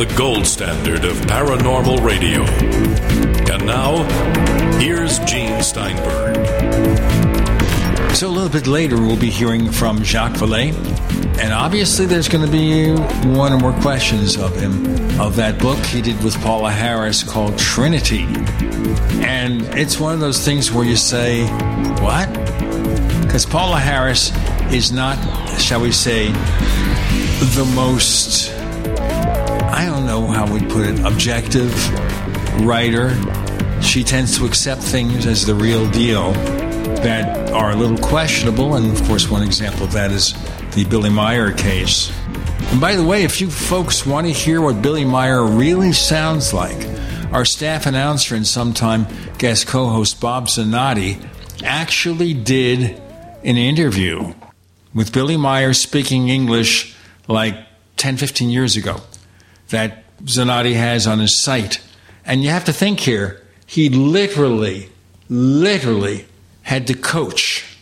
the gold standard of paranormal radio. And now, here's Gene Steinberg. So, a little bit later, we'll be hearing from Jacques Vallée. And obviously, there's going to be one or more questions of him, of that book he did with Paola Harris called Trinity. And it's one of those things where you say, What? Because Paola Harris is not, shall we say, the most, I don't know how we put it, objective writer. She tends to accept things as the real deal that are a little questionable. And of course, one example of that is the Billy Meier case. And by the way, if you folks want to hear what Billy Meier really sounds like, our staff announcer and sometime guest co host Bob Zanotti actually did an interview with Billy Meier speaking English like 10, 15 years ago that Zanotti has on his site. And you have to think here, he literally, literally had to coach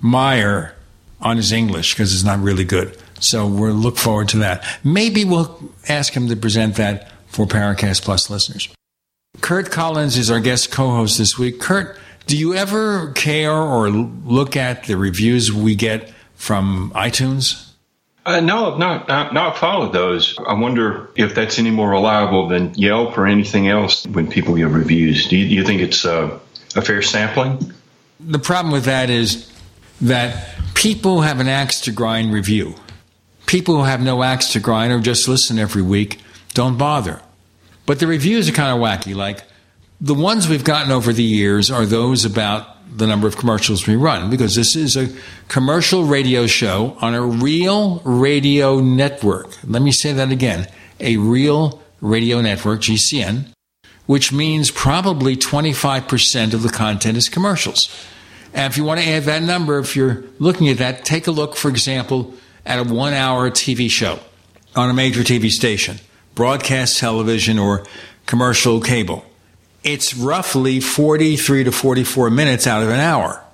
Meier on his English because it's not really good. So we'll look forward to that. Maybe we'll ask him to present that for Paracast Plus listeners. Curt Collins is our guest co host this week. Curt, do you ever care or look at the reviews we get from iTunes? Uh, no, I've not, not, not followed those. I wonder if that's any more reliable than Yelp or anything else when people give reviews. Do you, do you think it's uh, a fair sampling? The problem with that is that people have an axe to grind review. People who have no axe to grind or just listen every week don't bother. But the reviews are kind of wacky. Like the ones we've gotten over the years are those about the number of commercials we run because this is a commercial radio show on a real radio network. Let me say that again a real radio network, GCN, which means probably 25% of the content is commercials. And if you want to add that number, if you're looking at that, take a look, for example, at a one hour TV show on a major TV station, broadcast television or commercial cable it's roughly 43 to 44 minutes out of an hour.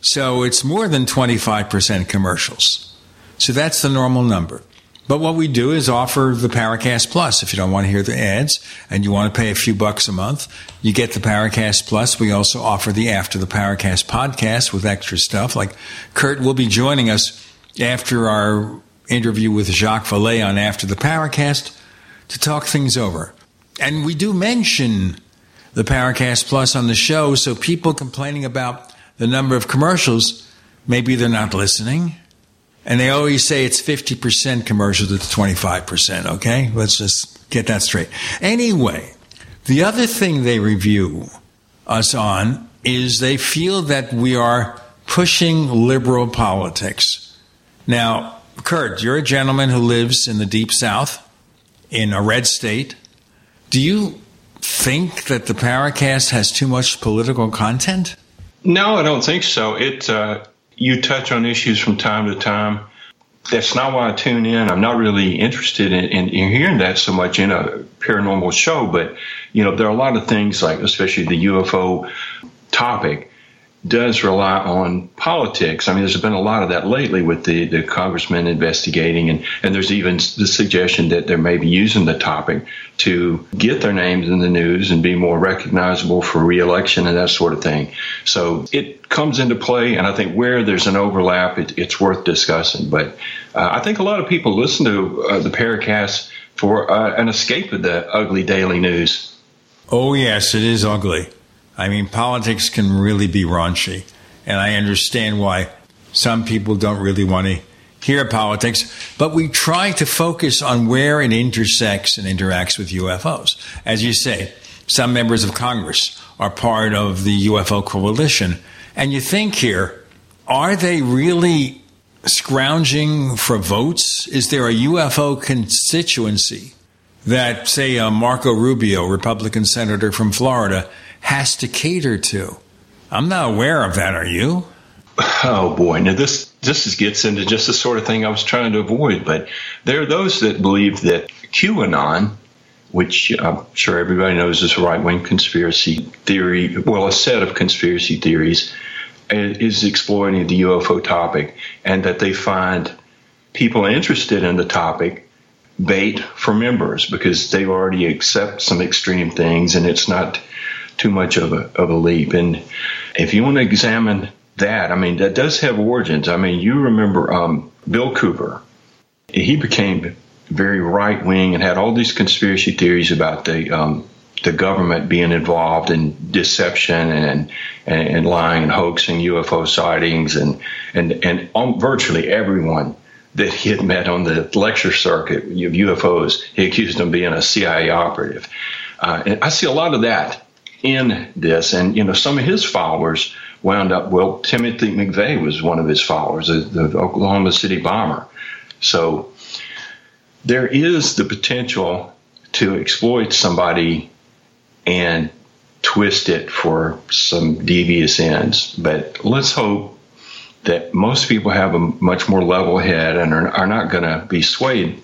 So it's more than 25% commercials. So that's the normal number. But what we do is offer the Paracast Plus. If you don't want to hear the ads and you want to pay a few bucks a month, you get the Paracast Plus. We also offer the After the Paracast podcast with extra stuff. Like Curt will be joining us after our interview with Jacques Vallée on After the Paracast to talk things over. And we do mention the Paracast Plus on the show. So people complaining about the number of commercials, maybe they're not listening. And they always say it's 50% commercials, it's 25%. Okay? Let's just get that straight. Anyway, the other thing they review us on is they feel that we are pushing liberal politics. Now, Curt, you're a gentleman who lives in the deep south in a red state. Do you think that the Paracast has too much political content? No, I don't think so. It uh, you touch on issues from time to time. That's not why I tune in. I'm not really interested in, in, in hearing that so much in a paranormal show, but you know there are a lot of things like, especially the UFO topic, does rely on politics. I mean, there's been a lot of that lately with the, the congressmen investigating, and, and there's even the suggestion that they may be using the topic to get their names in the news and be more recognizable for reelection and that sort of thing. So it comes into play, and I think where there's an overlap, it, it's worth discussing. But uh, I think a lot of people listen to uh, the Paracast for uh, an escape of the ugly daily news. Oh, yes, it is ugly. I mean, politics can really be raunchy. And I understand why some people don't really want to hear politics, but we try to focus on where it intersects and interacts with UFOs. As you say, some members of Congress are part of the UFO coalition. And you think here, are they really scrounging for votes? Is there a UFO constituency that, say, uh, Marco Rubio, Republican senator from Florida, has to cater to. I'm not aware of that. Are you? Oh boy! Now this this gets into just the sort of thing I was trying to avoid. But there are those that believe that QAnon, which I'm sure everybody knows is a right wing conspiracy theory, well, a set of conspiracy theories, uh, is exploiting the UFO topic, and that they find people interested in the topic bait for members because they already accept some extreme things and it's not too much of a, of a leap. And if you want to examine that, I mean, that does have origins. I mean, you remember um, Bill Cooper. He became very right wing and had all these conspiracy theories about the um, the government being involved in deception and and, and lying and hoaxing UFO sightings and and and virtually everyone that he had met on the lecture circuit of UFOs, he accused them of being a CIA operative. Uh, and I see a lot of that in this, and you know some of his followers wound up. Well, Timothy McVeigh was one of his followers, the, the Oklahoma City bomber. So there is the potential to exploit somebody and twist it for some devious ends. But let's hope that most people have a much more level head and are, are not going to be swayed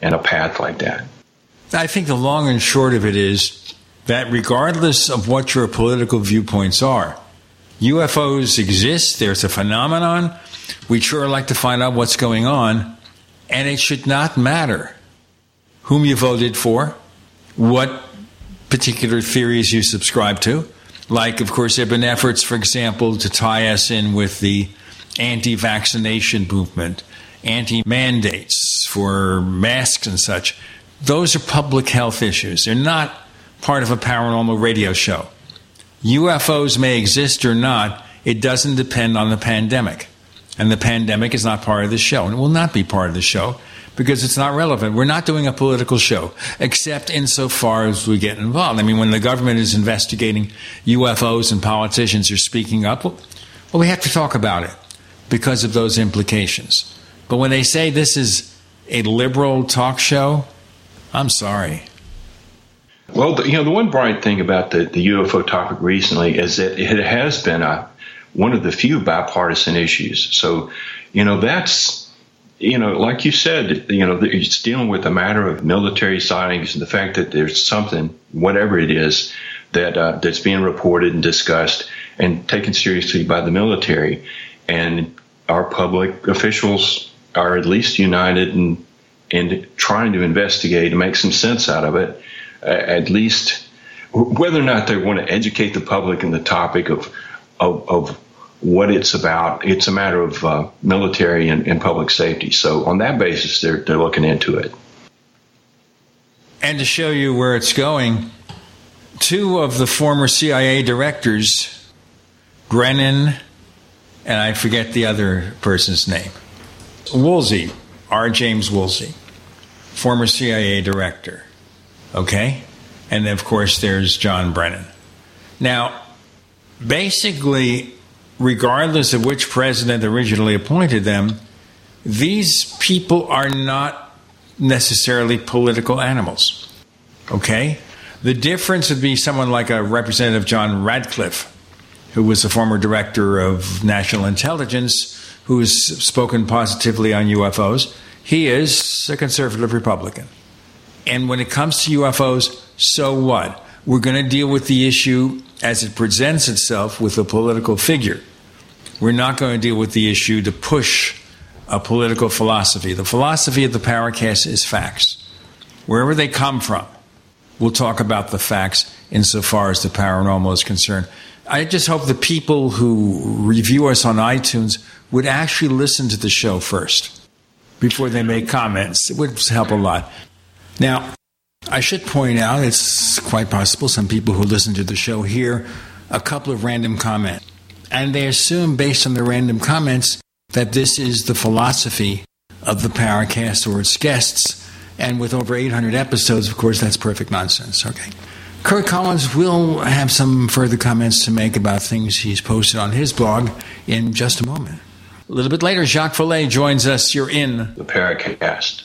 in a path like that. I think the long and short of it is that regardless of what your political viewpoints are, UFOs exist, there's a phenomenon. We'd sure like to find out what's going on, and it should not matter whom you voted for, what particular theories you subscribe to. Like, of course, there have been efforts, for example, to tie us in with the anti vaccination movement, anti mandates for masks and such. Those are public health issues. They're not part of a paranormal radio show. UFOs may exist or not, it doesn't depend on the pandemic. And the pandemic is not part of the show, and it will not be part of the show because it's not relevant. We're not doing a political show, except insofar as we get involved. I mean, when the government is investigating UFOs and politicians are speaking up, well, we have to talk about it because of those implications. But when they say this is a liberal talk show, I'm sorry. Well, the, you know, the one bright thing about the, the UFO topic recently is that it has been a, one of the few bipartisan issues. So, you know, that's you know, like you said, you know, it's dealing with a matter of military sightings and the fact that there's something, whatever it is, that uh, that's being reported and discussed and taken seriously by the military, and our public officials are at least united in in trying to investigate and make some sense out of it, at least whether or not they want to educate the public in the topic of of, of what it's about. It's a matter of uh, military and, and, public safety. So on that basis, they're they're looking into it. And to show you where it's going, two of the former CIA directors, Brennan, and I forget the other person's name, Woolsey, R. James Woolsey, former CIA director. Okay, and of course there's John Brennan. Now, basically regardless of which president originally appointed them, these people are not necessarily political animals. Okay? The difference would be someone like a Representative John Ratcliffe, who was a former director of national intelligence, who has spoken positively on UFOs. He is a conservative Republican. And when it comes to UFOs, so what? We're going to deal with the issue as it presents itself with a political figure. We're not going to deal with the issue to push a political philosophy. The philosophy of the Paracast is facts. Wherever they come from, we'll talk about the facts insofar as the paranormal is concerned. I just hope the people who review us on iTunes would actually listen to the show first before they make comments. It would help a lot. Now, I should point out it's quite possible some people who listen to the show hear a couple of random comments. And they assume, based on the random comments, that this is the philosophy of the Paracast or its guests. And with over 800 episodes, of course, that's perfect nonsense. Okay. Curt Collins will have some further comments to make about things he's posted on his blog in just a moment. A little bit later, Jacques Vallée joins us. You're in the Paracast.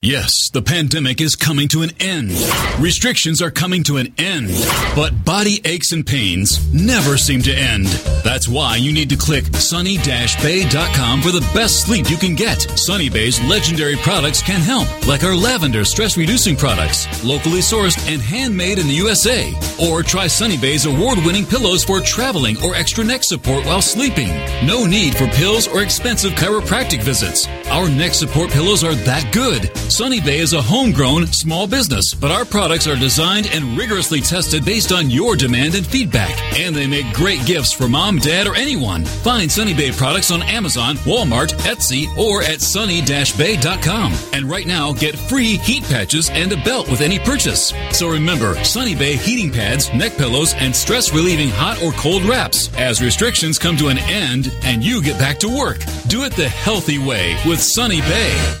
Yes, the pandemic is coming to an end. Restrictions are coming to an end. But body aches and pains never seem to end. That's why you need to click sunny-bay.com for the best sleep you can get. Sunny Bay's legendary products can help, like our lavender stress-reducing products, locally sourced and handmade in the USA. Or try Sunny Bay's award-winning pillows for traveling or extra neck support while sleeping. No need for pills or expensive chiropractic visits. Our neck support pillows are that good. Sunny Bay is a homegrown small business, but our products are designed and rigorously tested based on your demand and feedback. And they make great gifts for mom, dad, or anyone. Find Sunny Bay products on Amazon, Walmart, Etsy, or at sunny-bay.com. And right now, get free heat patches and a belt with any purchase. So remember, Sunny Bay heating pads, neck pillows, and stress relieving hot or cold wraps as restrictions come to an end and you get back to work. Do it the healthy way with Sunny Bay.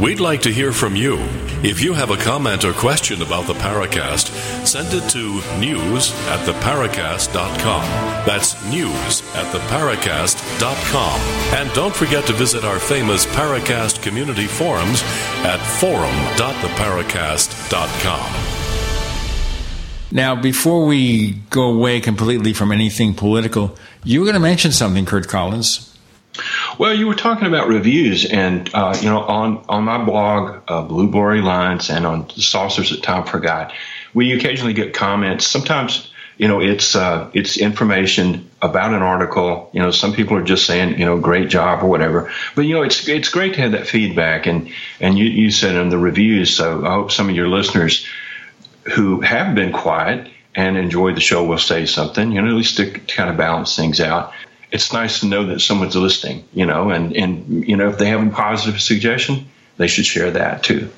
We'd like to hear from you. If you have a comment or question about the Paracast, send it to news at theparacast.com. That's news at theparacast.com. And don't forget to visit our famous Paracast community forums at forum.theparacast.com. Now, before we go away completely from anything political, you were going to mention something, Curt Collins. Well, you were talking about reviews, and uh, you know, on on my blog, uh, Lines, and on Saucers that Time Forgot, we occasionally get comments. Sometimes, you know, it's uh, it's information about an article. You know, some people are just saying, you know, great job or whatever. But you know, it's it's great to have that feedback, and and you you said in the reviews. So I hope some of your listeners who have been quiet and enjoyed the show will say something. You know, at least to kind of balance things out it's nice to know that someone's listening, you know, and, and, you know, if they have a positive suggestion, they should share that too.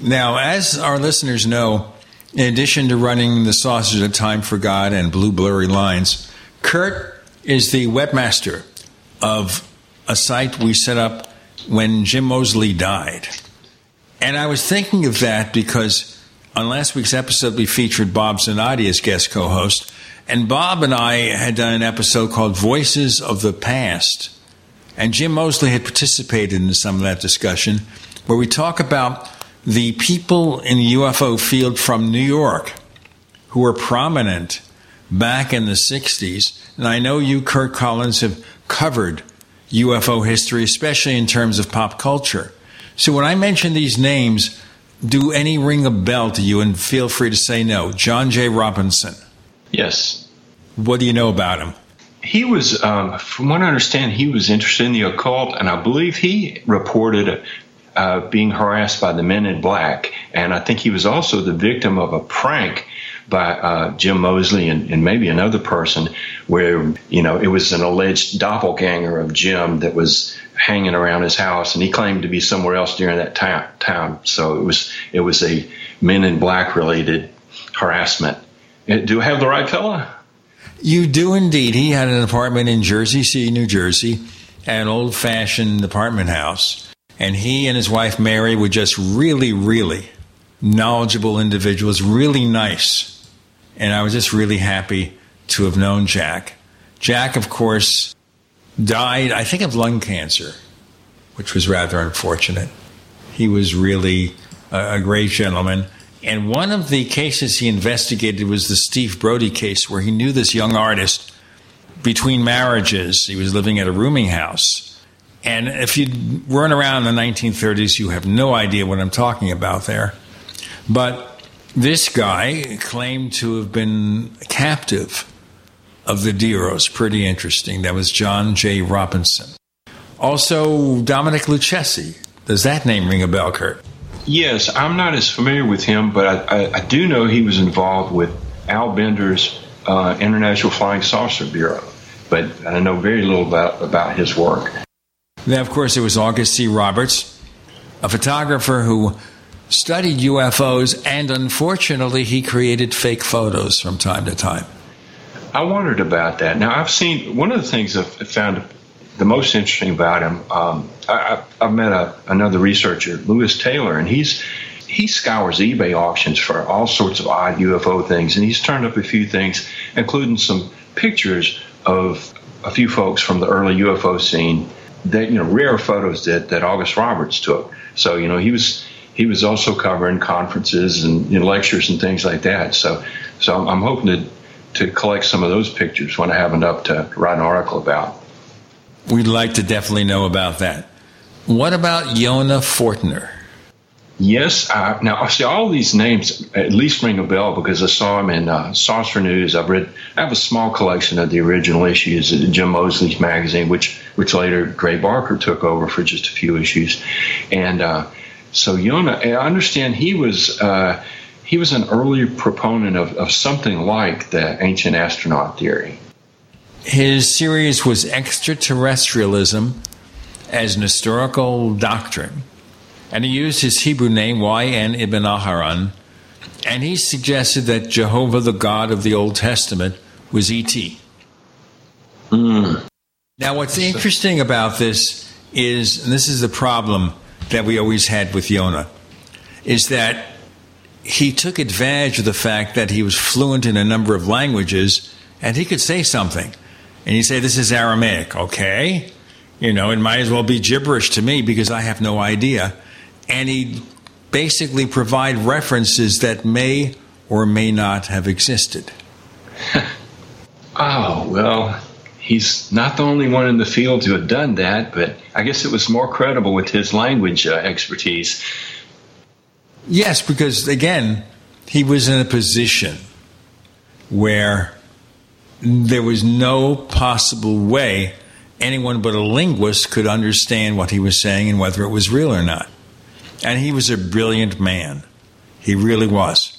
Now, as our listeners know, in addition to running the Saucers that Time Forgot and Blue Blurry Lines, Curt is the webmaster of a site we set up when Jim Moseley died. And I was thinking of that because on last week's episode, we featured Bob Zanotti as guest co host. And Bob and I had done an episode called Voices of the Past. And Jim Moseley had participated in some of that discussion where we talk about the people in the UFO field from New York who were prominent back in the 60s. And I know you, Curt Collins, have covered UFO history, especially in terms of pop culture. So when I mention these names, do any ring a bell to you? And feel free to say no. John J. Robinson. Yes. What do you know about him? He was, um, from what I understand, he was interested in the occult, and I believe he reported uh, being harassed by the men in black. And I think he was also the victim of a prank by uh, Jim Moseley and, and, maybe another person, where you know it was an alleged doppelganger of Jim that was hanging around his house, and he claimed to be somewhere else during that time. time. So it was it was a Men in Black related harassment. Do I have the right fella? You do indeed. He had an apartment in Jersey City, New Jersey, an old fashioned apartment house. And he and his wife Mary were just really, really knowledgeable individuals, really nice. And I was just really happy to have known Jack. Jack, of course, died, I think, of lung cancer, which was rather unfortunate. He was really a, a great gentleman. And one of the cases he investigated was the Steve Brody case, where he knew this young artist between marriages. He was living at a rooming house. And if you weren't around in the 1930s, you have no idea what I'm talking about there. But this guy claimed to have been captive of the Deros. Pretty interesting. That was John J. Robinson. Also, Dominic Lucchesi. Does that name ring a bell, Curt? Yes, I'm not as familiar with him, but I, I, I do know he was involved with Al Bender's uh, International Flying Saucer Bureau, but I know very little about, about his work. Then, of course, it was August C. Roberts, a photographer who studied UFOs, and unfortunately, he created fake photos from time to time. I wondered about that. Now, I've seen one of the things I've found the most interesting about him. Um, I, have met a, another researcher, Lewis Taylor, and he's he scours eBay auctions for all sorts of odd UFO things, and he's turned up a few things, including some pictures of a few folks from the early UFO scene that you know rare photos that that August Roberts took. So you know he was he was also covering conferences and you know, lectures and things like that. So, so I'm hoping to to collect some of those pictures when I have enough to write an article about. We'd like to definitely know about that. What about Yonah Fortner? Yes. Uh, now, I see, all these names at least ring a bell because I saw them in uh, Saucer News. I've read. I have a small collection of the original issues of Jim Moseley's magazine, which which later Gray Barker took over for just a few issues, and. Uh, so Yonah, I understand he was uh, he was an early proponent of, of something like the ancient astronaut theory. His series was extraterrestrialism as an historical doctrine, and he used his Hebrew name Y.N. Ibn Aharon, and he suggested that Jehovah, the God of the Old Testament, was E.T. Mm. Now, what's interesting about this is, and this is the problem that we always had with Yonah is that he took advantage of the fact that he was fluent in a number of languages and he could say something. And he say, This is Aramaic. Okay. You know, it might as well be gibberish to me because I have no idea. And he basically provide references that may or may not have existed. oh, well, he's not the only one in the field to have done that, but I guess it was more credible with his language uh, expertise. Yes, because again, he was in a position where there was no possible way anyone but a linguist could understand what he was saying and whether it was real or not. And he was a brilliant man. He really was.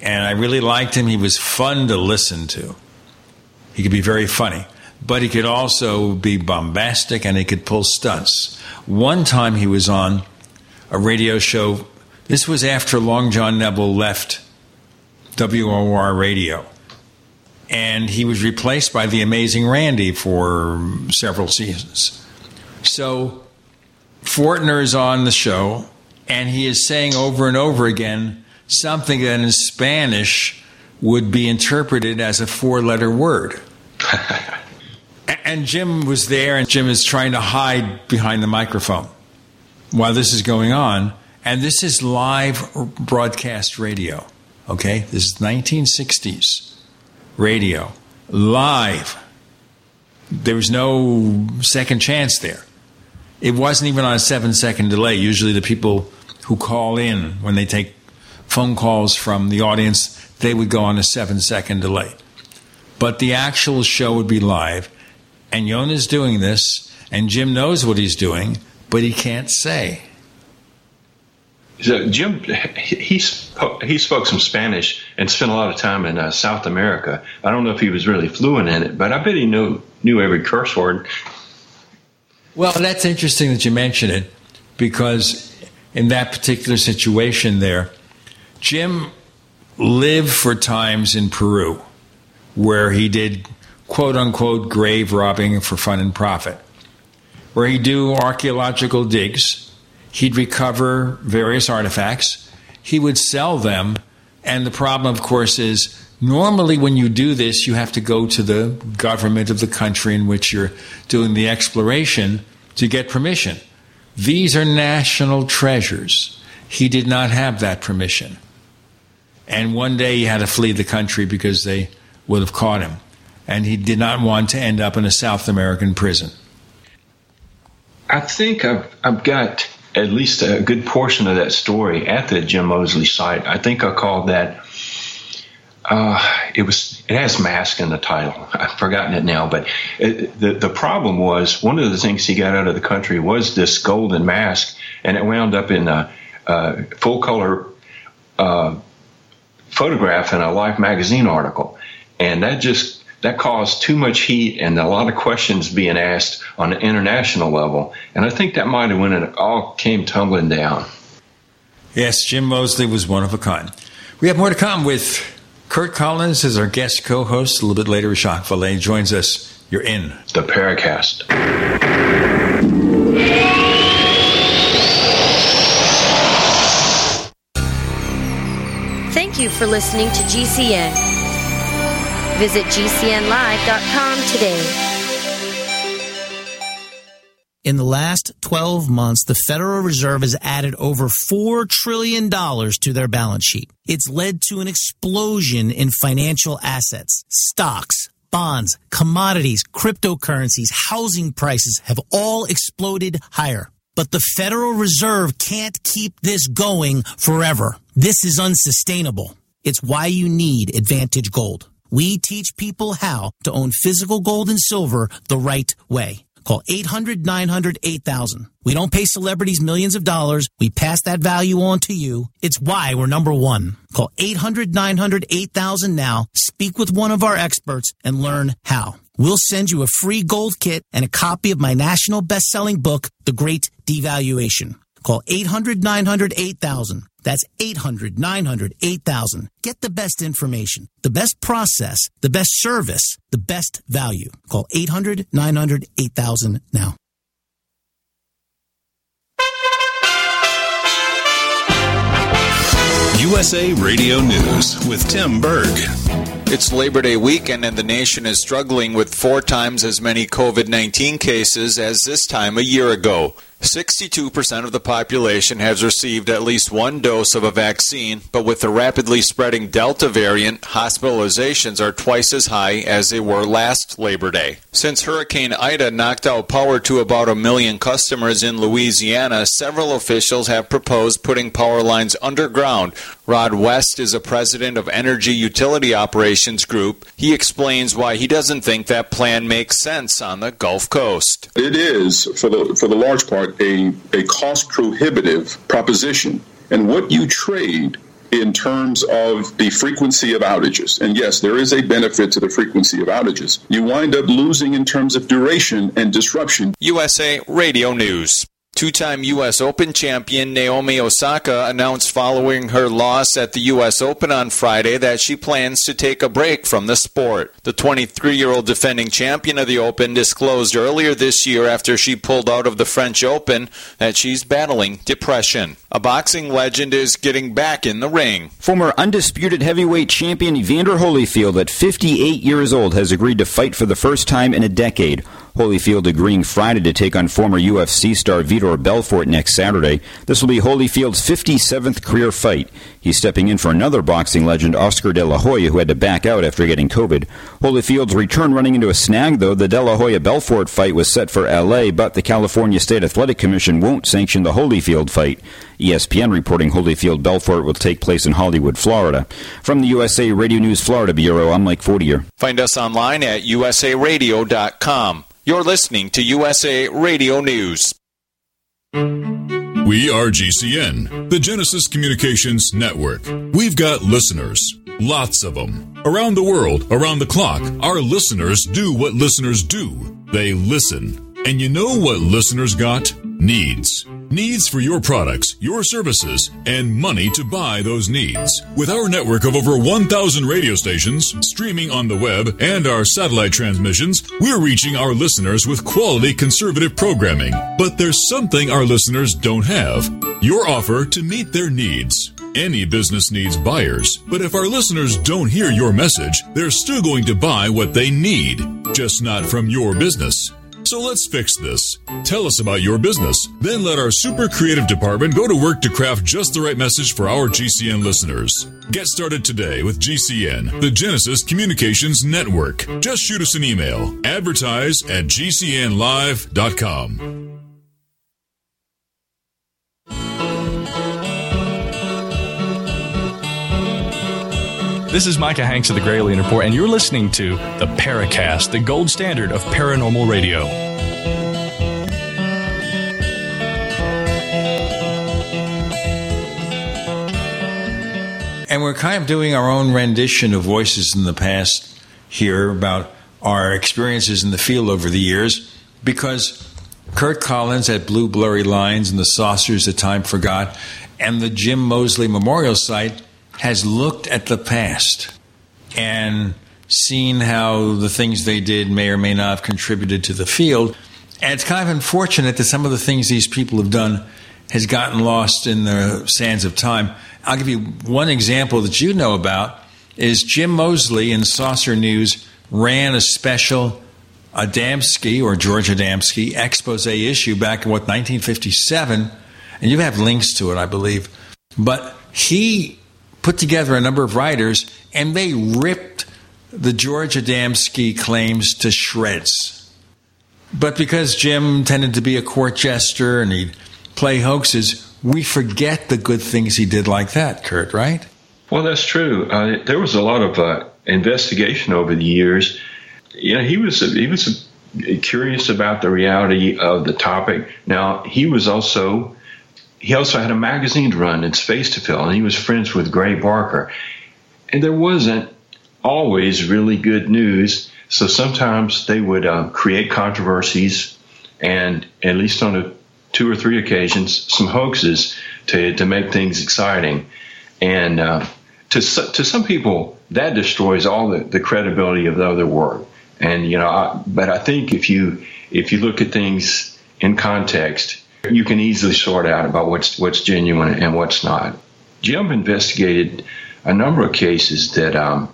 And I really liked him. He was fun to listen to. He could be very funny but he could also be bombastic and he could pull stunts. One time he was on a radio show. This was after Long John Nebel left WOR radio. And he was replaced by the amazing Randi for several seasons. So Fortner is on the show, and he is saying over and over again something that in Spanish would be interpreted as a four letter word. and Jim was there, and Jim is trying to hide behind the microphone while this is going on. And this is live broadcast radio. Okay? This is 1960s radio. Live. There was no second chance there. It wasn't even on a seven second delay. Usually, the people who call in when they take phone calls from the audience, they would go on a seven second delay. But the actual show would be live, and Yonah's doing this, and Jim knows what he's doing, but he can't say. So Jim, he spoke, he spoke some Spanish and spent a lot of time in uh, South America. I don't know if he was really fluent in it, but I bet he knew knew every curse word. Well, that's interesting that you mention it because in that particular situation there, Jim lived for times in Peru where he did quote unquote grave robbing for fun and profit, where he'd do archaeological digs, he'd recover various artifacts, he would sell them, and the problem, of course, is normally when you do this, you have to go to the government of the country in which you're doing the exploration to get permission. These are national treasures. He did not have that permission. And one day he had to flee the country because they would have caught him. And he did not want to end up in a South American prison. I think I've, I've got at least a good portion of that story at the Jim Moseley site. I think I called that. Uh, it was. It has mask in the title. I've forgotten it now, but it, the the problem was one of the things he got out of the country was this golden mask, and it wound up in a, a full color uh, photograph in a Life magazine article, and that just that caused too much heat and a lot of questions being asked on an international level. And I think that might have when it all came tumbling down. Yes, Jim Moseley was one of a kind. We have more to come with Curt Collins as our guest co-host. A little bit later, Jacques Vallée joins us. You're in the Paracast. Thank you for listening to GCN. Visit GCNlive.com today. In the last 12 months, the Federal Reserve has added over $4 trillion to their balance sheet. It's led to an explosion in financial assets, stocks, bonds, commodities, cryptocurrencies, housing prices have all exploded higher. But the Federal Reserve can't keep this going forever. This is unsustainable. It's why you need Advantage Gold. We teach people how to own physical gold and silver the right way. Call 800 900 8000. We don't pay celebrities millions of dollars. We pass that value on to you. It's why we're number one. Call 800 900 8000 now. Speak with one of our experts and learn how. We'll send you a free gold kit and a copy of my national best selling book, The Great Devaluation. Call 800 900 8000. That's 800 900 8000. Get the best information, the best process, the best service, the best value. Call 800 900 8000 now. USA Radio News with Tim Berg. It's Labor Day weekend, and the nation is struggling with four times as many COVID 19 cases as this time a year ago. 62% of the population has received at least one dose of a vaccine, but with the rapidly spreading Delta variant, hospitalizations are twice as high as they were last Labor Day. Since Hurricane Ida knocked out power to about a million customers in Louisiana, several officials have proposed putting power lines underground. Rod West is a president of Entergy Utility Operations Group. He explains why he doesn't think that plan makes sense on the Gulf Coast. It is, for the, for the large part, a, a cost prohibitive proposition. And what you trade in terms of the frequency of outages. And yes, there is a benefit to the frequency of outages. You wind up losing in terms of duration and disruption. USA Radio News. Two time U.S. Open champion Naomi Osaka announced following her loss at the U.S. Open on Friday that she plans to take a break from the sport. The 23 year old defending champion of the Open disclosed earlier this year after she pulled out of the French Open that she's battling depression. A boxing legend is getting back in the ring. Former undisputed heavyweight champion Evander Holyfield, at 58 years old, has agreed to fight for the first time in a decade. Holyfield agreeing Friday to take on former UFC star Vitor Belfort next Saturday. This will be Holyfield's 57th career fight. He's stepping in for another boxing legend, Oscar De La Hoya, who had to back out after getting COVID. Holyfield's return running into a snag, though. The De La Hoya Belfort fight was set for LA, but the California State Athletic Commission won't sanction the Holyfield fight. ESPN reporting Holyfield Belfort will take place in Hollywood, Florida. From the USA Radio News Florida Bureau, I'm Mike Fortier. Find us online at usaradio.com. You're listening to USA Radio News. We are GCN, the Genesis Communications Network. We've got listeners, lots of them. Around the world, around the clock, our listeners do what listeners do. They listen. And you know what listeners got? Needs. Needs for your products, your services, and money to buy those needs. With our network of over 1,000 radio stations, streaming on the web, and our satellite transmissions, we're reaching our listeners with quality conservative programming. But there's something our listeners don't have your offer to meet their needs. Any business needs buyers, but if our listeners don't hear your message, they're still going to buy what they need, just not from your business. So let's fix this. Tell us about your business. Then let our super creative department go to work to craft just the right message for our GCN listeners. Get started today with GCN, the Genesis Communications Network. Just shoot us an email. Advertise at gcnlive.com. This is Micah Hanks of the Gralien Report, and you're listening to the Paracast, the gold standard of paranormal radio. And we're kind of doing our own rendition of voices in the past here about our experiences in the field over the years because Curt Collins at Blue Blurry Lines and the Saucers that Time Forgot and the Jim Moseley Memorial Site has looked at the past and seen how the things they did may or may not have contributed to the field. And it's kind of unfortunate that some of the things these people have done has gotten lost in the sands of time. I'll give you one example that you know about is Jim Moseley in Saucer News ran a special Adamski or George Adamski expose issue back in what 1957 and you have links to it I believe but he put together a number of writers and they ripped the George Adamski claims to shreds but because Jim tended to be a court jester and he'd play hoaxes we forget the good things he did like that, Curt, right? Well, that's true. Uh, there was a lot of uh, investigation over the years. You know, he was he was curious about the reality of the topic. Now, he was also he also had a magazine to run, it's Face to Fill, and he was friends with Gray Barker. And there wasn't always really good news, so sometimes they would uh, create controversies, and at least on a two or three occasions some hoaxes to, to make things exciting. And uh, to, to some people, that destroys all the, the credibility of the other work. And, you know, I, but I think if you, if you look at things in context, you can easily sort out about what's, what's genuine and what's not. Jim investigated a number of cases that, um,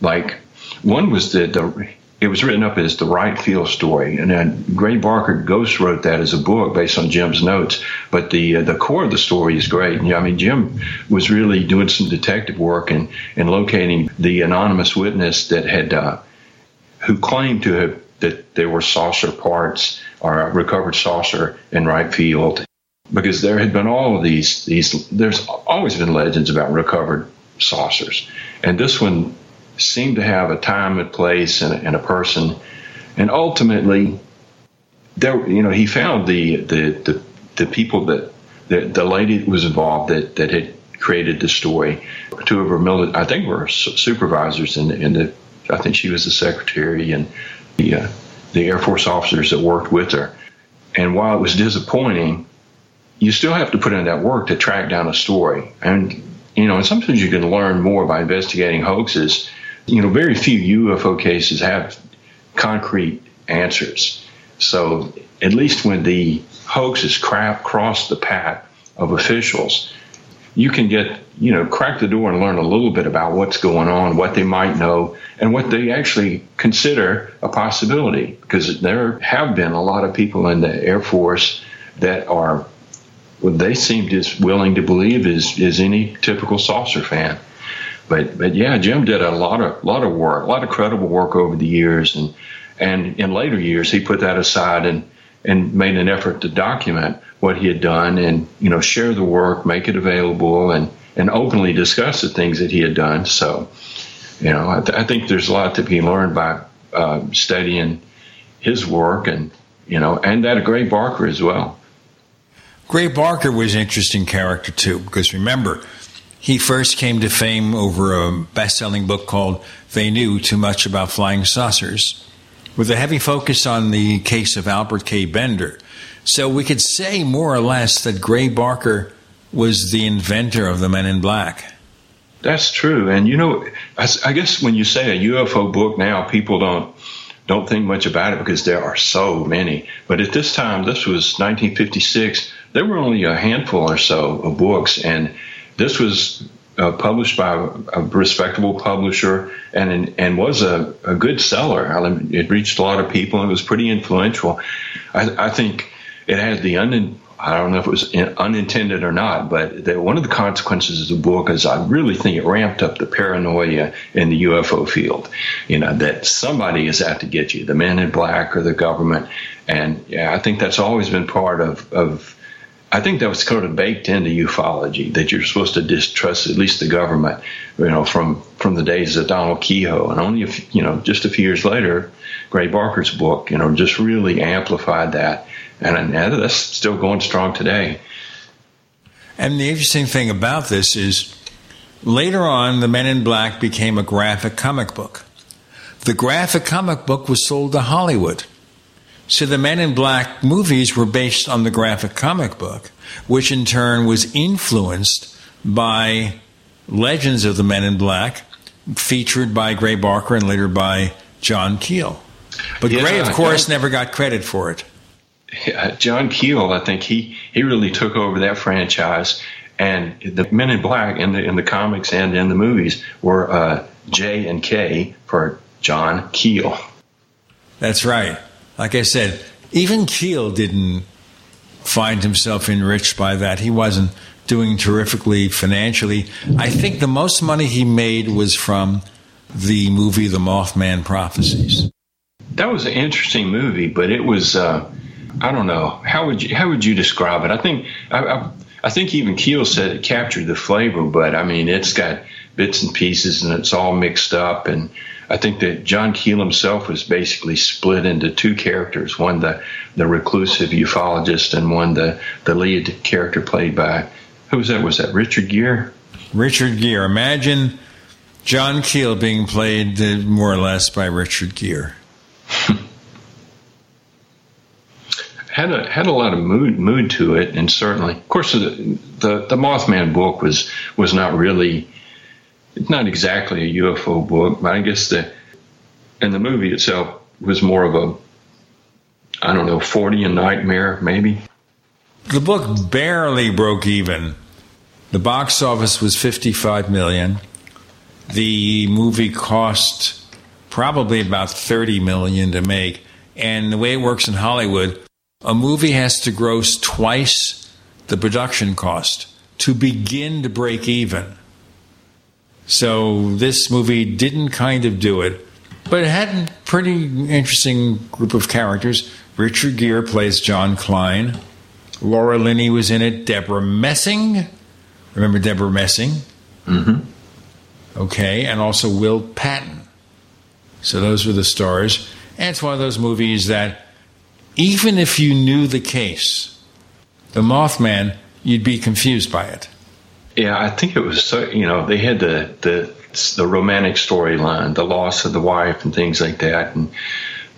like, one was that the it was written up as the Wright Field story, and then Gray Barker Ghost wrote that as a book based on Jim's notes. But the uh, the core of the story is great. And, I mean Jim was really doing some detective work and and locating the anonymous witness that had uh, who claimed to have that there were saucer parts or recovered saucer in Wright Field. Because there had been all of these these there's always been legends about recovered saucers. And this one seemed to have a time and place and, and a person, and ultimately, there you know he found the the the, the people that the, the lady that was involved that that had created the story. Two of her military, I think, were supervisors, and in, in the I think she was the secretary and the uh, the Air Force officers that worked with her. And while it was disappointing, you still have to put in that work to track down a story. And, you know, and sometimes you can learn more by investigating hoaxes. You know, very few UFO cases have concrete answers. So at least when the hoaxes crap cross the path of officials, you can get, you know, crack the door and learn a little bit about what's going on, what they might know, and what they actually consider a possibility. Because there have been a lot of people in the Air Force that are what they seemed as willing to believe as, as any typical saucer fan. But but yeah, Jim did a lot of lot of work, a lot of credible work over the years, and and in later years he put that aside and and made an effort to document what he had done and you know share the work, make it available, and and openly discuss the things that he had done. So you know I, th- I think there's a lot to be learned by uh, studying his work and you know and that of Gray Barker as well. Gray Barker was an interesting character too, because remember, he first came to fame over a best selling book called They Knew Too Much About Flying Saucers, with a heavy focus on the case of Albert K. Bender. So we could say more or less that Gray Barker was the inventor of the Men in Black. That's true. And you know, I guess when you say a UFO book now, people don't don't think much about it because there are so many. But at this time, this was 1956 there were only a handful or so of books, and this was uh, published by a, respectable publisher and and was a, a good seller. It reached a lot of people and it was pretty influential. I, I think it had the un, I don't know if it was unintended or not, but the, one of the consequences of the book is I really think it ramped up the paranoia in the UFO field. You know that somebody is out to get you, the men in black or the government, and yeah, I think that's always been part of of I think that was kind of baked into ufology that you're supposed to distrust at least the government, you know, from from the days of Donald Keyhoe, and only if you know just a few years later, Gray Barker's book, you know, just really amplified that, and, and that's still going strong today. And the interesting thing about this is, later on, the Men in Black became a graphic comic book. The graphic comic book was sold to Hollywood. So the Men in Black movies were based on the graphic comic book, which in turn was influenced by Legends of the Men in Black, featured by Gray Barker and later by John Keel. But yeah, Gray, of course, never got credit for it. Yeah, John Keel, I think he, he really took over that franchise. And the Men in Black in the in the comics and in the movies were uh, J and K for John Keel. That's right like I said, even Keel didn't find himself enriched by that. He wasn't doing terrifically financially. I think the most money he made was from the movie The Mothman Prophecies. That was an interesting movie, but it was uh, I don't know how would you how would you describe it? I think I, I, I think even Keel said it captured the flavor, but I mean it's got bits and pieces and it's all mixed up and I think that John Keel himself was basically split into two characters one the, the reclusive ufologist and one the, the lead character played by who was that? Was that Richard Gere? Richard Gere. Imagine John Keel being played uh, more or less by Richard Gere. had a had a lot of mood mood to it, and certainly, of course, the the, the Mothman book was was not really it's not exactly a UFO book, but I guess the and the movie itself was more of a I don't know, 40 a nightmare maybe. The book barely broke even. The box office was 55 million. The movie cost probably about 30 million to make. And the way it works in Hollywood, a movie has to gross twice the production cost to begin to break even. So this movie didn't kind of do it, but it had a pretty interesting group of characters. Richard Gere plays John Klein. Laura Linney was in it. Deborah Messing. Remember Deborah Messing? Mm-hmm. Okay, and also Will Patton. So those were the stars. And it's one of those movies that, even if you knew the case, the Mothman, you'd be confused by it. Yeah, I think it was so. You know, they had the the the romantic storyline, the loss of the wife, and things like that. And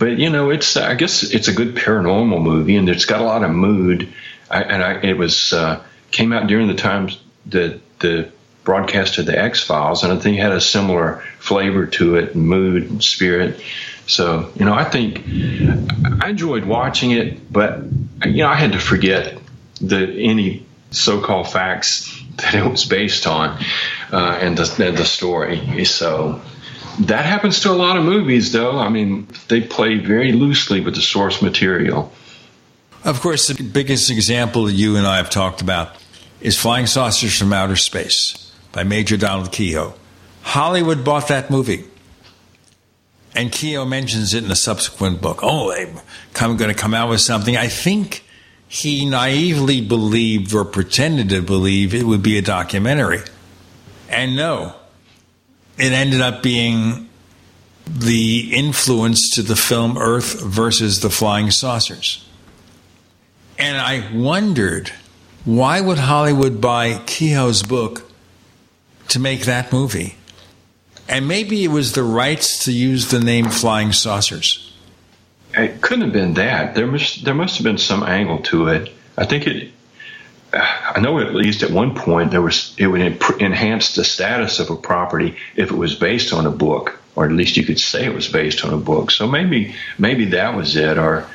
but you know, it's I guess it's a good paranormal movie, and it's got a lot of mood. I, and I, it was uh, came out during the times that the broadcast of the X Files, and I think it had a similar flavor to it, and mood and spirit. So you know, I think I enjoyed watching it, but you know, I had to forget the any so-called facts that it was based on uh, and, the, and the story. So that happens to a lot of movies, though. I mean, they play very loosely with the source material. Of course, the biggest example you and I have talked about is Flying Saucers from Outer Space by Major Donald Keyhoe. Hollywood bought that movie. And Keyhoe mentions it in a subsequent book. Oh, they're going to come out with something. I think he naively believed or pretended to believe it would be a documentary. And no, it ended up being the influence to the film Earth versus the Flying Saucers. And I wondered why would Hollywood buy Keyhoe's book to make that movie? And maybe it was the rights to use the name Flying Saucers. It couldn't have been that. There must there must have been some angle to it. I think it. I know at least at one point there was it would enhance the status of a property if it was based on a book, or at least you could say it was based on a book. So maybe maybe that was it, or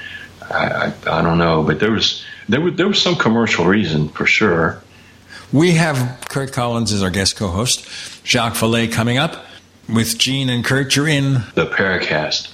I, I, I don't know. But there was there was there was some commercial reason for sure. We have Curt Collins as our guest co-host, Jacques Vallée coming up with Gene and Curt. You're in the Paracast.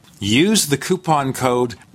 Use the coupon code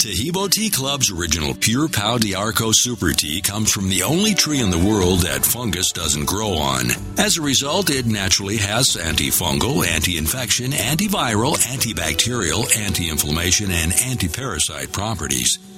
Taheebo Tea Club's original Pure Pau D'Arco Super Tea comes from the only tree in the world that fungus doesn't grow on. As a result, it naturally has antifungal, anti-infection, antiviral, antibacterial, anti-inflammation, and anti-parasite properties.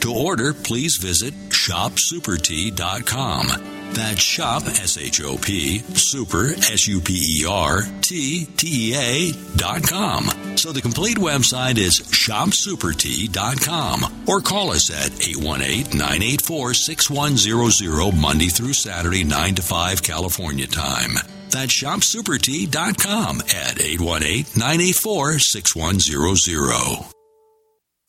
To order, please visit shopsupertea.com. That's shop, S-H-O-P, super, S-U-P-E-R, T-T-E-A dot com. So the complete website is shopsupertea.com or call us at 818-984-6100 Monday through Saturday, 9 to 5 California time. That's shopsupertea.com at 818-984-6100.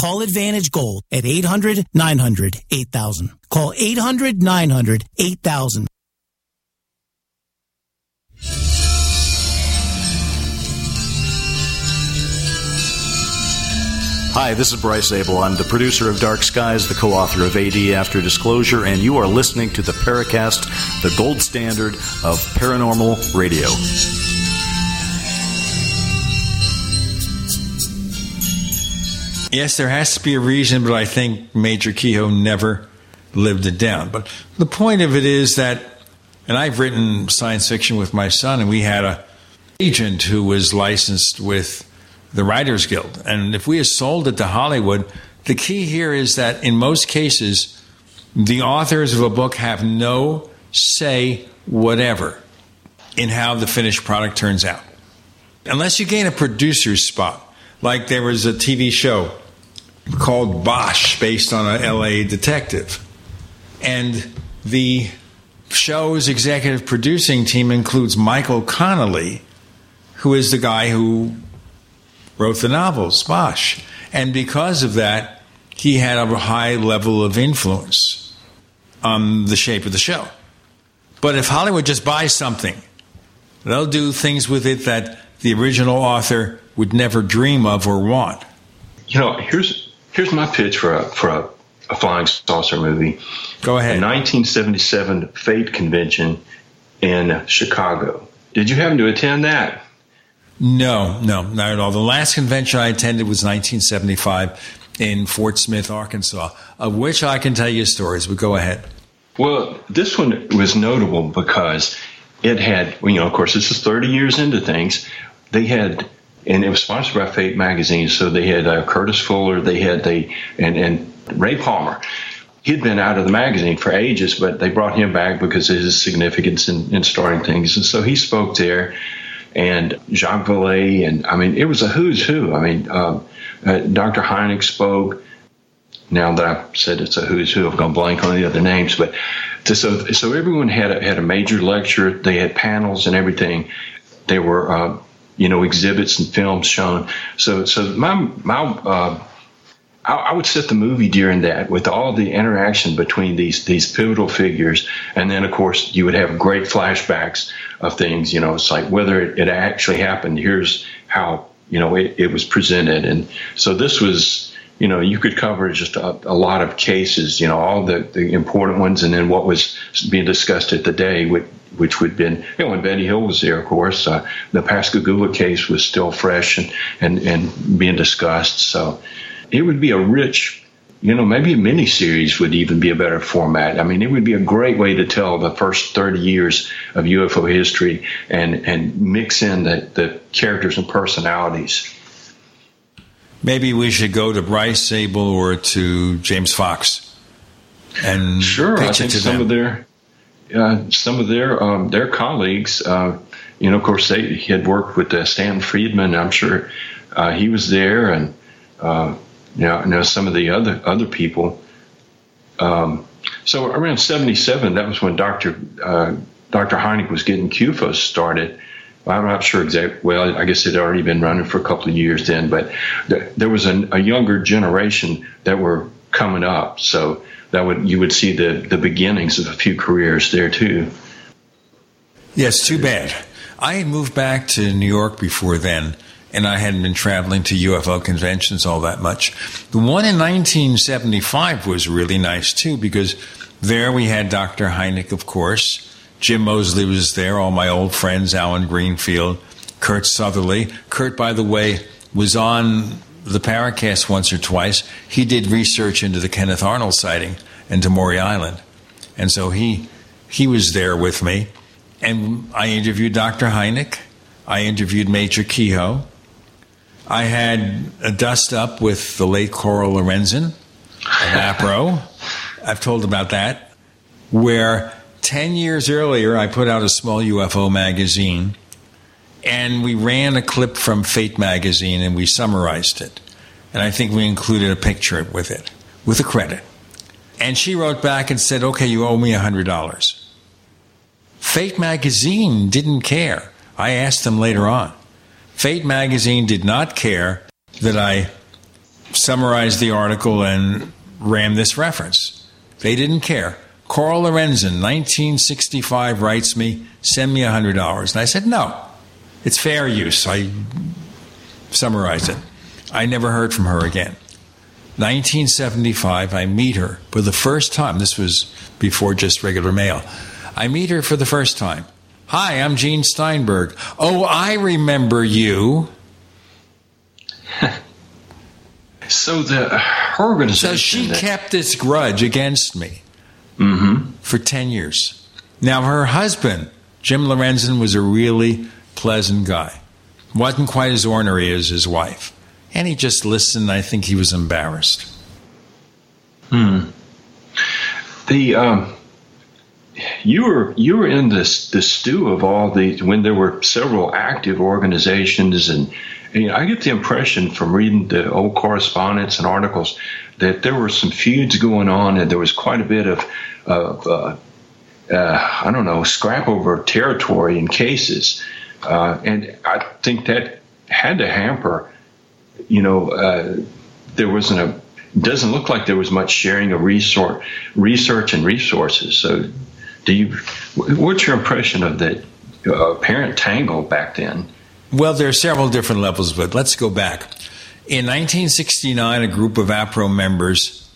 Call Advantage Gold at 800 900 8000. Call 800 900 8000. Hi, this is Bryce Zabel. I'm the producer of Dark Skies, the co author of AD After Disclosure, and you are listening to the Paracast, the gold standard of paranormal radio. Yes, there has to be a reason, but I think Major Keyhoe never lived it down. But the point of it is that, and I've written science fiction with my son, and we had a agent who was licensed with the Writers Guild. And if we had sold it to Hollywood, the key here is that in most cases, the authors of a book have no say whatever in how the finished product turns out. Unless you gain a producer's spot, like there was a TV show called Bosch based on a LA detective. And the show's executive producing team includes Michael Connelly, who is the guy who wrote the novels, Bosch. And because of that, he had a high level of influence on the shape of the show. But if Hollywood just buys something, they'll do things with it that the original author would never dream of or want. You know, here's here's my pitch for a for a, a flying saucer movie. Go ahead. The 1977 Fate Convention in Chicago. Did you happen to attend that? No, no, not at all. The last convention I attended was 1975 in Fort Smith, Arkansas, of which I can tell you stories, but go ahead. Well, this one was notable because it had, you know, of course, this is 30 years into things. They had, and it was sponsored by Fate magazine, so they had uh, Curtis Fuller, they had they, and and Ray Palmer. He'd been out of the magazine for ages, but they brought him back because of his significance in, in starting things, and so he spoke there and Jacques Vallée, and I mean, it was a who's who. I mean, uh, uh, Dr. Hynek spoke. Now that I've said it's a who's who, I've gone blank on the other names, but to, so so everyone had a, had a major lecture. They had panels and everything. There were uh, you know exhibits and films shown. So so my my uh, I, I would set the movie during that with all the interaction between these these pivotal figures, and then of course you would have great flashbacks of things. You know, it's like whether it, it actually happened. Here's how you know it, it was presented, and so this was you know, you could cover just a, a, lot of cases, you know, all the, the important ones, and then what was being discussed at the day, which, which would have been, you know, when Betty Hill was there, of course, uh, the Pascagoula case was still fresh and, and, and being discussed. So it would be a rich, you know, maybe a mini series would even be a better format. I mean, it would be a great way to tell the first 30 years of UFO history and, and mix in the, the characters and personalities. Maybe we should go to Bryce Zabel or to James Fox and sure. I think some them. of their uh, some of their um, their colleagues, uh, you know, of course, they had worked with uh, Stan Friedman. I'm sure uh, he was there, and uh, now, now some of the other other people. Um, so around '77, that was when Doctor uh, Doctor Hynek was getting CUFOS started. I'm not sure exactly. Well, I guess it had already been running for a couple of years then, but th- there was a younger generation that were coming up. So that would you would see the the beginnings of a few careers there too. Yes, too bad. I had moved back to New York before then and I hadn't been traveling to UFO conventions all that much. The one in 1975 was really nice too because there we had Dr. Hynek, of course, Jim Moseley was there, all my old friends, Alan Greenfield, Curt Sutherly. Curt, by the way, was on the Paracast once or twice. He did research into the Kenneth Arnold sighting and to Maury Island. And so he he was there with me. And I interviewed Dr. Hynek. I interviewed Major Keyhoe. I had a dust up with the late Coral Lorenzen of APRO. I've told about that. Where 10 years earlier, I put out a small UFO magazine and we ran a clip from Fate magazine and we summarized it. And I think we included a picture with it, with a credit. And she wrote back and said, okay, you owe me $100. Fate magazine didn't care. I asked them later on. Fate magazine did not care that I summarized the article and ran this reference. They didn't care. Coral Lorenzen, 1965, writes me, send me $100. And I said, no, it's fair use. I summarized it. I never heard from her again. 1975, I meet her for the first time. This was before just regular mail. I meet her for the first time. Hi, I'm Gene Steinberg. Oh, I remember you. so the her organization. So she that- kept this grudge against me mm-hmm. for 10 years. Now, her husband, Jim Lorenzen, was a really pleasant guy. Wasn't quite as ornery as his wife. And he just listened. I think he was embarrassed. Hmm. The um, you were you were in this the stew of all the when there were several active organizations and, you know, I get the impression from reading the old correspondence and articles that there were some feuds going on and there was quite a bit of of uh, uh, I don't know scrap over territory and cases uh, and I think that had to hamper you know uh, there wasn't a doesn't look like there was much sharing of research and resources. So do you? What's your impression of that uh, parent tangle back then? Well, there are several different levels, but let's go back. In 1969, a group of APRO members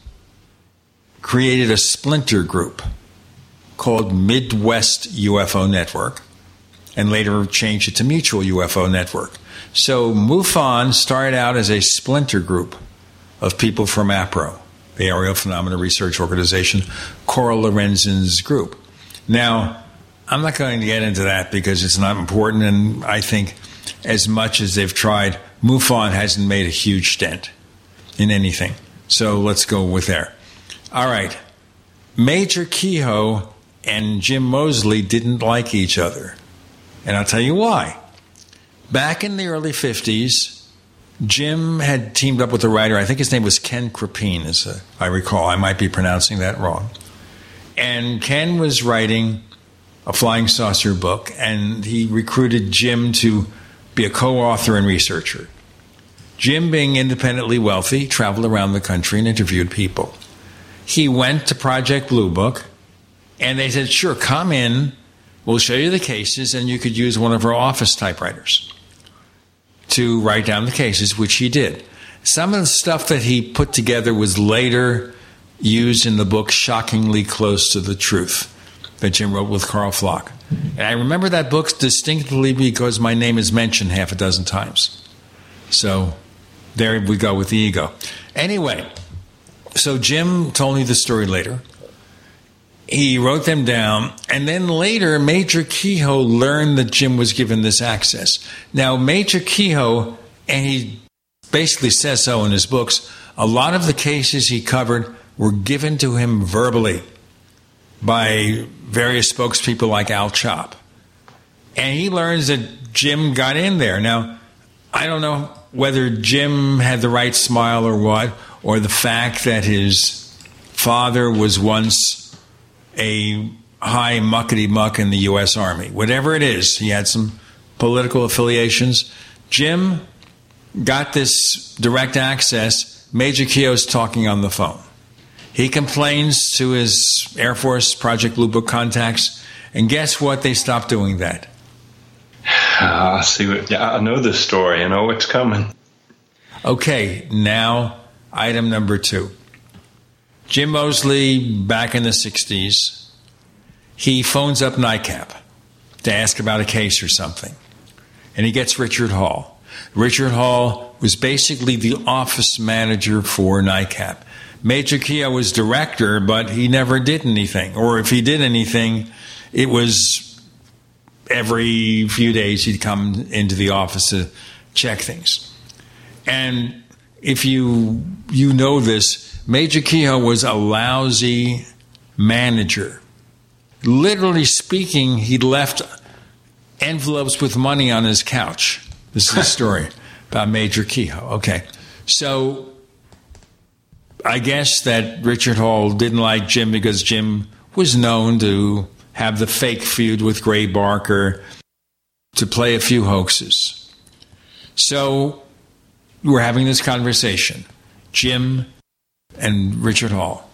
created a splinter group called Midwest UFO Network and later changed it to Mutual UFO Network. So MUFON started out as a splinter group of people from APRO, the Aerial Phenomena Research Organization, Coral Lorenzen's group. Now, I'm not going to get into that because it's not important, and I think as much as they've tried, MUFON hasn't made a huge dent in anything. So let's go with there. All right. Major Keyhoe and Jim Moseley didn't like each other. And I'll tell you why. Back in the early 50s, Jim had teamed up with a writer, I think his name was Ken Krippene, as I recall. I might be pronouncing that wrong. And Ken was writing a flying saucer book, and he recruited Jim to be a co author and researcher. Jim, being independently wealthy, traveled around the country and interviewed people. He went to Project Blue Book, and they said, Sure, come in. We'll show you the cases, and you could use one of our office typewriters to write down the cases, which he did. Some of the stuff that he put together was later used in the book Shockingly Close to the Truth that Jim wrote with Karl Pflock. And I remember that book distinctly because my name is mentioned half a dozen times. So there we go with the ego. Anyway, so Jim told me the story later. He wrote them down, and then later, Major Keyhoe learned that Jim was given this access. Now, Major Keyhoe, and he basically says so in his books, a lot of the cases he covered were given to him verbally by various spokespeople like Al Chop. And he learns that Jim got in there. Now, I don't know whether Jim had the right smile or what, or the fact that his father was once a high muckety muck in the U.S. Army. Whatever it is, he had some political affiliations. Jim got this direct access. Major Keyhoe's talking on the phone. He complains to his Air Force Project Blue Book contacts, and guess what? They stopped doing that. Uh, I see what. Yeah, I know this story. I know what's coming. Okay, now item number two. Jim Moseley, back in the '60s, he phones up NICAP to ask about a case or something. And he gets Richard Hall. Richard Hall was basically the office manager for NICAP. Major Keyhoe was director, but he never did anything. Or if he did anything, it was every few days he'd come into the office to check things. And if you you know this, Major Keyhoe was a lousy manager. Literally speaking, he left envelopes with money on his couch. This is a story about Major Keyhoe. Okay. So I guess that Richard Hall didn't like Jim because Jim was known to have the fake feud with Gray Barker, to play a few hoaxes. So we're having this conversation, Jim and Richard Hall.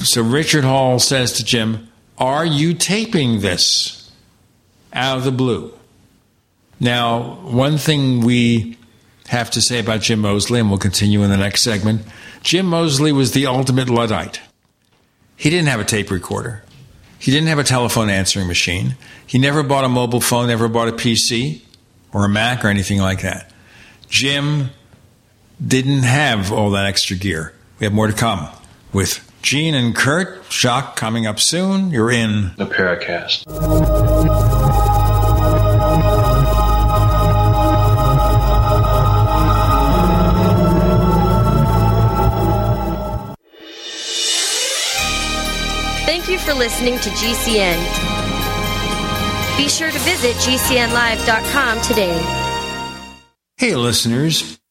So Richard Hall says to Jim, Are you taping this out of the blue? Now, one thing we have to say about Jim Moseley, and we'll continue in the next segment Jim Moseley was the ultimate Luddite. He didn't have a tape recorder. He didn't have a telephone answering machine. He never bought a mobile phone, never bought a PC or a Mac or anything like that. Jim didn't have all that extra gear. We have more to come with Gene and Curt. Shock coming up soon. You're in the Paracast. Thank you for listening to GCN. Be sure to visit GCNlive.com today. Hey, listeners.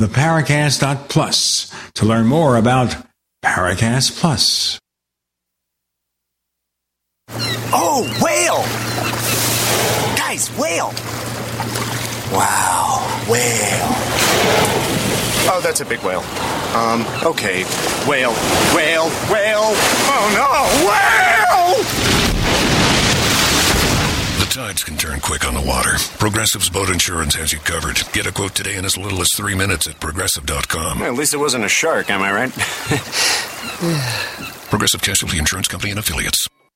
theparacast.plus to learn more about Paracast Plus. Oh, whale! Guys, whale! Wow, whale. Oh, that's a big whale. Um, okay. Whale, whale, whale. Oh no, whale! Tides can turn quick on the water. Progressive's boat insurance has you covered. Get a quote today in as little as three minutes at progressive.com. Well, at least it wasn't a shark, am I right? Progressive Casualty Insurance Company and Affiliates.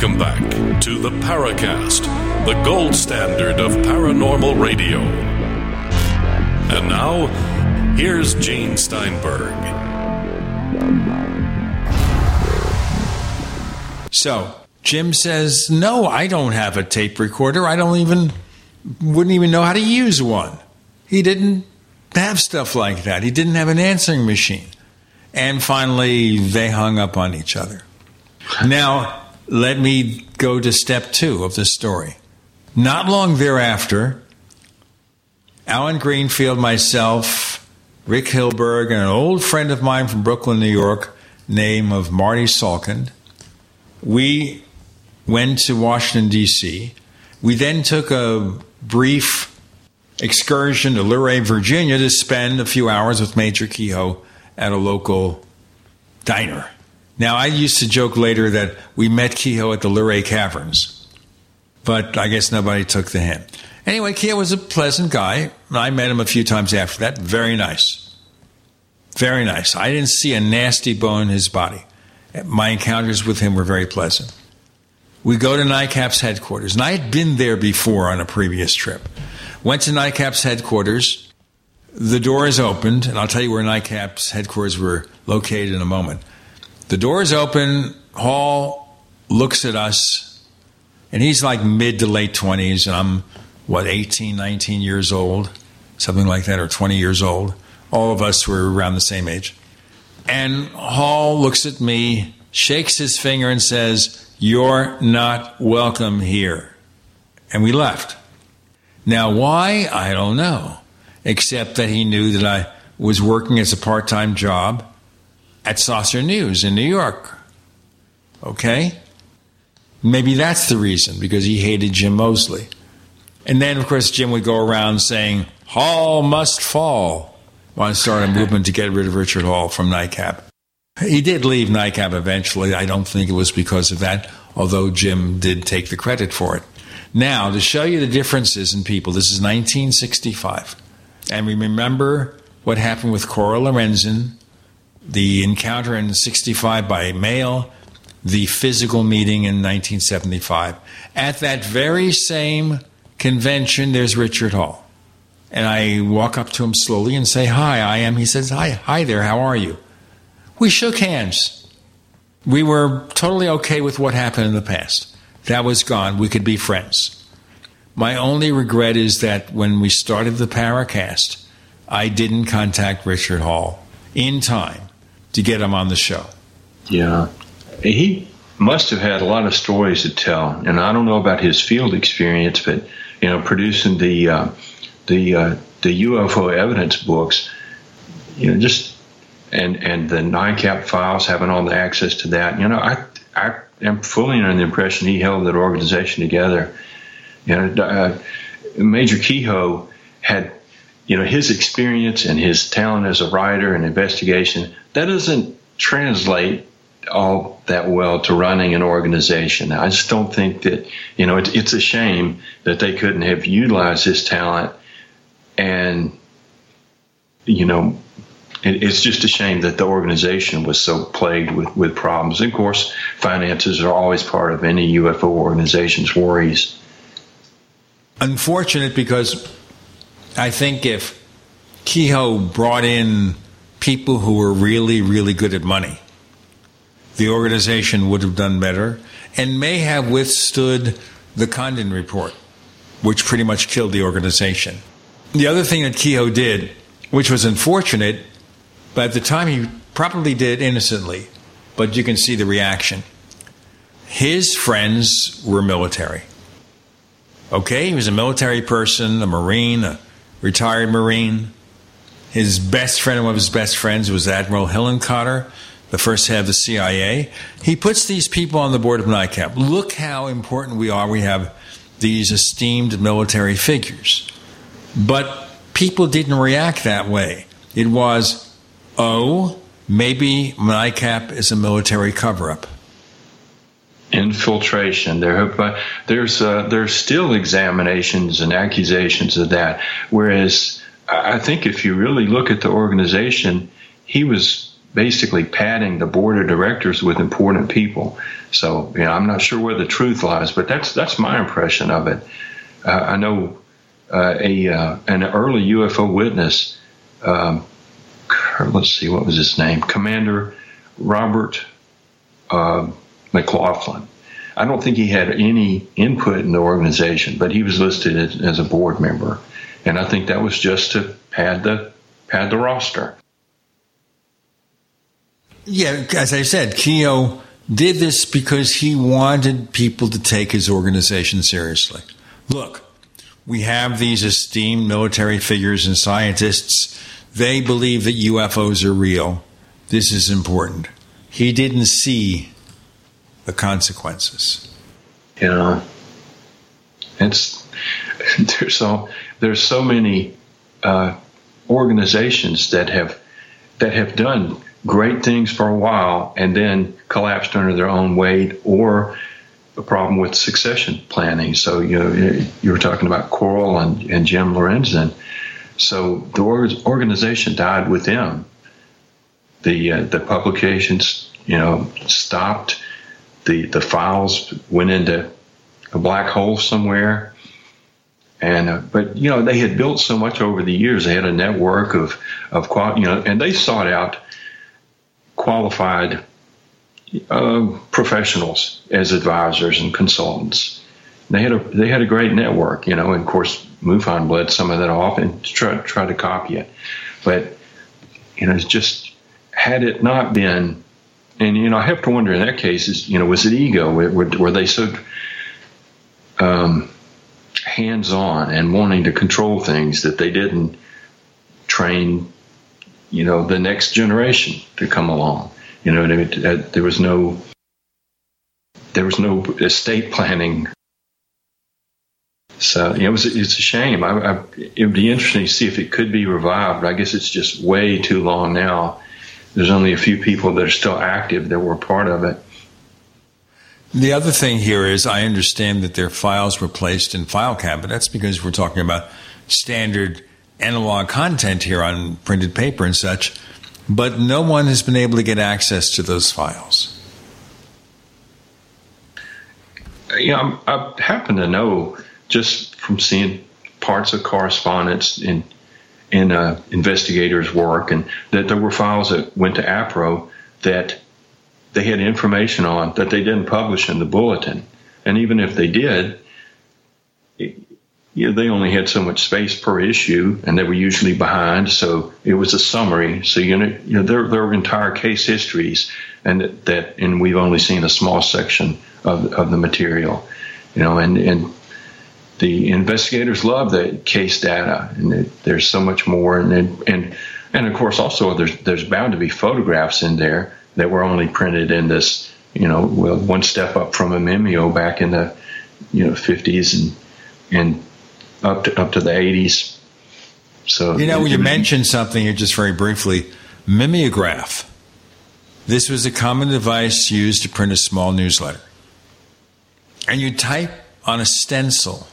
Welcome back to the Paracast, the gold standard of paranormal radio. And now, here's Gene Steinberg. So, Jim says, No, I don't have a tape recorder. I don't even, wouldn't even know how to use one. He didn't have stuff like that. He didn't have an answering machine. And finally, they hung up on each other. Now, let me go to step two of the story. Not long thereafter, Alan Greenfield, myself, Rick Hilberg, and an old friend of mine from Brooklyn, New York, name of Marty Salkind, we went to Washington, D.C. We then took a brief excursion to Luray, Virginia to spend a few hours with Major Keyhoe at a local diner Now, I used to joke later that we met Keyhoe at the Luray Caverns, but I guess nobody took the hint. Anyway, Keyhoe was a pleasant guy. I met him a few times after that. Very nice. Very nice. I didn't see a nasty bone in his body. My encounters with him were very pleasant. We go to NICAP's headquarters, and I had been there before on a previous trip. Went to NICAP's headquarters. The door is opened, and I'll tell you where NICAP's headquarters were located in a moment. The door is open. Hall looks at us, and he's like mid to late 20s, and I'm, what, 18, 19 years old, something like that, or 20 years old. All of us were around the same age. And Hall looks at me, shakes his finger, and says, You're not welcome here. And we left. Now, why? I don't know, except that he knew that I was working as a part time job at Saucer News in New York. Okay? Maybe that's the reason, because he hated Jim Moseley. And then, of course, Jim would go around saying, Hall must fall. Want to start a movement to get rid of Richard Hall from NICAP. He did leave NICAP eventually. I don't think it was because of that, although Jim did take the credit for it. Now, to show you the differences in people, this is 1965. And we remember what happened with Cora Lorenzen, the encounter in 65 by mail, the physical meeting in 1975. At that very same convention, there's Richard Hall. And I walk up to him slowly and say, Hi, I am. He says, Hi, hi there, how are you? We shook hands. We were totally okay with what happened in the past. That was gone. We could be friends. My only regret is that when we started the Paracast, I didn't contact Richard Hall in time to get him on the show. Yeah. He must have had a lot of stories to tell. And I don't know about his field experience, but, you know, producing the. Uh, the uh, the UFO evidence books, you know, just and and the NICAP files, having all the access to that. You know, I I am fully under the impression he held that organization together. You know, uh, Major Keyhoe had, you know, his experience and his talent as a writer and investigation. That doesn't translate all that well to running an organization. I just don't think that, you know, it, it's a shame that they couldn't have utilized his talent and you know it, it's just a shame that the organization was so plagued with, with problems. And of course, finances are always part of any UFO organization's worries. Unfortunate because I think if Keyhoe brought in people who were really, really good at money, the organization would have done better and may have withstood the Condon report, which pretty much killed the organization. The other thing that Keyhoe did, which was unfortunate, but at the time he probably did innocently, but you can see the reaction. His friends were military. Okay, he was a military person, a Marine, a retired Marine. His best friend, one of his best friends, was Admiral Hillenkotter, the first head of the CIA. He puts these people on the board of NICAP. Look how important we are. We have these esteemed military figures. But people didn't react that way. It was, oh, maybe NICAP is a military cover up. Infiltration. There, there's uh, there's still examinations and accusations of that. Whereas I think if you really look at the organization, he was basically padding the board of directors with important people. So you know, I'm not sure where the truth lies, but that's that's my impression of it. Uh, I know uh, a uh, an early UFO witness. Um, let's see, what was his name? Commander Robert uh, McLaughlin. I don't think he had any input in the organization, but he was listed as, a board member, and I think that was just to pad the pad the roster. Yeah, as I said, Keyhoe did this because he wanted people to take his organization seriously. Look, we have these esteemed military figures and scientists. They believe that UFOs are real. This is important. He didn't see the consequences. Know, it's there's so there's so many uh, organizations that have that have done great things for a while and then collapsed under their own weight or a problem with succession planning. So, you know, you were talking about Coral and, and Jim Lorenzen. So the organization died with them. The, uh, the publications, you know, stopped. The, the files went into a black hole somewhere. And uh, but you know they had built so much over the years. They had a network of of qual- you know, and they sought out qualified uh, professionals as advisors and consultants. They had a they had a great network, you know. And of course, MUFON bled some of that off and tried try to copy it. But you know, it's just had it not been, and you know, I have to wonder in that case is you know, was it ego? Were, were they so um, hands on and wanting to control things that they didn't train, you know, the next generation to come along. You know, there was no there was no estate planning. So you know, it was it's a shame. I, I, it would be interesting to see if it could be revived. I guess it's just way too long now. There's only a few people that are still active that were part of it. The other thing here is I understand that their files were placed in file cabinets because we're talking about standard analog content here on printed paper and such, but no one has been able to get access to those files. Yeah, I happen to know just from seeing parts of correspondence in in uh, investigators' work, and that there were files that went to APRO that they had information on that they didn't publish in the bulletin. And even if they did, it, you know, they only had so much space per issue, and they were usually behind. So it was a summary. So you know, you know there, there were entire case histories, and that, and we've only seen a small section of of the material. You know, and and the investigators love the case data, and it, there's so much more. And and and of course, also there's there's bound to be photographs in there that were only printed in this, you know, well, one step up from a Mimeo back in the, you know, 50s and and up to up to the 80s. So you know, when you mentioned something here just very briefly, mimeograph. This was a common device used to print a small newsletter, and you type on a stencil,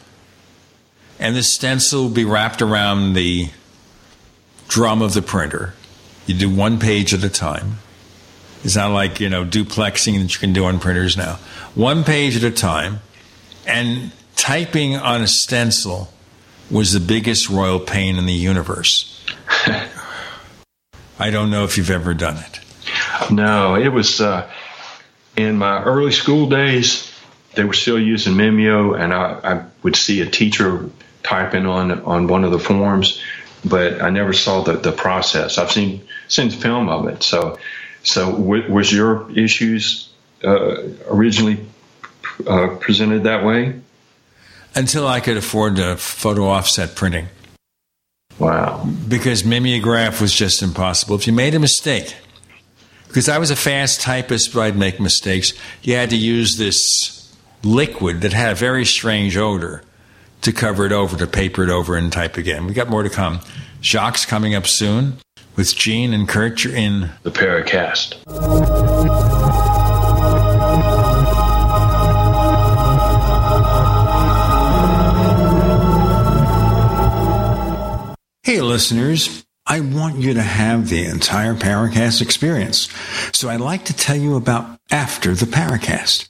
and the stencil will be wrapped around the drum of the printer. You do one page at a time. It's not like, you know, duplexing that you can do on printers now. One page at a time. And typing on a stencil was the biggest royal pain in the universe. I don't know if you've ever done it. No, it was uh, in my early school days. They were still using Mimeo, and I, I would see a teacher typing on on one of the forms, but I never saw the, the process. I've seen seen film of it, so so, w- was your issues uh, originally uh, presented that way? Until I could afford the photo offset printing. Wow. Because mimeograph was just impossible. If you made a mistake, because I was a fast typist, but I'd make mistakes, you had to use this liquid that had a very strange odor to cover it over, to paper it over and type again. We got more to come. Jacques coming up soon with Gene and Curt. You're in the Paracast. Hey, listeners. I want you to have the entire Paracast experience. So I'd like to tell you about After the Paracast.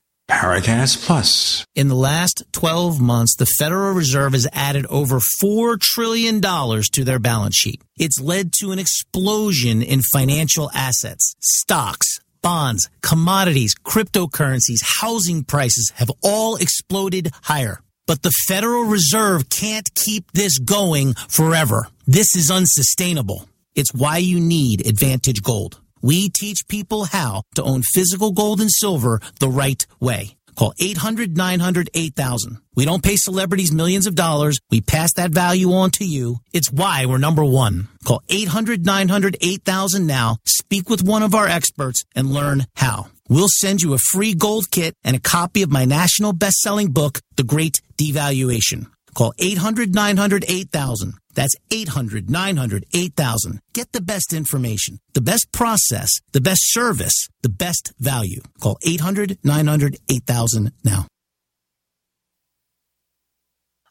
Paracast. Plus. In the last 12 months, the Federal Reserve has added over $4 trillion to their balance sheet. It's led to an explosion in financial assets, stocks, bonds, commodities, cryptocurrencies, housing prices have all exploded higher. But the Federal Reserve can't keep this going forever. This is unsustainable. It's why you need Advantage Gold. We teach people how to own physical gold and silver the right way. Call 800 900 8000. We don't pay celebrities millions of dollars. We pass that value on to you. It's why we're number one. Call 800 900 8000 now. Speak with one of our experts and learn how. We'll send you a free gold kit and a copy of my national best selling book, The Great Devaluation. Call 800 900 8000. That's 800 900 8000. Get the best information, the best process, the best service, the best value. Call 800 900 8000 now.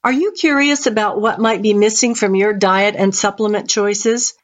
Are you curious about what might be missing from your diet and supplement choices?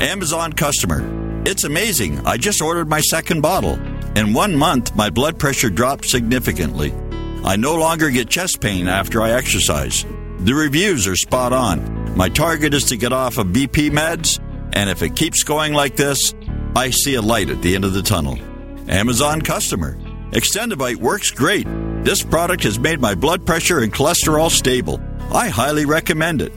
Amazon customer. It's amazing. I just ordered my second bottle. In one month, my blood pressure dropped significantly. I no longer get chest pain after I exercise. The reviews are spot on. My target is to get off of BP meds, and if it keeps going like this, I see a light at the end of the tunnel. Amazon customer. Extendivite works great. This product has made my blood pressure and cholesterol stable. I highly recommend it.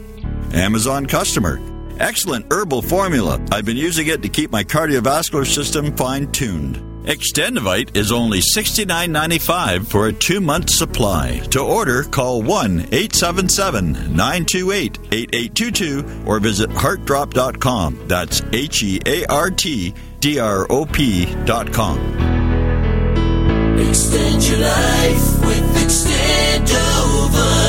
Amazon customer. Excellent herbal formula. I've been using it to keep my cardiovascular system fine tuned. Extendivite is only $69.95 for a two month supply. To order, call 1 877 928 8822 or visit heartdrop.com. That's H E A R T D R O P.com. Extend your life with Extendovite.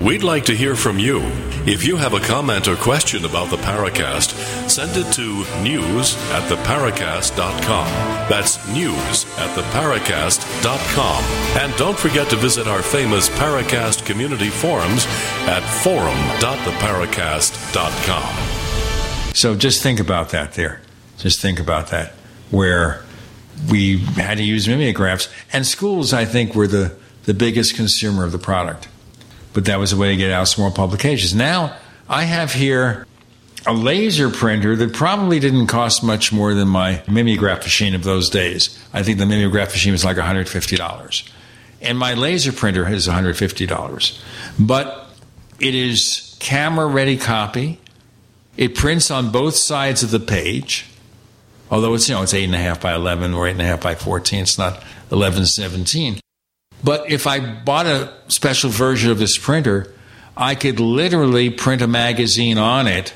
We'd like to hear from you. If you have a comment or question about the Paracast, send it to news at theparacast.com. That's news at theparacast.com. And don't forget to visit our famous Paracast community forums at forum.theparacast.com. So just think about that there. Just think about that. Where we had to use mimeographs, and schools, I think, were the, the biggest consumer of the product but that was a way to get out some more publications. Now I have here a laser printer that probably didn't cost much more than my mimeograph machine of those days. I think the mimeograph machine was like $150. And my laser printer is $150. But it is camera ready copy. It prints on both sides of the page. Although it's you know it's eight and a half by eleven or eight and a half by fourteen, it's not eleven seventeen. But if I bought a special version of this printer, I could literally print a magazine on it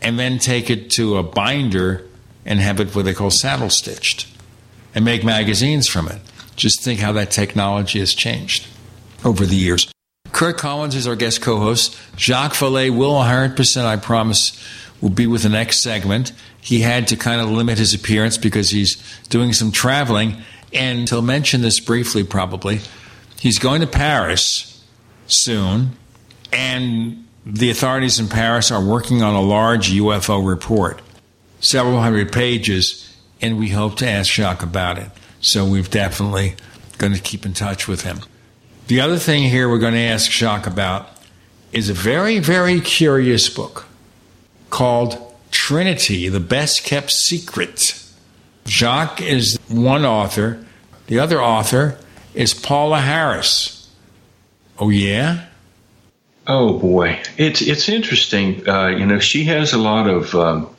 and then take it to a binder and have it what they call saddle stitched and make magazines from it. Just think how that technology has changed over the years. Curt Collins is our guest co host. Jacques Vallée will 100%, I promise, will be with the next segment. He had to kind of limit his appearance because he's doing some traveling. And he'll mention this briefly, probably. He's going to Paris soon, and the authorities in Paris are working on a large UFO report, several hundred pages, and we hope to ask Jacques about it. So we're definitely going to keep in touch with him. The other thing here we're going to ask Jacques about is a very, very curious book called Trinity, the Best Kept Secret Jacques is one author. The other author is Paola Harris. Oh, yeah? Oh, boy. It's, it's interesting. Uh, you know, she has a lot of, um,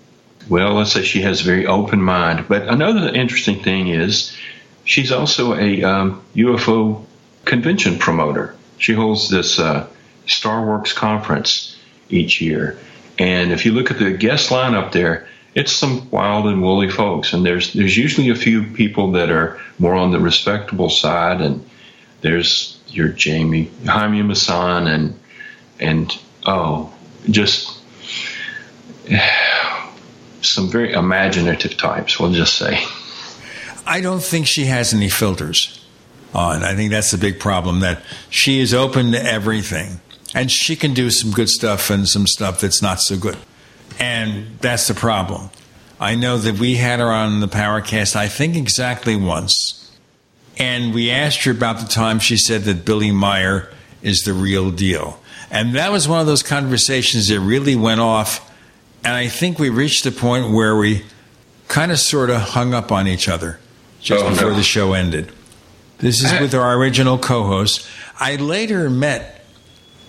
well, let's say she has a very open mind. But another interesting thing is she's also a um, UFO convention promoter. She holds this uh, StarWorks conference each year. And if you look at the guest lineup there, it's some wild and woolly folks, and there's there's usually a few people that are more on the respectable side, and there's your Jamie Jaime Maussan and and oh, just some very imaginative types. We'll just say. I don't think she has any filters on. I think that's the big problem that she is open to everything, and she can do some good stuff and some stuff that's not so good. And that's the problem. I know that we had her on the Paracast, I think exactly once. And we asked her about the time she said that Billy Meier is the real deal. And that was one of those conversations that really went off. And I think we reached a point where we kind of sort of hung up on each other just Oh, before no. the show ended. This is uh-huh. with our original co host. I later met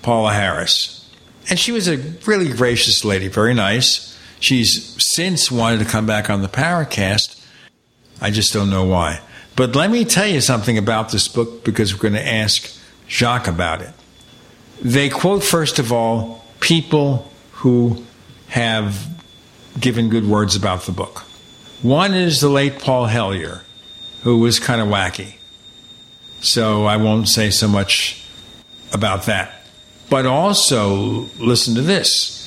Paola Harris, and she was a really gracious lady, very nice. She's since wanted to come back on the Paracast. I just don't know why. But let me tell you something about this book because we're going to ask Jacques about it. They quote, first of all, people who have given good words about the book. One is the late Paul Hellyer, who was kind of wacky. So I won't say so much about that. But also, listen to this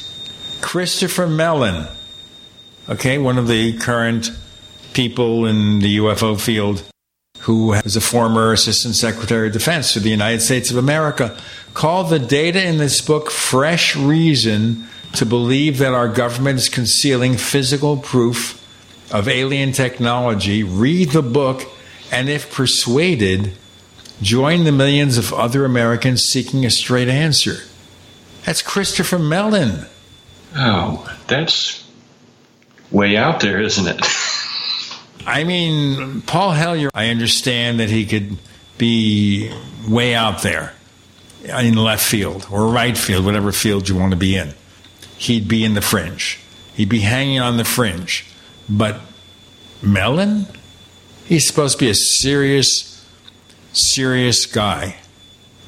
Christopher Mellon, okay, one of the current people in the UFO field who is a former Assistant Secretary of Defense for the United States of America, called the data in this book fresh reason to believe that our government is concealing physical proof of alien technology. Read the book, and if persuaded, join the millions of other Americans seeking a straight answer. That's Christopher Mellon. Oh, that's way out there, isn't it? I mean, Paul Hellyer, I understand that he could be way out there in left field or right field, whatever field you want to be in. He'd be in the fringe. He'd be hanging on the fringe. But Mellon? He's supposed to be a serious, serious guy.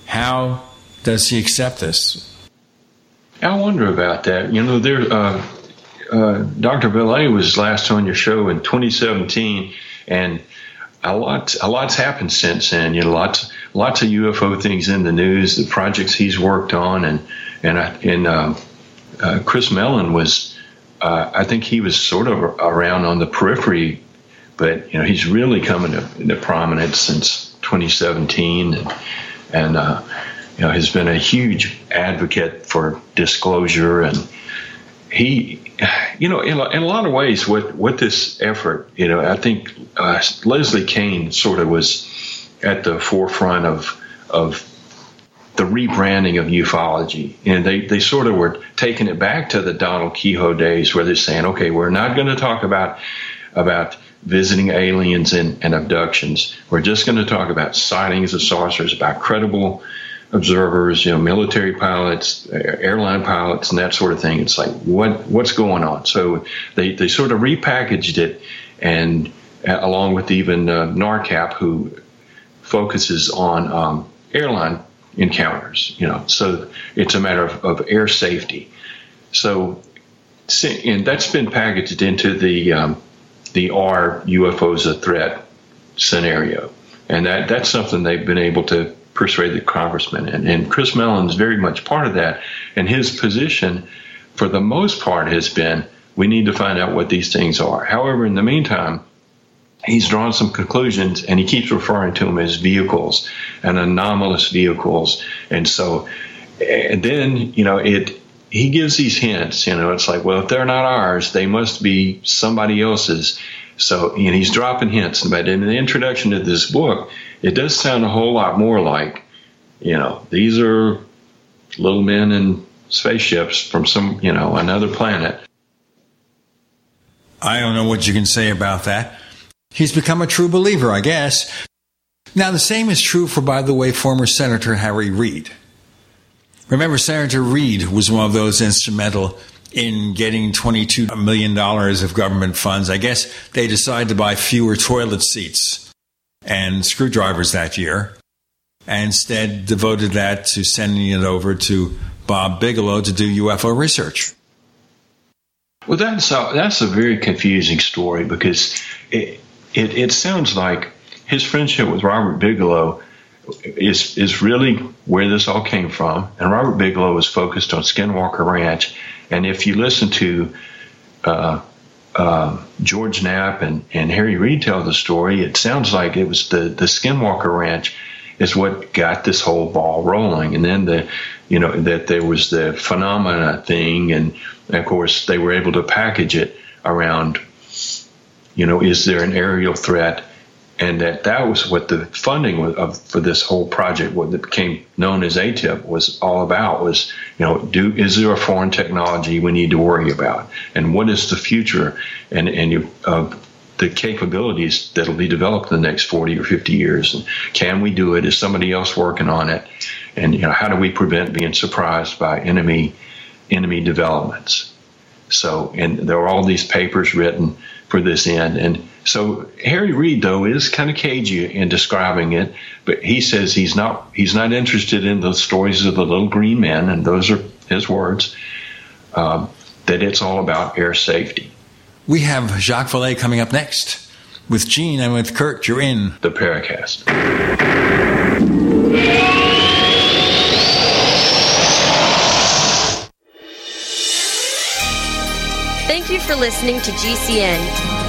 How does he accept this? I wonder about that. You know, there, uh, uh, Dr. Vallée was last on your show in 2017, and a lot, a lot's happened since then. You know, lots, lots of UFO things in the news, the projects he's worked on, and and I- and um, uh, Chris Mellon was, uh, I think he was sort of around on the periphery, but you know, he's really coming to, into prominence since 2017, and and uh, you know, has been a huge advocate for disclosure and he, you know, in in a lot of ways, with with this effort, you know, I think uh, Leslie Kean sort of was at the forefront of of the rebranding of ufology, and they they sort of were taking it back to the Donald Keyhoe days, where they're saying, okay, we're not going to talk about about visiting aliens and, and abductions. We're just going to talk about sightings of saucers, about credible observers, you know, military pilots, airline pilots, and that sort of thing. It's like what what's going on? So they they sort of repackaged it, and uh, along with even uh, NARCAP, who focuses on um, airline encounters. You know, so it's a matter of, of air safety. So, and that's been packaged into the um, the R UFOs a threat scenario, and that that's something they've been able to persuade the congressman in. And Chris Mellon is very much part of that. And his position, for the most part, has been we need to find out what these things are. However, in the meantime, he's drawn some conclusions and he keeps referring to them as vehicles and anomalous vehicles. And so, and then, you know, it, he gives these hints, you know, it's like, well, if they're not ours, they must be somebody else's. So, and he's dropping hints. But in the introduction to this book, it does sound a whole lot more like, you know, these are little men in spaceships from some, you know, another planet. I don't know what you can say about that. He's become a true believer, I guess. Now, the same is true for, by the way, former Senator Harry Reid. Remember, Senator Reid was one of those instrumental in getting $22 million of government funds. I guess they decided to buy fewer toilet seats and screwdrivers that year, and instead devoted that to sending it over to Bob Bigelow to do UFO research. Well, that's a, that's a very confusing story because it, it, it sounds like his friendship with Robert Bigelow is is really where this all came from. And Robert Bigelow was focused on Skinwalker Ranch. And if you listen to uh, uh, George Knapp and, and Harry Reid tell the story, it sounds like it was the, the Skinwalker Ranch is what got this whole ball rolling. And then the, you know, that there was the phenomena thing. And of course, they were able to package it around, you know, is there an aerial threat? And that that was what the funding of, for this whole project, what became known as ATIP, was all about. Was you know, do is there a foreign technology we need to worry about, and what is the future, and and you, uh, the capabilities that'll be developed in the next forty or fifty years, and can we do it? Is somebody else working on it, and you know, how do we prevent being surprised by enemy enemy developments? So, and there are all these papers written for this end, and so Harry Reid, though, is kind of cagey in describing it, but he says he's not he's not interested in the stories of the little green men, and those are his words. Um, that it's all about air safety. We have Jacques Vallée coming up next with Gene and with Curt. You're in the Paracast. Thank you for listening to GCN.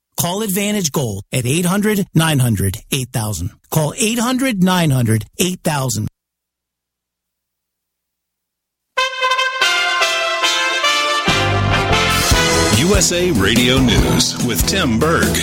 Call Advantage Gold at 800 900 8000. Call 800 900 8000. USA Radio News with Tim Berg.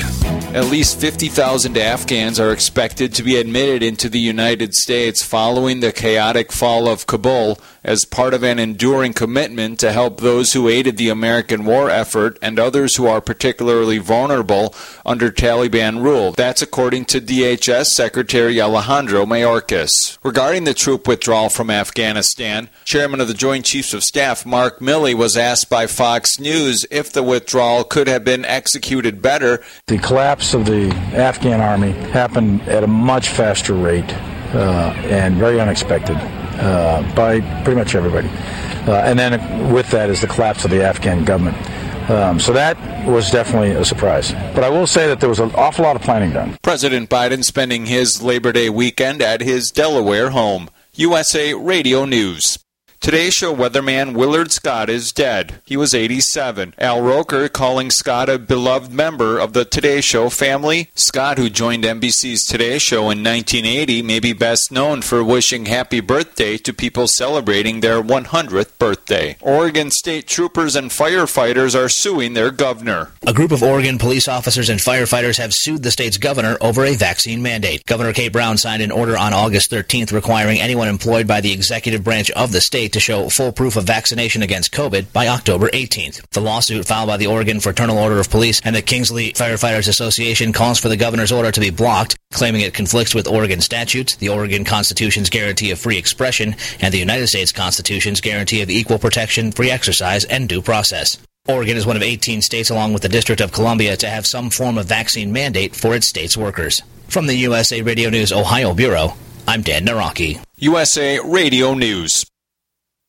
At least 50,000 Afghans are expected to be admitted into the United States following the chaotic fall of Kabul as part of an enduring commitment to help those who aided the American war effort and others who are particularly vulnerable under Taliban rule. That's according to DHS Secretary Alejandro Mayorkas. Regarding the troop withdrawal from Afghanistan, Chairman of the Joint Chiefs of Staff Mark Milley was asked by Fox News if the withdrawal could have been executed better. The collapse of the Afghan army happened at a much faster rate uh, and very unexpected uh, by pretty much everybody. Uh, and then with that is the collapse of the Afghan government. Um, so that was definitely a surprise. But I will say that there was an awful lot of planning done. President Biden spending his Labor Day weekend at his Delaware home. USA Radio News. Today's show weatherman Willard Scott is dead. He was 87. Al Roker calling Scott a beloved member of the Today Show family. Scott, who joined NBC's Today Show in 1980, may be best known for wishing happy birthday to people celebrating their 100th birthday. Oregon State troopers and firefighters are suing their governor. A group of Oregon police officers and firefighters have sued the state's governor over a vaccine mandate. Governor Kate Brown signed an order on August 13th requiring anyone employed by the executive branch of the state to show full proof of vaccination against COVID by October 18th. The lawsuit filed by the Oregon Fraternal Order of Police and the Kingsley Firefighters Association calls for the governor's order to be blocked, claiming it conflicts with Oregon statutes, the Oregon Constitution's guarantee of free expression, and the United States Constitution's guarantee of equal protection, free exercise, and due process. Oregon is one of 18 states, along with the District of Columbia, to have some form of vaccine mandate for its state's workers. From the USA Radio News Ohio Bureau, I'm Dan Naraki. USA Radio News.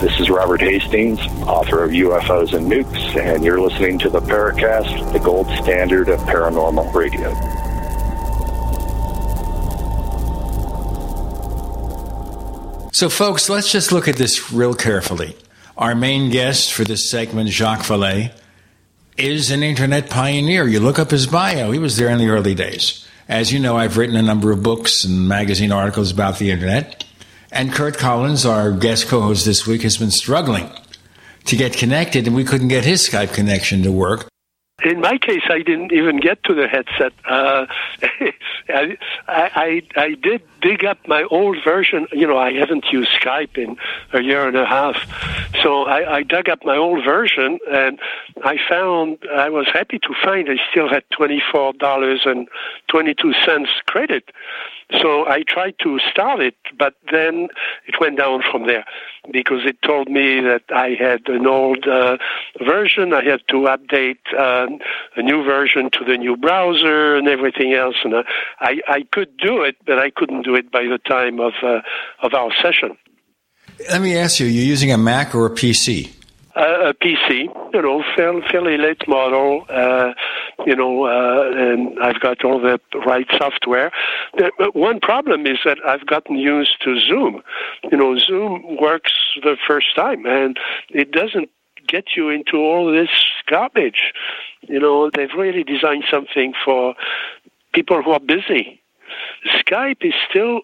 This is Robert Hastings, author of UFOs and Nukes, and you're listening to the Paracast, the gold standard of paranormal radio. So, folks, let's just look at this real carefully. Our main guest for this segment, Jacques Vallée, is an internet pioneer. You look up his bio, he was there in the early days. As you know, I've written a number of books and magazine articles about the internet. And Curt Collins, our guest co host this week, has been struggling to get connected, and we couldn't get his Skype connection to work. In my case, I didn't even get to the headset. Uh, I, I, I did dig up my old version. You know, I haven't used Skype in a year and a half, so I, I dug up my old version, and I found I was happy to find I still had twenty four dollars and twenty two cents credit. So I tried to start it, but then it went down from there because it told me that I had an old uh, version. I had to update uh, a new version to the new browser and everything else. And uh, I, I could do it, but I couldn't do it by the time of uh, of our session. Let me ask you: You're using a Mac or a PC? Uh, a PC, you know, fairly, fairly late model, uh, you know, uh, and I've got all the right software. The, one problem is that I've gotten used to Zoom. You know, Zoom works the first time, and it doesn't get you into all this garbage. You know, they've really designed something for people who are busy. Skype is still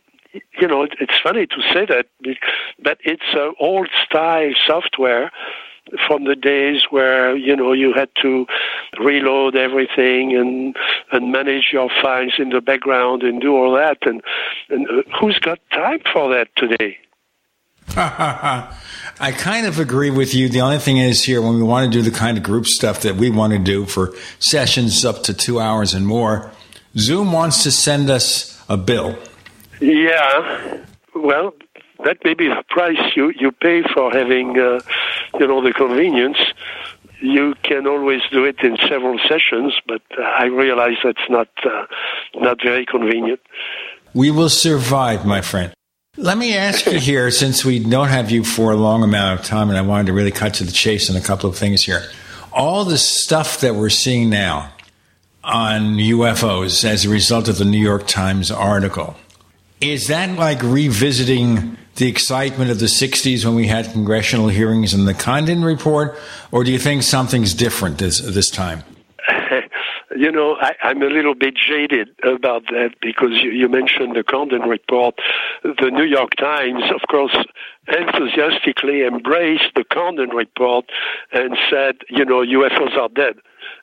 you know, it's funny to say that, but it's an old style software from the days where you know you had to reload everything and and manage your files in the background and do all that and and uh, who's got time for that today I kind of agree with you. The only thing is here when we want to do the kind of group stuff that we want to do for sessions up to two hours and more, Zoom wants to send us a bill. Yeah. Well, that may be the price you, you pay for having, uh, you know, the convenience. You can always do it in several sessions, but uh, I realize that's not uh, not very convenient. We will survive, my friend. Let me ask you here, since we don't have you for a long amount of time, and I wanted to really cut to the chase on a couple of things here. All the stuff that we're seeing now on UFOs as a result of the New York Times article, is that like revisiting the excitement of the 60s when we had congressional hearings and the Condon report, or do you think something's different this, this time? you know, I, I'm a little bit jaded about that because you, you mentioned the Condon report. The New York Times, of course, enthusiastically embraced the Condon report and said, you know, UFOs are dead.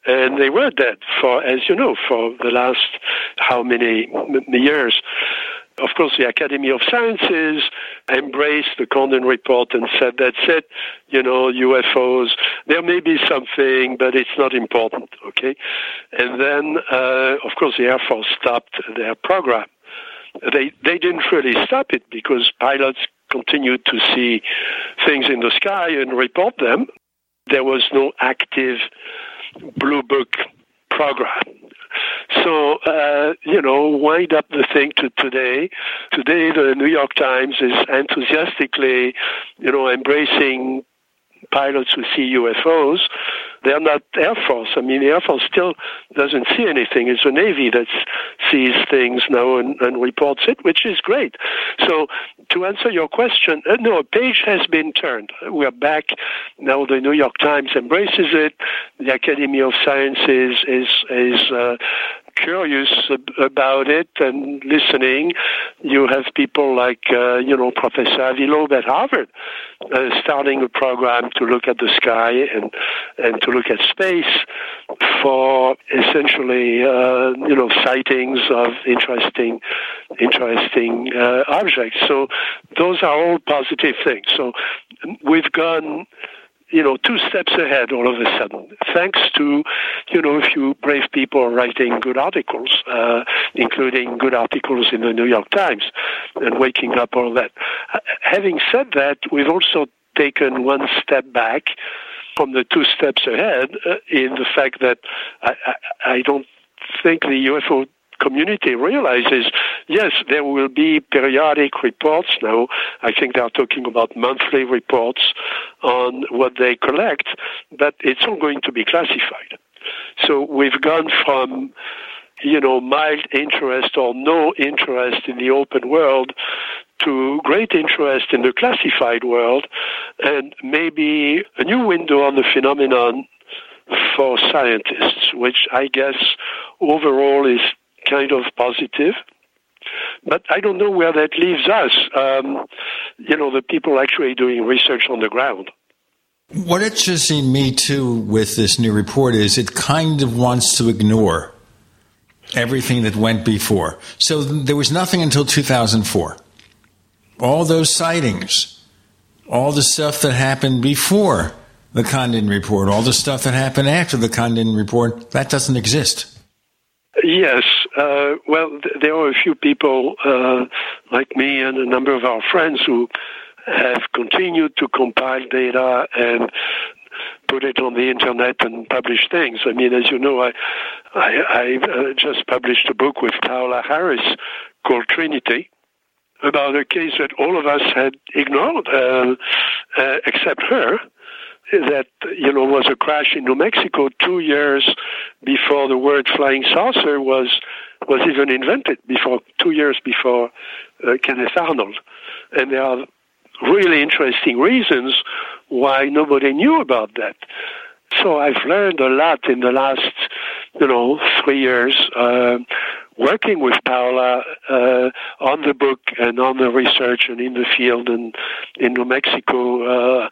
And they were dead for, as you know, for the last how many years. Of course, the Academy of Sciences embraced the Condon report and said, that's it, you know, UFOs, there may be something, but it's not important, okay? And then, uh, of course, the Air Force stopped their program. They, they didn't really stop it because pilots continued to see things in the sky and report them. There was no active Blue Book program. So, uh, you know, wind up the thing to today. Today, the New York Times is enthusiastically, you know, embracing pilots who see UFOs. They're not Air Force. I mean, the Air Force still doesn't see anything. It's the Navy that sees things now and, and reports it, which is great. So, to answer your question, uh, no, a page has been turned. We're back now. The New York Times embraces it. The Academy of Sciences is is uh, curious about it and listening. You have people like, uh, you know, Professor Avi at Harvard uh, starting a program to look at the sky and, and to look at space for essentially, uh, you know, sightings of interesting, interesting uh, objects. So those are all positive things. So we've gone you know, two steps ahead all of a sudden, thanks to, you know, a few brave people writing good articles, uh, including good articles in the New York Times, and waking up all that. Having said that, we've also taken one step back from the two steps ahead uh, in the fact that I, I, I don't think the UFO community realizes, yes, there will be periodic reports now. I think they are talking about monthly reports on what they collect, but it's all going to be classified. So we've gone from you know, mild interest or no interest in the open world to great interest in the classified world and maybe a new window on the phenomenon for scientists, which I guess overall is kind of positive. But I don't know where that leaves us. Um, you know, the people actually doing research on the ground. What interests me too with this new report is it kind of wants to ignore everything that went before. So there was nothing until 2004. All those sightings, all the stuff that happened before the Condon report, all the stuff that happened after the Condon report, that doesn't exist. Yes. Uh, well, th- there are a few people uh, like me and a number of our friends who have continued to compile data and put it on the internet and publish things. I mean, as you know, I I, I uh, just published a book with Paola Harris called Trinity about a case that all of us had ignored, uh, uh, except her that you know was a crash in New Mexico two years before the word flying saucer was was even invented before two years before uh, Kenneth Arnold, and there are really interesting reasons why nobody knew about that. So I've learned a lot in the last, you know, three years, uh, working with Paola uh, on the book and on the research and in the field and in New Mexico, uh,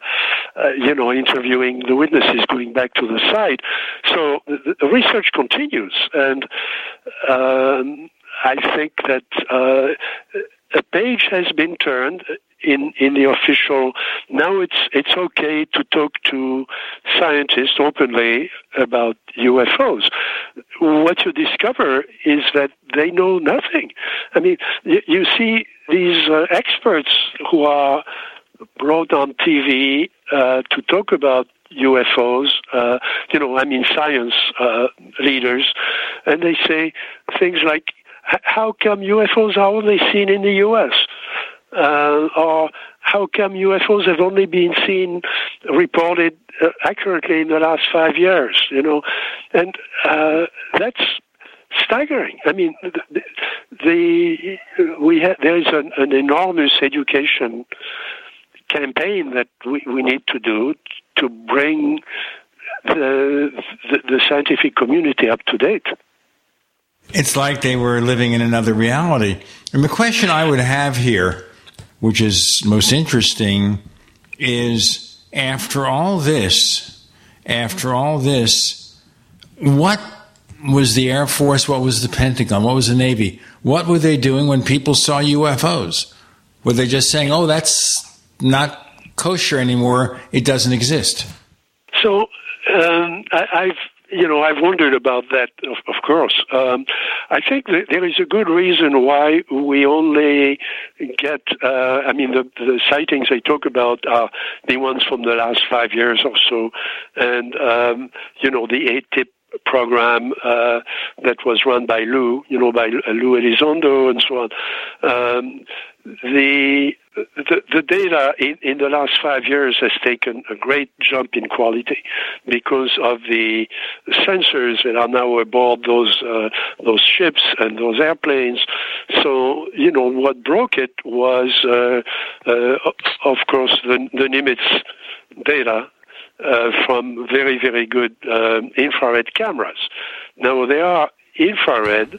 uh, you know, interviewing the witnesses, going back to the site. So the, the research continues, and um, I think that uh, a page has been turned in in the official. Now it's it's okay to talk to scientists openly about UFOs. What you discover is that they know nothing. I mean, you, you see these uh, experts who are brought on TV uh, to talk about UFOs, uh, you know, I mean, science uh, leaders, and they say things like, how come UFOs are only seen in the U.S.? Uh, or how come UFOs have only been seen, reported uh, accurately in the last five years? You know, and uh, that's staggering. I mean, the, the we ha- there is an, an, enormous education campaign that we, we need to do to bring the, the, the scientific community up to date. It's like they were living in another reality. And the question I would have here, which is most interesting, is after all this, after all this, what was the Air Force? What was the Pentagon? What was the Navy? What were they doing when people saw UFOs? Were they just saying, oh, that's not kosher anymore? It doesn't exist? So um, I, have you know, I've wondered about that, of, of course. Um, I think that there is a good reason why we only get, uh, I mean, the, the sightings I talk about are the ones from the last five years or so. And, um, you know, the ATIP program uh, that was run by Lou, you know, by Lou Elizondo and so on. Um, the, the, the data in, in the last five years has taken a great jump in quality because of the sensors that are now aboard those uh, those ships and those airplanes. So you know what broke it was, uh, uh, of course, the, the Nimitz data uh, from very, very good um, infrared cameras. Now, they are infrared,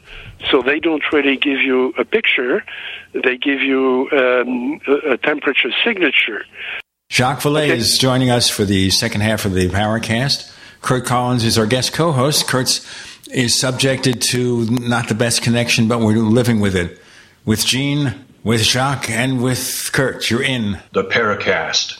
so they don't really give you a picture, they give you um, a, a, temperature signature. Jacques Vallée okay. is joining us for the second half of the Paracast. Curt Collins is our guest co host. Curt's is subjected to not the best connection, but we're living with it. With Gene, with Jacques, and with Curt, you're in the Paracast.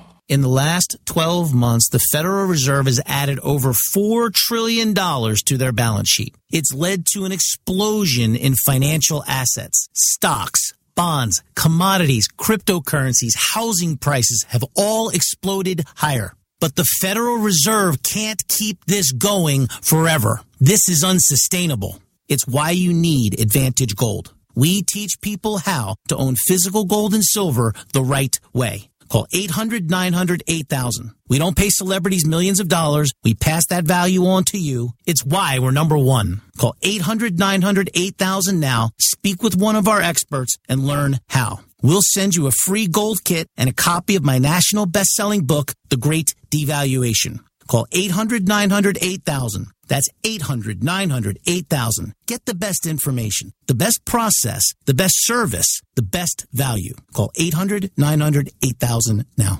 In the last 12 months, the Federal Reserve has added over $4 trillion to their balance sheet. It's led to an explosion in financial assets. Stocks, bonds, commodities, cryptocurrencies, housing prices have all exploded higher. But the Federal Reserve can't keep this going forever. This is unsustainable. It's why you need Advantage Gold. We teach people how to own physical gold and silver the right way. Call 800 900 8000. We don't pay celebrities millions of dollars. We pass that value on to you. It's why we're number one. Call 800 900 8000 now. Speak with one of our experts and learn how. We'll send you a free gold kit and a copy of my national best selling book, The Great Devaluation. Call 800 900 8000. That's 800 900 8000. Get the best information, the best process, the best service, the best value. Call 800 900 8000 now.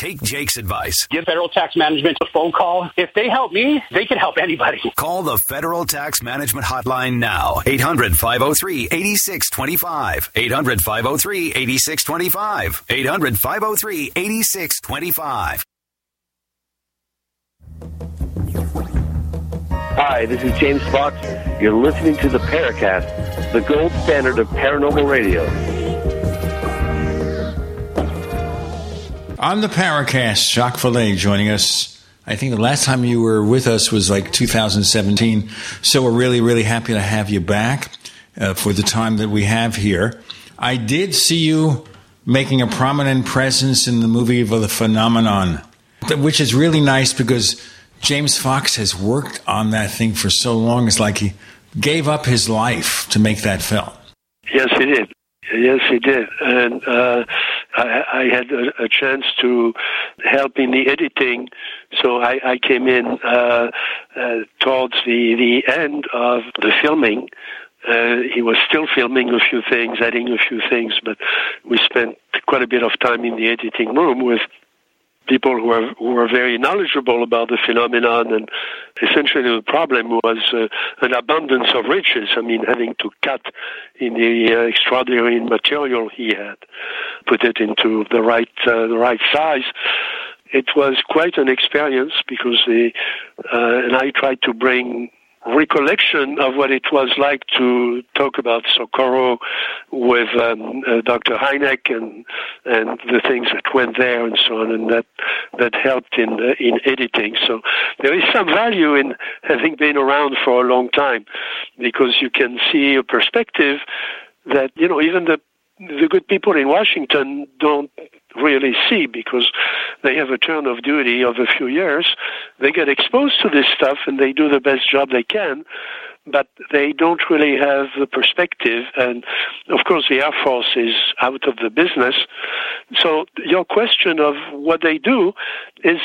Take Jake's advice. Give federal tax management a phone call. If they help me, they can help anybody. Call the Federal Tax Management Hotline now. 800 503 8625. 800 503 8625. 800 503 8625. Hi, this is James Fox. You're listening to the Paracast, the gold standard of paranormal radio. On the Paracast, Jacques Vallée joining us. I think the last time you were with us was like 2017. So we're really, really happy to have you back uh, for the time that we have here. I did see you making a prominent presence in the movie of the phenomenon, which is really nice because James Fox has worked on that thing for so long. It's like he gave up his life to make that film. Yes, he did. Yes, he did. And uh, I, I, had a, a, chance to help in the editing, so I, I came in uh, uh, towards the, the end of the filming. Uh, he was still filming a few things, adding a few things, but we spent quite a bit of time in the editing room with people who are who are very knowledgeable about the phenomenon. And essentially, the problem was uh, an abundance of riches. I mean, having to cut in the uh, extraordinary material he had, put it into the right uh, the right size. It was quite an experience because the uh, and I tried to bring recollection of what it was like to talk about Socorro with um, uh, Dr. Hynek and and the things that went there and so on, and that that helped in uh, in editing. So there is some value in having been around for a long time, because you can see a perspective that you know even the the good people in Washington don't really see because they have a turn of duty of a few years. They get exposed to this stuff and they do the best job they can, but they don't really have the perspective. And of course, the Air Force is out of the business. So your question of what they do is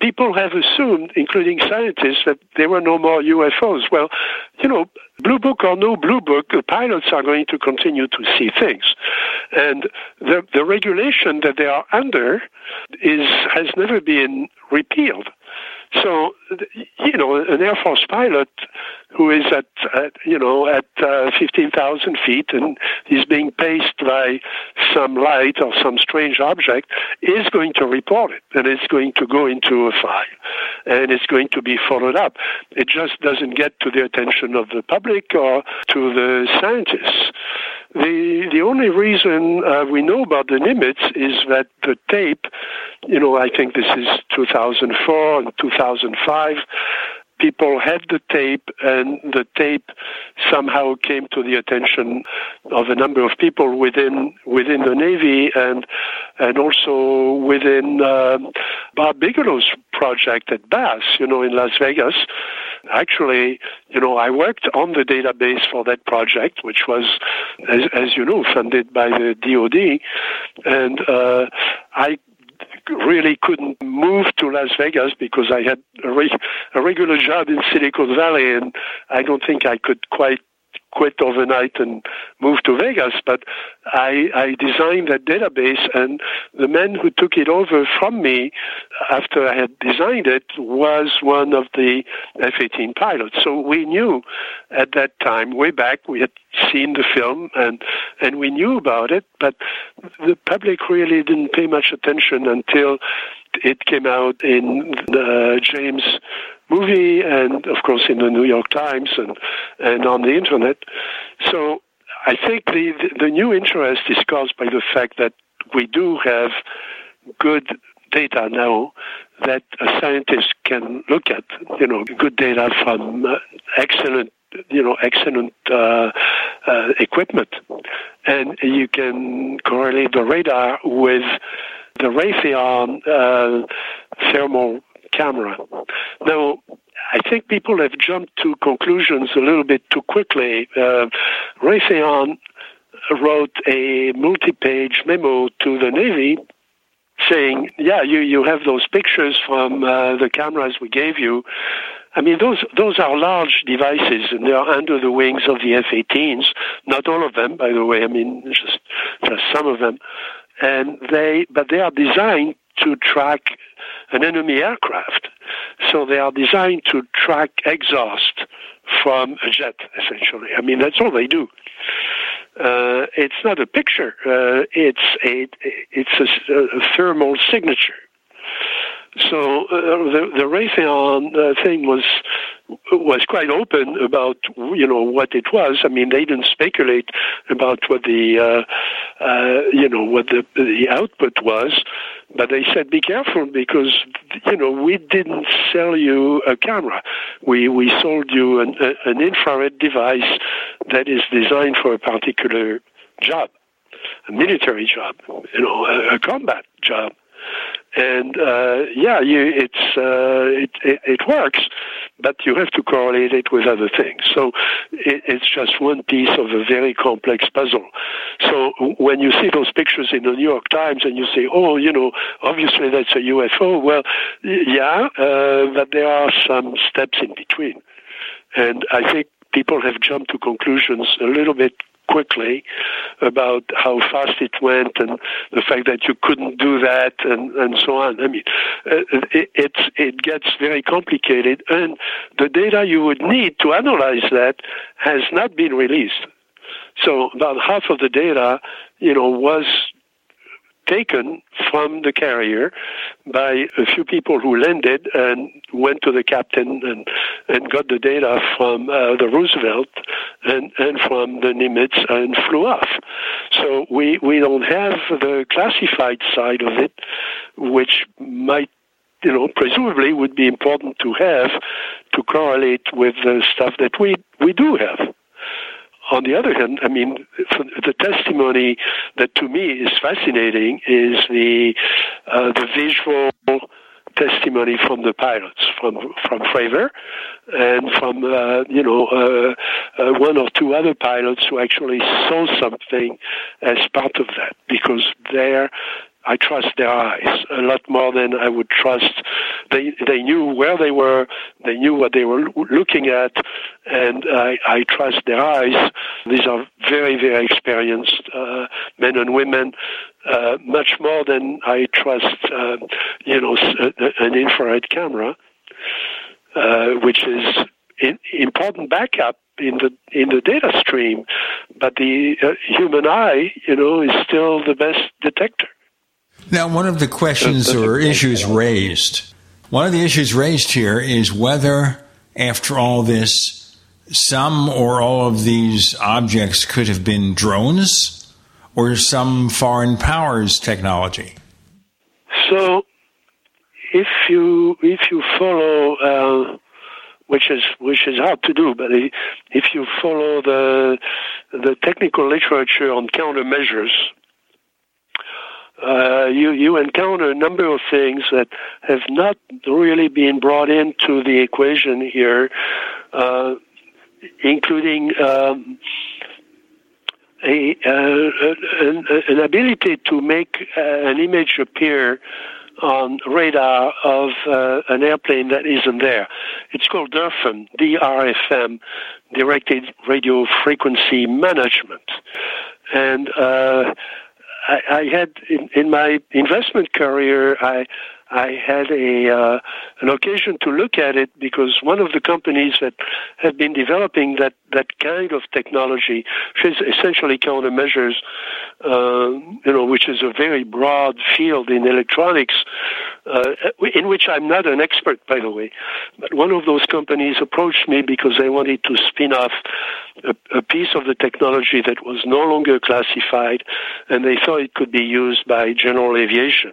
people have assumed, including scientists, that there were no more UFOs. Well, you know, blue book or no blue book, the pilots are going to continue to see things. And the, the regulation that they are under is, has never been repealed. So, you know, an Air Force pilot who is at, at you know, at uh, 15,000 feet and is being paced by some light or some strange object is going to report it and it's going to go into a file and it's going to be followed up. It just doesn't get to the attention of the public or to the scientists. The the only reason uh, we know about the Nimitz is that the tape, you know, I think this is 2004 and 2005 people had the tape, and the tape somehow came to the attention of a number of people within within the Navy and and also within uh, Bob Bigelow's project at BAASS, you know, in Las Vegas. Actually, you know, I worked on the database for that project, which was, as, as you know, funded by the DoD, and uh, I really couldn't move to Las Vegas because I had a, re- a regular job in Silicon Valley, and I don't think I could quite quit overnight and move to Vegas, but I, I designed that database, and the man who took it over from me after I had designed it was one of the F 18 pilots. So we knew at that time, way back, we had seen the film and, and we knew about it, but the public really didn't pay much attention until it came out in the James movie and of course in the New York Times and, and on the internet. So I think the, the new interest is caused by the fact that we do have good data now that a scientist can look at, you know, good data from uh, excellent you know excellent uh, uh, equipment, and you can correlate the radar with the Raytheon uh, thermal camera. Now, I think people have jumped to conclusions a little bit too quickly. Uh, Raytheon wrote a multi-page memo to the Navy saying, "Yeah, you you have those pictures from uh, the cameras we gave you." I mean, those those are large devices, and they are under the wings of the F-18s. Not all of them, by the way. I mean, just just some of them, and they but they are designed to track an enemy aircraft. So they are designed to track exhaust from a jet, essentially. I mean, that's all they do. Uh, it's not a picture. Uh, it's a it's a, a, thermal signature. So uh, the the Raytheon uh, thing was was quite open about you know what it was. I mean, they didn't speculate about what the uh, uh, you know what the the output was, but they said be careful because you know we didn't sell you a camera. We we sold you an, a, an infrared device that is designed for a particular job, a military job, you know, a, a combat job and uh, yeah, you, it's uh, it, it, it works, but you have to correlate it with other things. So it, it's just one piece of a very complex puzzle. So when you see those pictures in the New York Times and you say, oh, you know, obviously that's a UFO. Well, yeah, uh, but there are some steps in between, and I think people have jumped to conclusions a little bit quickly about how fast it went and the fact that you couldn't do that and, and so on. I mean, uh, it, it's, it gets very complicated and the data you would need to analyze that has not been released. So about half of the data, you know, was taken from the carrier by a few people who landed and went to the captain and, and got the data from uh, the Roosevelt and, and from the Nimitz and flew off. So we, we don't have the classified side of it, which might you know, presumably would be important to have to correlate with the stuff that we, we do have on the other hand, I mean, the testimony that to me is fascinating is the uh, the visual testimony from the pilots, from from Fravor, and from uh, you know uh, uh, one or two other pilots who actually saw something as part of that, because they're I trust their eyes a lot more than I would trust. They they knew where they were, they knew what they were looking at, and I, I trust their eyes. These are very very experienced uh, men and women, uh, much more than I trust, uh, you know, an infrared camera, uh, which is important backup in the in the data stream, but the uh, human eye, you know, is still the best detector. Now, one of the questions or issues raised, one of the issues raised here is whether, after all this, some or all of these objects could have been drones or some foreign powers technology. So, if you if you follow, uh, which is which is hard to do, but if you follow the the technical literature on countermeasures, uh, you you encounter a number of things that have not really been brought into the equation here, uh, including um, a, uh, an, an, ability to make uh, an image appear on radar of uh, an airplane that isn't there. It's called DRFM, D-R-F-M, Directed Radio Frequency Management, and uh, I, I had in, in my investment career, I I had a uh, an occasion to look at it because one of the companies that had been developing that that kind of technology, which is essentially countermeasures, uh, you know, which is a very broad field in electronics, uh, in which I'm not an expert, by the way. But one of those companies approached me because they wanted to spin off a, a piece of the technology that was no longer classified, and they thought it could be used by general aviation,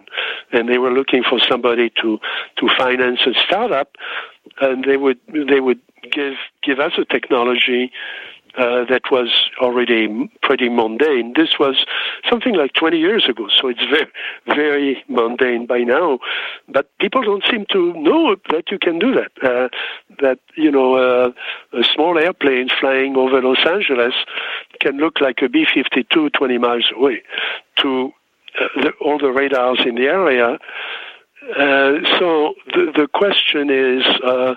and they were looking for somebody to to finance a startup, and they would they would give give us a technology uh, that was already pretty mundane. This was something like 20 years ago, so it's very, very mundane by now. But people don't seem to know that you can do that. Uh, that you know, uh, a small airplane flying over Los Angeles can look like a B-52 20 miles away to uh, the, all the radars in the area. Uh, so the, the question is, uh,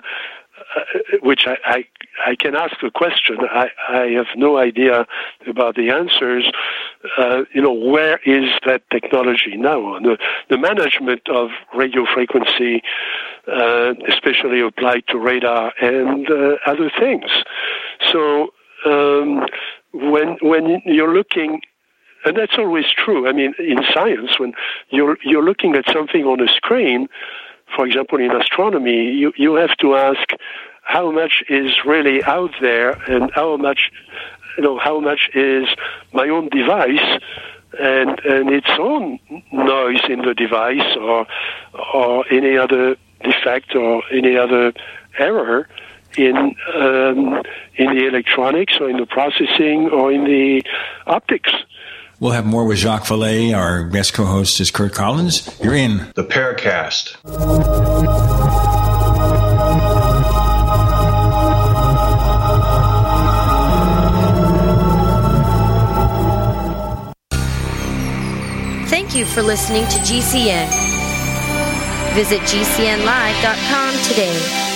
which I, I, I can ask a question. I, I have no idea about the answers. Uh, you know, where is that technology now? The, the management of radio frequency, uh, especially applied to radar and uh, other things. So um, when when you're looking and that's always true. I mean, in science, when you're you're looking at something on a screen, for example, in astronomy, you, you have to ask how much is really out there and how much, you know, how much is my own device and, and its own noise in the device or, or any other defect or any other error in um, in the electronics or in the processing or in the optics. We'll have more with Jacques Vallée. Our guest co-host is Curt Collins. You're in the Paracast. Thank you for listening to GCN. Visit GCNlive.com today.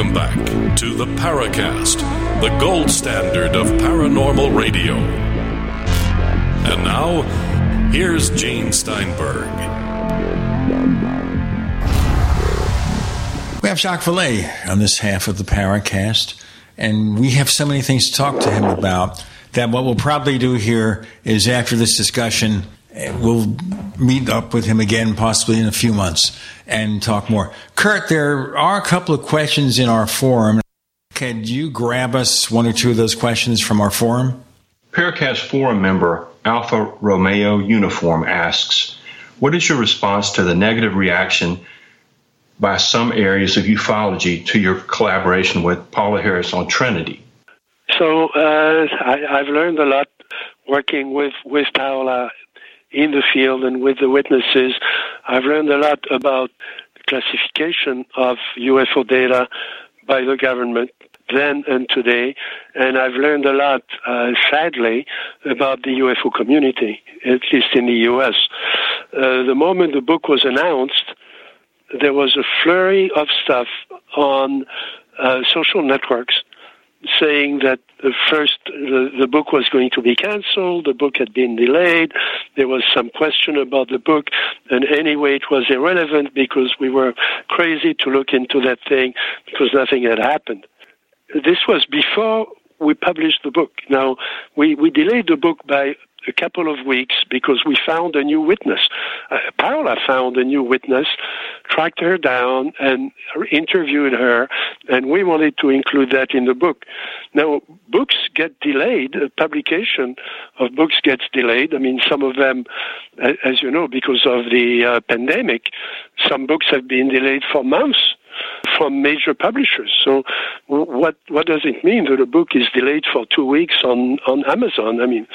Welcome back to the Paracast, the gold standard of paranormal radio. And now, here's Gene Steinberg. We have Jacques Vallée on this half of the Paracast, and we have so many things to talk to him about that what we'll probably do here is after this discussion, we'll meet up with him again, possibly in a few months, and talk more. Curt, there are a couple of questions in our forum. Can you grab us one or two of those questions from our forum? Paracast forum member Alpha Romeo Uniform asks, "What is your response to the negative reaction by some areas of ufology to your collaboration with Paola Harris on Trinity?" So uh, I, I've learned a lot working with with Paola in the field and with the witnesses. I've learned a lot about classification of UFO data by the government then and today, and I've learned a lot, uh, sadly, about the UFO community, at least in the U.S. Uh, the moment the book was announced, there was a flurry of stuff on uh, social networks saying that first the, the book was going to be cancelled the book had been delayed there was some question about the book and anyway it was irrelevant because we were crazy to look into that thing because nothing had happened this was before we published the book. Now, we, we delayed the book by a couple of weeks because we found a new witness. Uh, Paola found a new witness, tracked her down, and interviewed her, and we wanted to include that in the book. Now, books get delayed, publication of books gets delayed. I mean, some of them, as you know, because of the uh, pandemic, some books have been delayed for months from major publishers. So what what does it mean that a book is delayed for two weeks on, on Amazon? I mean,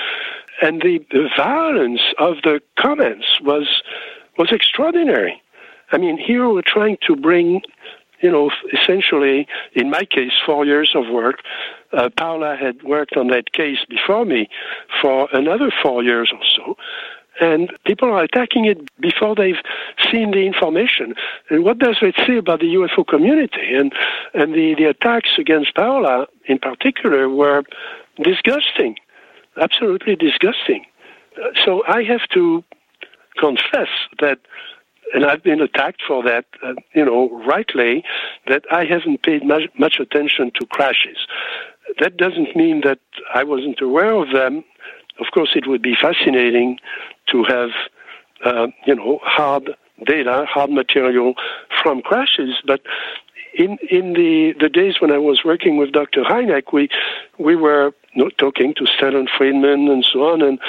and the, the violence of the comments was was extraordinary. I mean, here we're trying to bring, you know, essentially, in my case, four years of work. Uh, Paola had worked on that case before me for another four years or so. And people are attacking it before they've seen the information. And what does it say about the UFO community? And, and the, the attacks against Paola in particular were disgusting absolutely disgusting. So I have to confess that, and I've been attacked for that, uh, you know, rightly, that I haven't paid much, much attention to crashes. That doesn't mean that I wasn't aware of them. Of course, it would be fascinating to have, uh, you know, hard data, hard material from crashes, but in in the the days when I was working with Dr. Hynek, we we were talking to Stanton Friedman and so on, and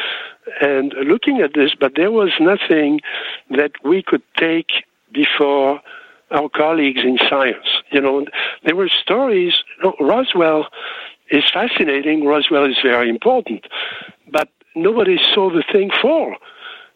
and looking at this, but there was nothing that we could take before our colleagues in science. You know, there were stories. You know, Roswell is fascinating. Roswell is very important, but nobody saw the thing fall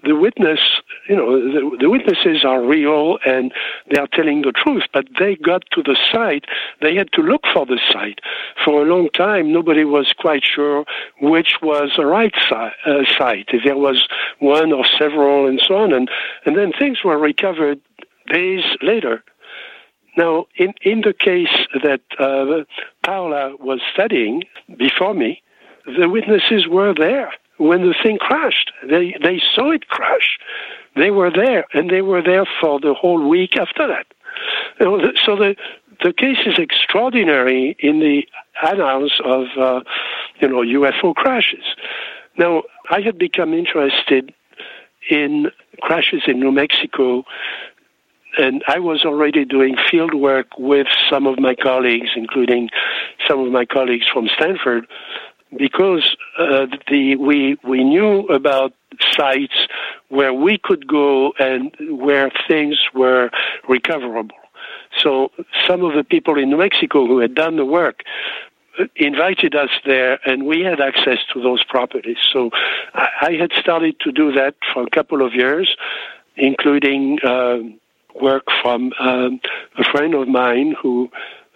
the witness, you know, the, the, witnesses are real and they are telling the truth, but they got to the site. They had to look for the site. For a long time, nobody was quite sure which was the right si- uh, site, if there was one or several and so on. And, and then things were recovered days later. Now, in, in the case that uh, Paola was studying before me, the witnesses were there when the thing crashed. They they saw it crash. They were there, and they were there for the whole week after that. So the the case is extraordinary in the annals of uh, you know UFO crashes. Now I had become interested in crashes in New Mexico and I was already doing field work with some of my colleagues, including some of my colleagues from Stanford, because uh, the we we knew about sites where we could go and where things were recoverable. So some of the people in New Mexico who had done the work uh, invited us there, and we had access to those properties. So I, I had started to do that for a couple of years, including uh, work from um, a friend of mine who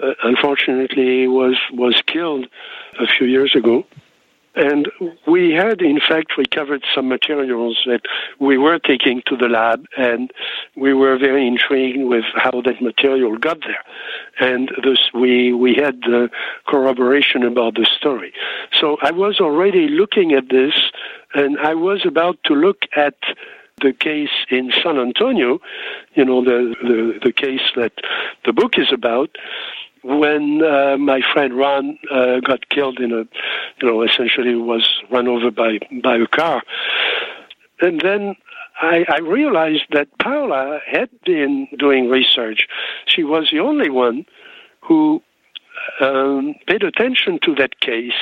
uh, unfortunately was was killed a few years ago. And we had, in fact, recovered some materials that we were taking to the lab, and we were very intrigued with how that material got there. And thus, we, we had the corroboration about the story. So I was already looking at this, and I was about to look at the case in San Antonio, you know, the, the, the case that the book is about, when uh, my friend Ron uh, got killed in a, you know, essentially was run over by, by a car. And then I, I realized that Paola had been doing research. She was the only one who um, paid attention to that case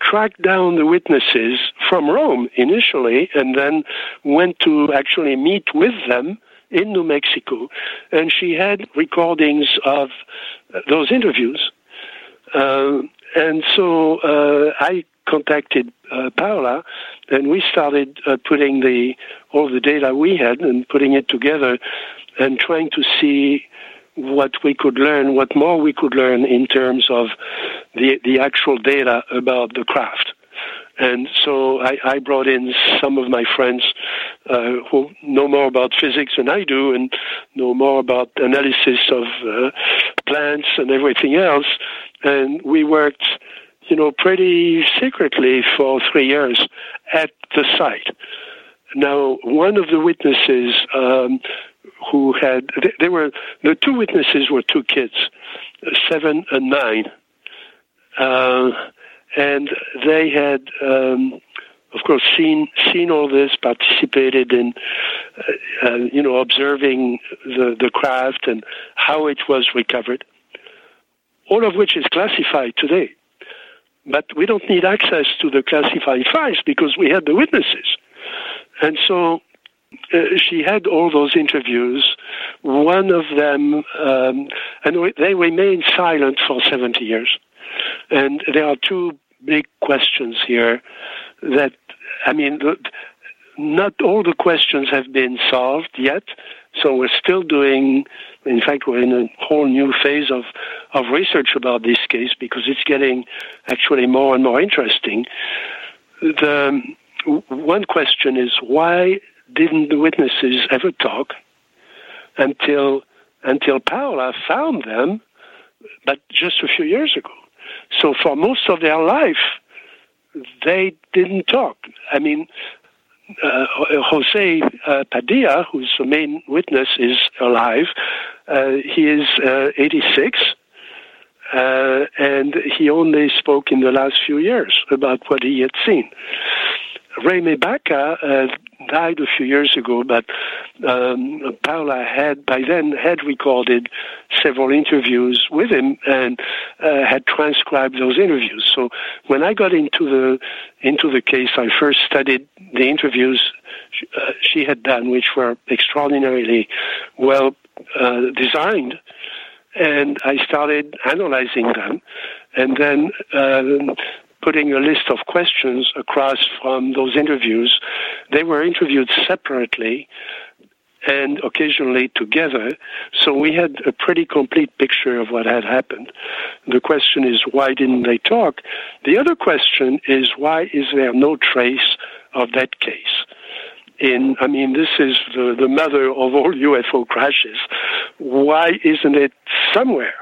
tracked down the witnesses from Rome initially and then went to actually meet with them in New Mexico. And she had recordings of those interviews. Uh, and so uh, I contacted uh, Paola, and we started uh, putting the all the data we had and putting it together, and trying to see what we could learn, what more we could learn in terms of the the actual data about the craft. And so I, I brought in some of my friends uh, who know more about physics than I do and know more about analysis of uh, plants and everything else. And we worked, you know, pretty secretly for three years at the site. Now, one of the witnesses um, who had, they were, the two witnesses were two kids, seven and nine. Uh, and they had. Um, of course, seen seen all this, participated in, uh, uh, you know, observing the the craft and how it was recovered. All of which is classified today, but we don't need access to the classified files because we had the witnesses, and so. Uh, she had all those interviews. One of them, um, and they remained silent for 70 years. And there are two big questions here that, I mean, not all the questions have been solved yet. So we're still doing, in fact, we're in a whole new phase of, of research about this case because it's getting actually more and more interesting. The one question is why didn't the witnesses ever talk until until Paola found them, but just a few years ago? So for most of their life, they didn't talk. I mean, uh, Jose uh, Padilla, who's the main witness, is alive. Uh, he is uh, 86, uh, and he only spoke in the last few years about what he had seen. Reme Baca uh, died a few years ago, but um, Paola had by then had recorded several interviews with him and uh, had transcribed those interviews. So when I got into the into the case, I first studied the interviews uh, she had done, which were extraordinarily well uh, designed. And I started analyzing them, and then uh, putting a list of questions across from those interviews. They were interviewed separately and occasionally together. So we had a pretty complete picture of what had happened. The question is, why didn't they talk? The other question is, why is there no trace of that case? In, I mean, this is the, the mother of all UFO crashes. Why isn't it somewhere?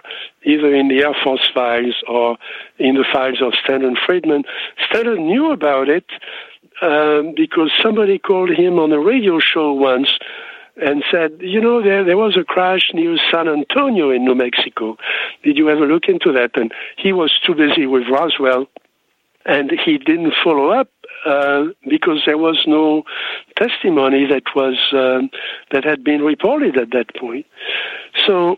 Either in the Air Force files or in the files of Stanton Friedman. Stanton knew about it um, because somebody called him on a radio show once and said, you know, there, there was a crash near San Antonio in New Mexico. Did you ever look into that? And he was too busy with Roswell and he didn't follow up uh, because there was no testimony that was um, that had been reported at that point. So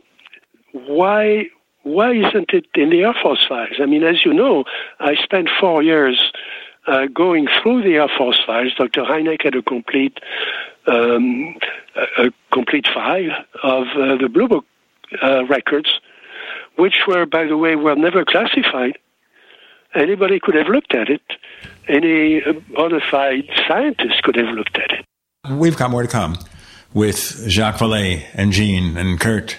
why why isn't it in the Air Force files? I mean, as you know, I spent four years uh, going through the Air Force files. Dr. Hynek had a complete um, a, complete file of uh, the Blue Book uh, records, which were, by the way, were never classified. Anybody could have looked at it. Any bona fide scientist could have looked at it. We've got more to come with Jacques Vallée and Gene and Curt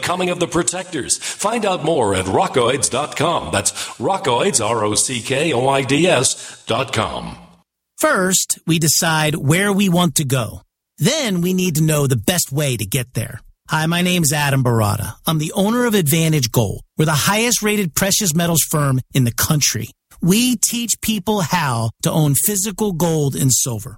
Coming of the Protectors. Find out more at rockoids.com. That's rockoids, R O C K O I D S.com. First, we decide where we want to go. Then we need to know the best way to get there. Hi, my name is Adam Baratta. I'm the owner of Advantage Gold. We're the highest rated precious metals firm in the country. We teach people how to own physical gold and silver.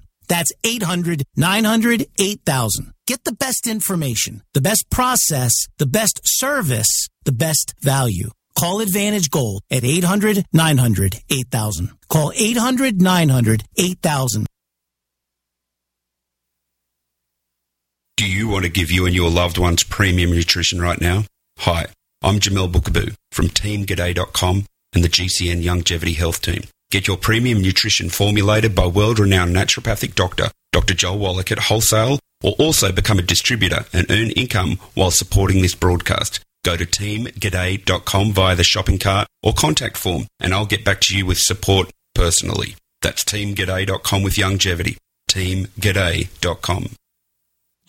That's 800 900 8000. Get the best information, the best process, the best service, the best value. Call Advantage Gold at 800 900 8000. Call 800 900 8000. Do you want to give you and your loved ones premium nutrition right now? Hi, I'm Jamel Bookaboo from TeamGaday.com and the GCN Longevity Health Team. Get your premium nutrition formulated by world renowned naturopathic doctor, Dr. Joel Wallach at wholesale, or also become a distributor and earn income while supporting this broadcast. Go to teamgaday.com via the shopping cart or contact form, and I'll get back to you with support personally. That's teamgaday.com with longevity. Teamgaday.com.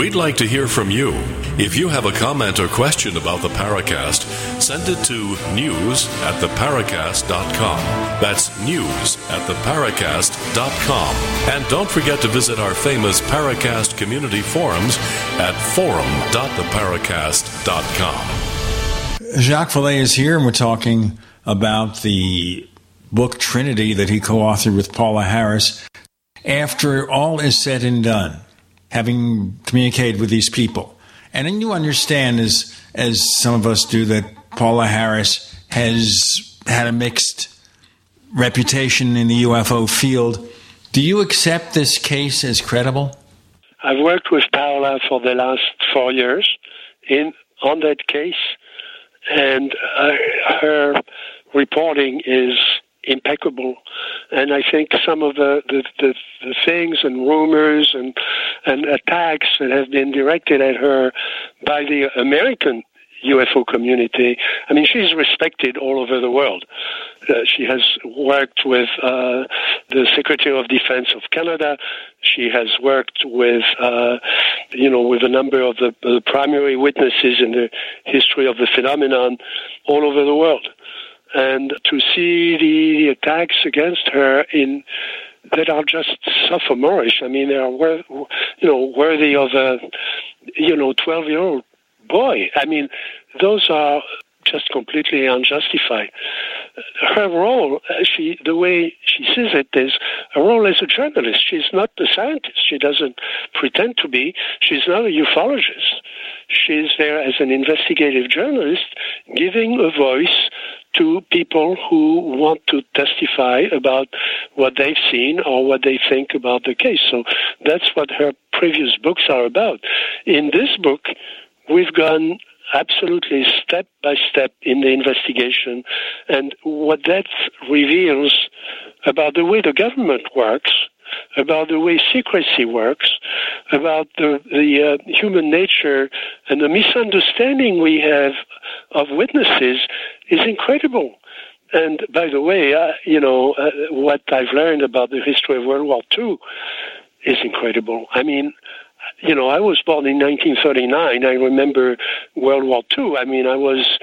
We'd like to hear from you. If you have a comment or question about the Paracast, send it to news at theparacast.com. That's news at theparacast.com. And don't forget to visit our famous Paracast community forums at forum.theparacast.com. Jacques Vallée is here, and we're talking about the book Trinity that he co authored with Paola Harris. After all is said and done, having communicated with these people. And then you understand, as as some of us do, that Paola Harris has had a mixed reputation in the UFO field. Do you accept this case as credible? I've worked with Paola for the last four years in on that case, and uh, her reporting is impeccable. And I think some of the, the, the, the, things and rumors and, and attacks that have been directed at her by the American UFO community, I mean, she's respected all over the world. Uh, she has worked with uh, the Secretary of Defense of Canada. She has worked with, uh, you know, with a number of the, the primary witnesses in the history of the phenomenon all over the world and to see the attacks against her in that are just sophomorish. I mean, they are you know worthy of a you know twelve year old boy. I mean, those are just completely unjustified. Her role, uh, she the way she sees it is a role as a journalist. She's not a scientist. She doesn't pretend to be. She's not a ufologist. She's there as an investigative journalist, giving a voice to people who want to testify about what they've seen or what they think about the case. So that's what her previous books are about. In this book, we've gone absolutely step by step in the investigation and what that reveals about the way the government works about the way secrecy works, about the, the uh, human nature and the misunderstanding we have of witnesses is incredible. And by the way, uh, you know, uh, what I've learned about the history of World War II is incredible. I mean, you know, I was born in 1939. I remember World War II. I mean, I was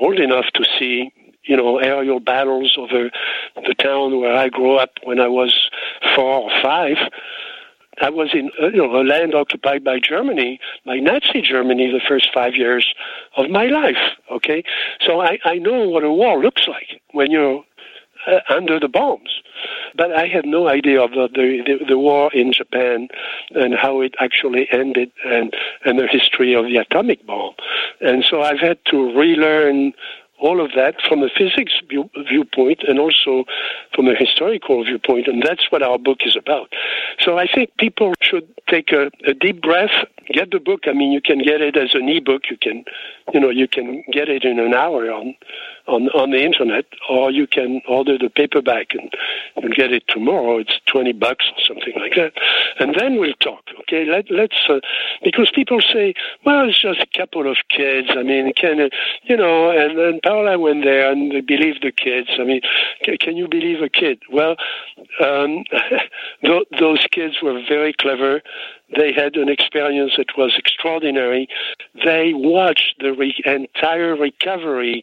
old enough to see you know, aerial battles over the town where I grew up when I was four or five. I was in uh, you know a land occupied by Germany, by Nazi Germany, the first five years of my life. Okay, so I, I know what a war looks like when you're uh, under the bombs. But I had no idea of the, the, the war in Japan and how it actually ended and, and the history of the atomic bomb. And so I've had to relearn all of that from a physics view, viewpoint and also from a historical viewpoint, and that's what our book is about. So I think people should take a, a deep breath, get the book. I mean, you can get it as an e-book. You can, you know, you can get it in an hour on on on the internet, or you can order the paperback and and get it tomorrow. It's twenty bucks or something like that, and then we'll talk. Okay, Let, let's uh, because people say, well, it's just a couple of kids. I mean, can you know? And then Paola went there and they believed the kids. I mean, can, you believe a kid? Well, um, th- those kids were very clever. They had an experience that was extraordinary. They watched the re- entire recovery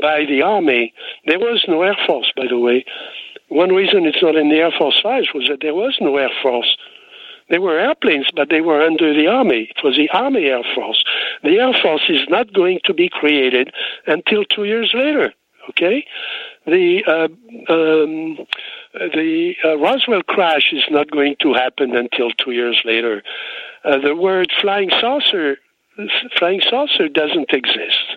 by the Army. There was no Air Force, by the way. One reason it's not in the Air Force files was that there was no Air Force. There were airplanes, but they were under the Army. It was the Army Air Force. The Air Force is not going to be created until two years later. Okay, the uh, um, the uh, Roswell crash is not going to happen until two years later. Uh, the word flying saucer flying saucer doesn't exist.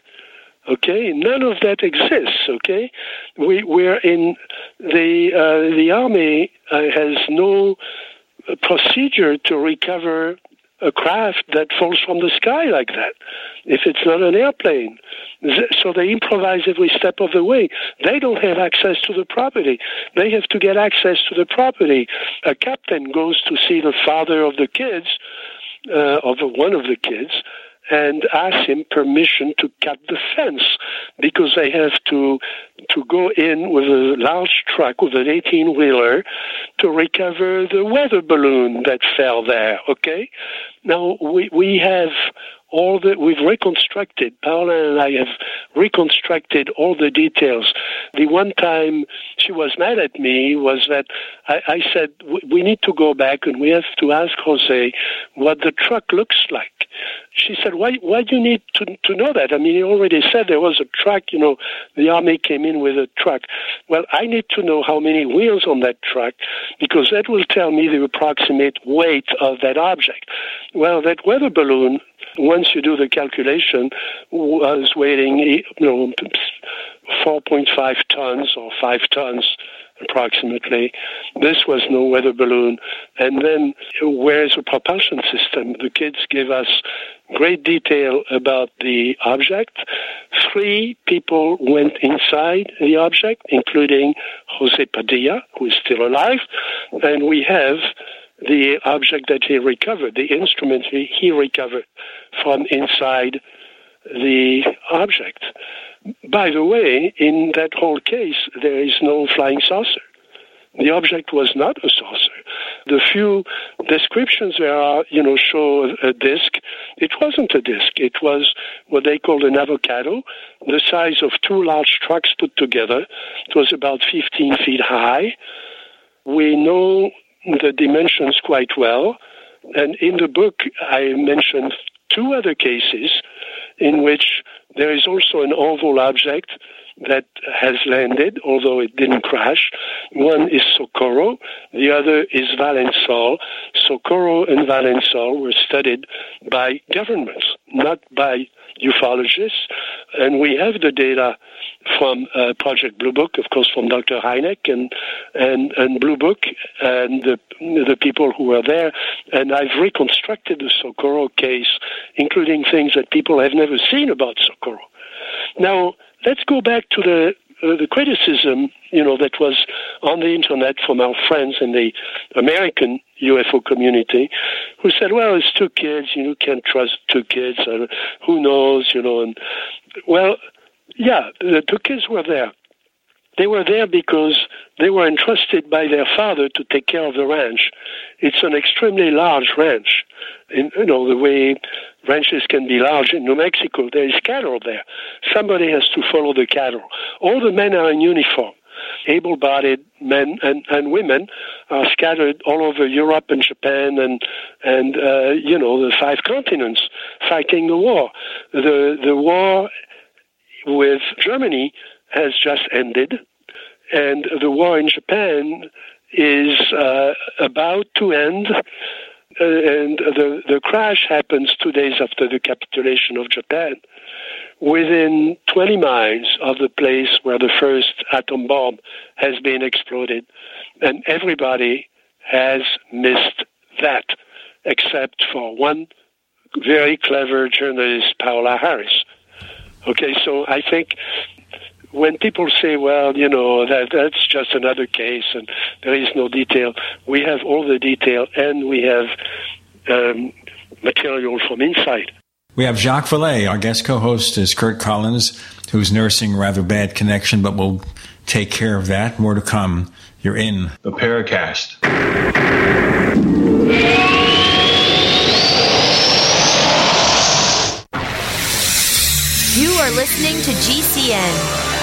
Okay, none of that exists. Okay, we we're in the uh, the army uh, has no procedure to recover a craft that falls from the sky like that if it's not an airplane. So they improvise every step of the way. They don't have access to the property. They have to get access to the property. A captain goes to see the father of the kids, uh, of one of the kids, and ask him permission to cut the fence because they have to to go in with a large truck with an 18 wheeler to recover the weather balloon that fell there okay? Now we we have all the we've reconstructed. Paola and I have reconstructed all the details. The one time she was mad at me was that I, I said we need to go back and we have to ask Jose what the truck looks like. She said, "Why? Why do you need to to know that? I mean, he already said there was a truck. You know, the army came in with a truck. Well, I need to know how many wheels on that truck because that will tell me the approximate weight of that object. Well, that weather balloon once you do the calculation, was weighing you know 4.5 tons or 5 tons approximately. This was no weather balloon. And then where's the propulsion system? The kids gave us great detail about the object. Three people went inside the object, including Jose Padilla, who is still alive. And we have the object that he recovered, the instrument he he recovered from inside the object. By the way, in that whole case, there is no flying saucer. The object was not a saucer. The few descriptions there are, uh, you know, show a disc. It wasn't a disc. It was what they called an avocado, the size of two large trucks put together. It was about 15 feet high. We know the dimensions quite well. And in the book, I mentioned two other cases in which there is also an oval object that has landed, although it didn't crash. One is Socorro, the other is Valensole. Socorro and Valensole were studied by governments, not by ufologists, and we have the data from uh, Project Blue Book, of course, from Dr. Hynek and and and Blue Book and the the people who were there, and I've reconstructed the Socorro case, including things that people have never seen about Socorro. Now, let's go back to the the criticism, you know, that was on the internet from our friends in the American UFO community, who said, "Well, it's two kids. You know, can't trust two kids. Uh, who knows, you know?" And well, yeah, the two kids were there. They were there because they were entrusted by their father to take care of the ranch. It's an extremely large ranch. In, you know, the way ranches can be large in New Mexico, there is cattle there. Somebody has to follow the cattle. all the men are in uniform. Able bodied men and, and women are scattered all over Europe and Japan and, and uh, you know, the five continents fighting the war. The, the war with Germany has just ended, and the war in Japan is uh, about to end. Uh, and the, the crash happens two days after the capitulation of Japan. Within 20 miles of the place where the first atom bomb has been exploded. And everybody has missed that, except for one very clever journalist, Paola Harris. Okay, so I think when people say, well, you know, that that's just another case and there is no detail, we have all the detail and we have um, material from inside. We have Jacques Vallée. Our guest co host is Curt Collins, who's nursing rather bad connection, but we'll take care of that. More to come. You're in the Paracast. You are listening to GCN.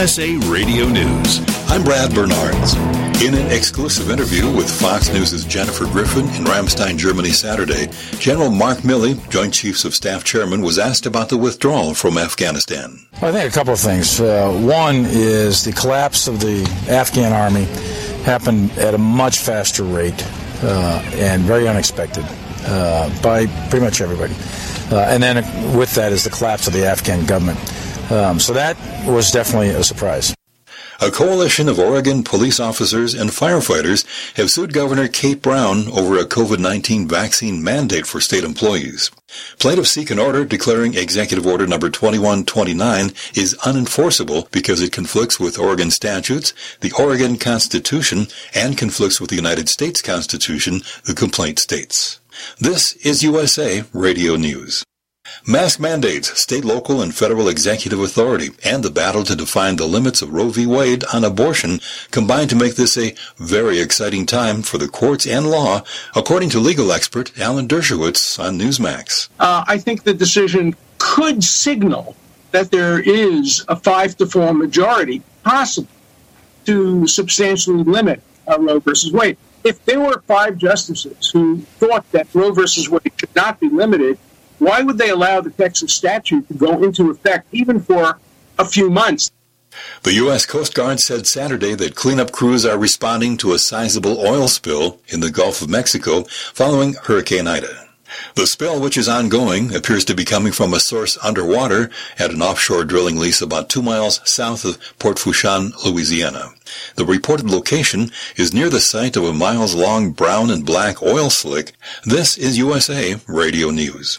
USA Radio News. I'm Brad Bernards. In an exclusive interview with Fox News' Jennifer Griffin in Ramstein, Germany Saturday, General Mark Milley, Joint Chiefs of Staff Chairman, was asked about the withdrawal from Afghanistan. Well, I think a couple of things. Uh, one is the collapse of the Afghan army happened at a much faster rate uh, and very unexpected uh, by pretty much everybody. Uh, and then with that is the collapse of the Afghan government. Um, so that was definitely a surprise. A coalition of Oregon police officers and firefighters have sued Governor Kate Brown over a COVID-19 vaccine mandate for state employees. Plaintiffs seek an order declaring Executive Order number 2129 is unenforceable because it conflicts with Oregon statutes, the Oregon Constitution, and conflicts with the United States Constitution, the complaint states. This is USA Radio News. Mask mandates, state, local, and federal executive authority, and the battle to define the limits of Roe v. Wade on abortion combine to make this a very exciting time for the courts and law, according to legal expert Alan Dershowitz on Newsmax. Uh, I think the decision could signal that there is a five to four majority possible to substantially limit uh, Roe versus Wade. If there were five justices who thought that Roe versus Wade should not be limited, why would they allow the Texas statute to go into effect even for a few months? The U.S. Coast Guard said Saturday that cleanup crews are responding to a sizable oil spill in the Gulf of Mexico following Hurricane Ida. The spill, which is ongoing, appears to be coming from a source underwater at an offshore drilling lease about two miles south of Port Fourchon, Louisiana. The reported location is near the site of a miles long brown and black oil slick. This is USA Radio News.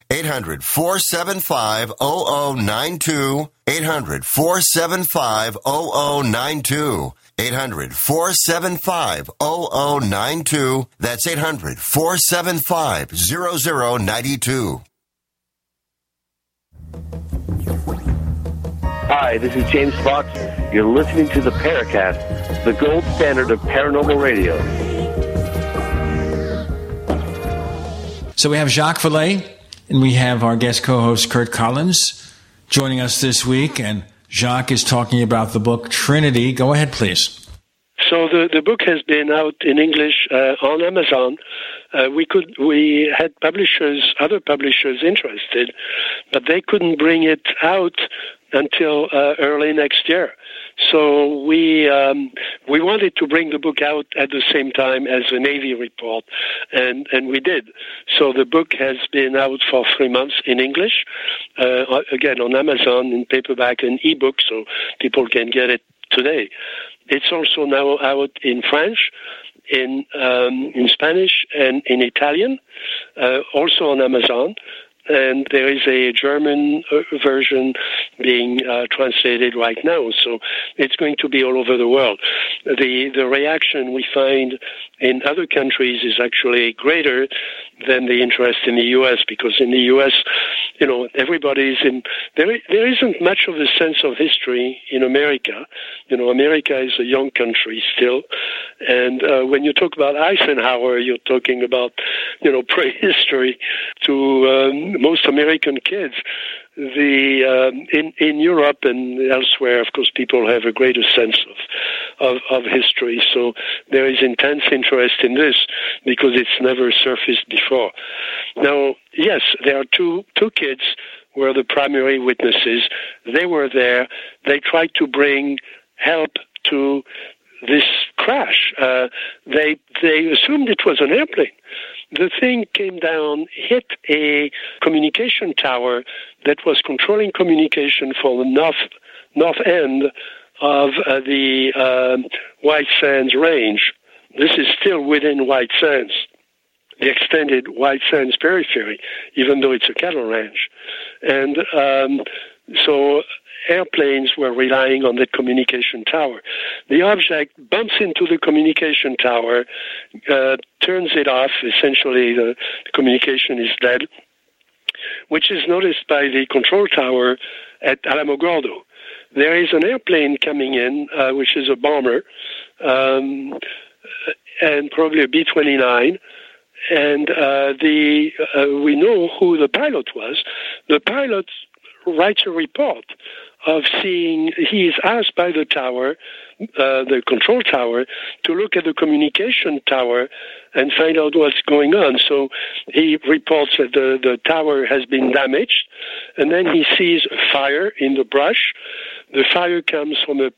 800 475 0092. 800 475 0092. 800 475 0092. That's 800 475 0092. Hi, this is James Fox. You're listening to the Paracast, the gold standard of paranormal radio. So we have Jacques Vallée, and we have our guest co-host Curt Collins joining us this week, and Jacques is talking about the book Trinity. Go ahead, please. So the, the book has been out in English uh, on Amazon. Uh, we could we had publishers, other publishers interested, but they couldn't bring it out until uh, early next year. So we um, we wanted to bring the book out at the same time as the Navy report, and and we did. So the book has been out for three months in English, uh, again on Amazon in paperback and ebook, so people can get it today. It's also now out in French, in um, in Spanish, and in Italian, uh, also on Amazon and there is a German uh, version being uh, translated right now. So it's going to be all over the world. The the reaction we find in other countries is actually greater than the interest in the U.S. because in the U.S., you know, everybody's in there. There isn't much of a sense of history in America. You know, America is a young country still, and uh, when you talk about Eisenhower, you're talking about you know prehistory to um, most American kids. The um, in in Europe and elsewhere, of course, people have a greater sense of, of of history. So there is intense interest in this because it's never surfaced before. Now, yes, there are two two kids were the primary witnesses. They were there. They tried to bring help to this crash. Uh, they they assumed it was an airplane. The thing came down, hit a communication tower that was controlling communication for the north north end of uh, the uh, White Sands Range. This is still within White Sands, the extended White Sands periphery, even though it's a cattle ranch. And um, so airplanes were relying on that communication tower. The object bumps into the communication tower, uh, turns it off. Essentially, the, the communication is dead, which is noticed by the control tower at Alamogordo. There is an airplane coming in, uh, which is a bomber, um, and probably a B 29 and uh, the uh, we know who the pilot was. The pilot writes a report of seeing, he is asked by the tower, uh, the control tower, to look at the communication tower and find out what's going on. So he reports that the, the tower has been damaged, and then he sees a fire in the brush. The fire comes from a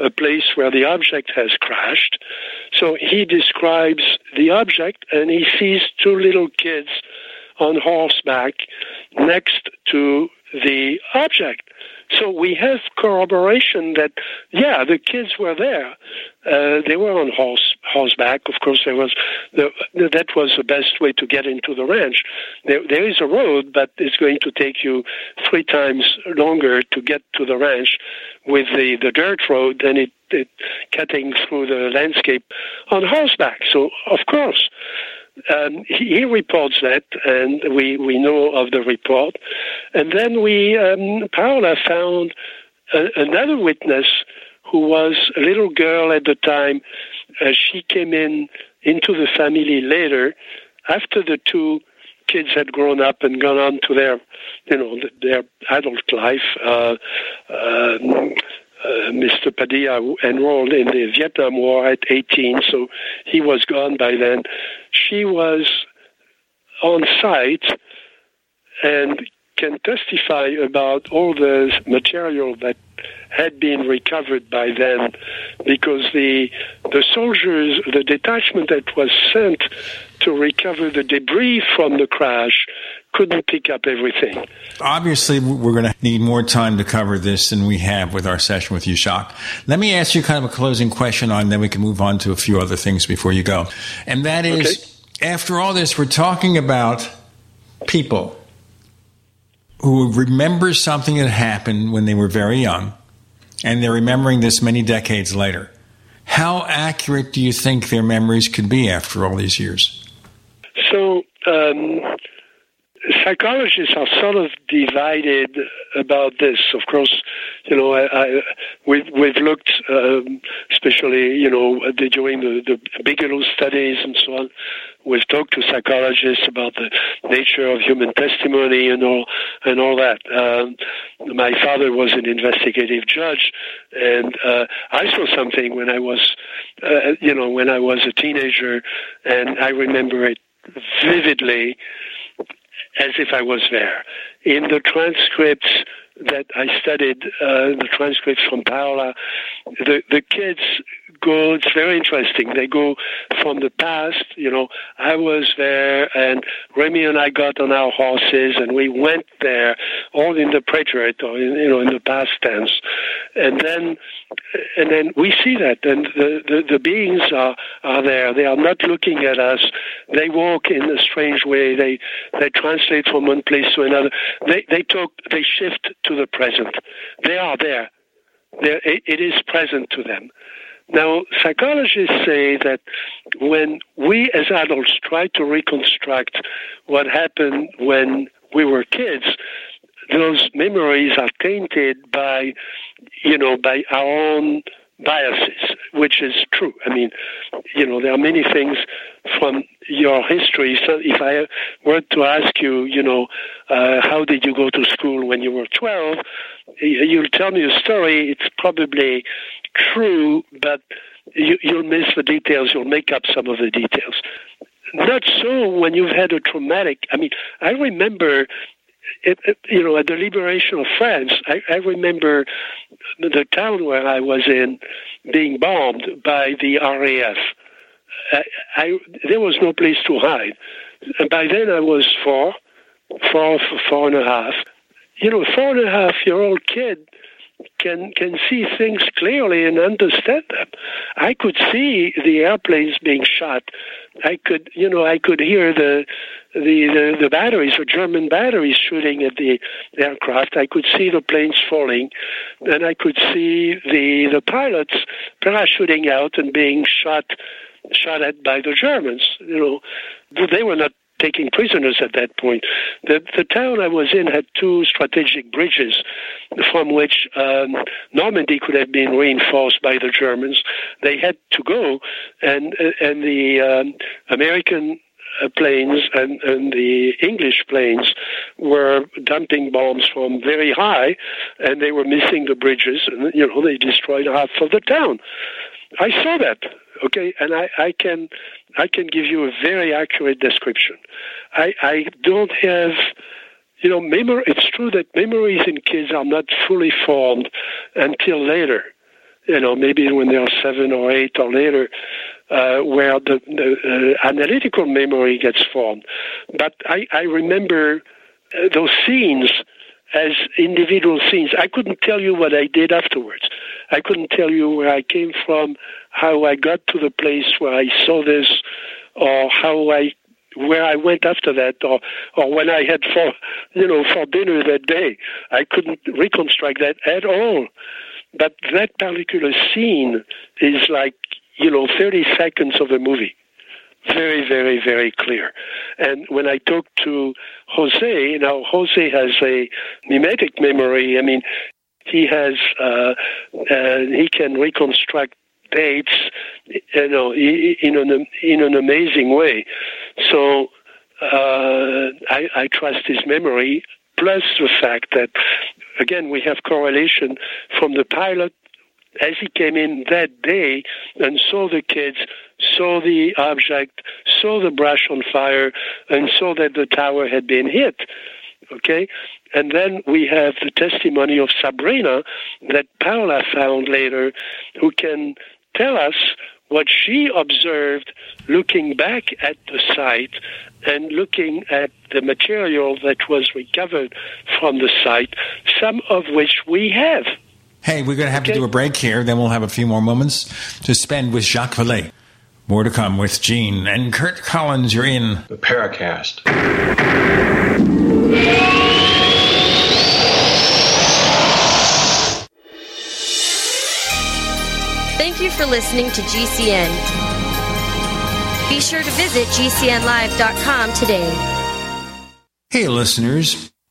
a place where the object has crashed. So he describes the object and he sees two little kids on horseback next to the object. So we have corroboration that, yeah, the kids were there. Uh, they were on horse horseback. Of course, there was the, that was the best way to get into the ranch. There, there is a road, but it's going to take you three times longer to get to the ranch with the, the dirt road than it, it cutting through the landscape on horseback. So, of course. Um, he, he, reports that, and we, we know of the report. And then we, um, Paola found a, another witness who was a little girl at the time. Uh, she came in into the family later, after the two kids had grown up and gone on to their, you know, their adult life. Uh, um, uh, Mr. Padilla enrolled in the Vietnam War at 18, so he was gone by then. She was on site and can testify about all the material that had been recovered by then because the the soldiers the detachment that was sent to recover the debris from the crash couldn't pick up everything. Obviously, we're going to need more time to cover this than we have with our session with you, Jacques. Let me ask you kind of a closing question on, then we can move on to a few other things before you go. And that is, okay. after all this, we're talking about people who remember something that happened when they were very young, and they're remembering this many decades later. How accurate do you think their memories could be after all these years? So, psychologists are sort of divided about this. Of course, you know, I, I, we've we've looked, um, especially you know during the, the Bigelow studies and so on. We've talked to psychologists about the nature of human testimony and all and all that. Um, my father was an investigative judge, and uh, I saw something when I was, uh, you know, when I was a teenager, and I remember it vividly as if I was there. In the transcripts that I studied, uh, the transcripts from Paola, the, the kids go, it's very interesting. They go from the past, you know, I was there and Reme and I got on our horses and we went there, all in the preterite or, in, you know, in the past tense. And then, and then we see that and the, the, the beings are, are there. They are not looking at us. They walk in a strange way. They, they translate from one place to another. They, they talk, they shift to the present. They are there. It, it is present to them. Now, psychologists say that when we as adults try to reconstruct what happened when we were kids, those memories are tainted by, you know, by our own biases, which is true. I mean, you know, there are many things from your history. So if I were to ask you, you know, uh, how did you go to school when you were 12, you'll tell me a story. It's probably true, but you, you'll miss the details. You'll make up some of the details. Not so when you've had a traumatic. I mean, I remember it, you know, at the liberation of France, I, I remember the town where I was in being bombed by the RAF. I, I, there was no place to hide. And by then I was four, four, four and a half. You know, four and a half year old kid can can see things clearly and understand them. I could see the airplanes being shot. I could, you know, I could hear the the the, the batteries, the German batteries, shooting at the aircraft. I could see the planes falling, and I could see the the pilots parachuting out and being shot shot at by the Germans. You know, they were not taking prisoners at that point. The, the town I was in had two strategic bridges from which um, Normandy could have been reinforced by the Germans. They had to go, and, and the um, American uh, planes and, and the English planes were dumping bombs from very high, and they were missing the bridges, and you know they destroyed half of the town. I saw that, okay, and I, I can I can give you a very accurate description. I, I don't have, you know, memory. It's true that memories in kids are not fully formed until later. You know, maybe when they are seven or eight or later, uh, where the, the uh, analytical memory gets formed. But I, I remember uh, those scenes as individual scenes. I couldn't tell you what I did afterwards. I couldn't tell you where I came from, how I got to the place where I saw this, or how I where I went after that, or or when I had for you know for dinner that day. I couldn't reconstruct that at all. But that particular scene is like you know 30 seconds of a movie very, very, very clear. And when I talk to Jose, now Jose has a mimetic memory. I mean, he has, uh, uh, he can reconstruct dates, you know, in an in an amazing way. So uh, I, I trust his memory. Plus the fact that, again, we have correlation from the pilot as he came in that day and saw the kids, saw the object, saw the brush on fire, and saw that the tower had been hit. Okay? And then we have the testimony of Sabrina that Paola found later, who can tell us what she observed looking back at the site and looking at the material that was recovered from the site, some of which we have. Hey, we're going to have okay. to do a break here. Then we'll have a few more moments to spend with Jacques Vallée. More to come with Gene and Curt Collins. You're in the Paracast. Thank you for listening to GCN. Be sure to visit GCNlive.com today. Hey, listeners.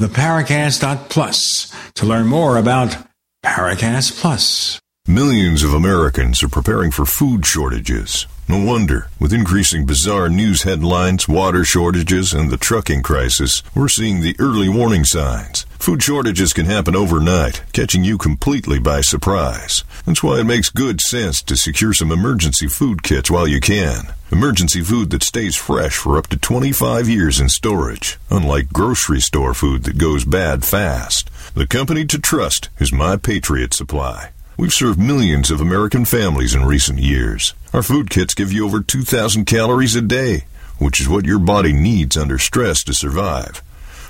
theparacast.plus to learn more about Paracast Plus. Millions of Americans are preparing for food shortages. No wonder, with increasing bizarre news headlines, water shortages, and the trucking crisis, we're seeing the early warning signs. Food shortages can happen overnight, catching you completely by surprise. That's why it makes good sense to secure some emergency food kits while you can. Emergency food that stays fresh for up to 25 years in storage, unlike grocery store food that goes bad fast. The company to trust is My Patriot Supply. We've served millions of American families in recent years. Our food kits give you over 2,000 calories a day, which is what your body needs under stress to survive.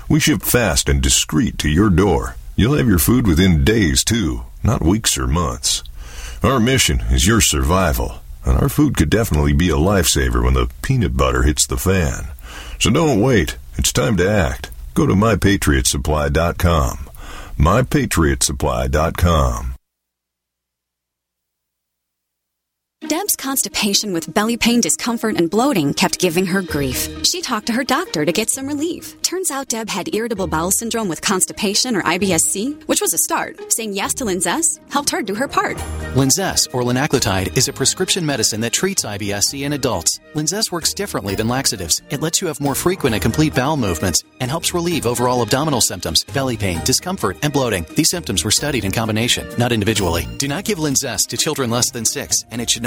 We ship fast and discreet to your door. You'll have your food within days, too, not weeks or months. Our mission is your survival, and our food could definitely be a lifesaver when the peanut butter hits the fan. So don't wait. It's time to act. Go to mypatriotsupply.com. mypatriotsupply.com. Deb's constipation with belly pain, discomfort, and bloating kept giving her grief. She talked to her doctor to get some relief. Turns out Deb had irritable bowel syndrome with constipation or IBS-C, which was a start. Saying yes to Linzess helped her do her part. Linzess, or linaclotide, is a prescription medicine that treats IBS-C in adults. Linzess works differently than laxatives. It lets you have more frequent and complete bowel movements and helps relieve overall abdominal symptoms, belly pain, discomfort, and bloating. These symptoms were studied in combination, not individually. Do not give Linzess to children less than 6, and it should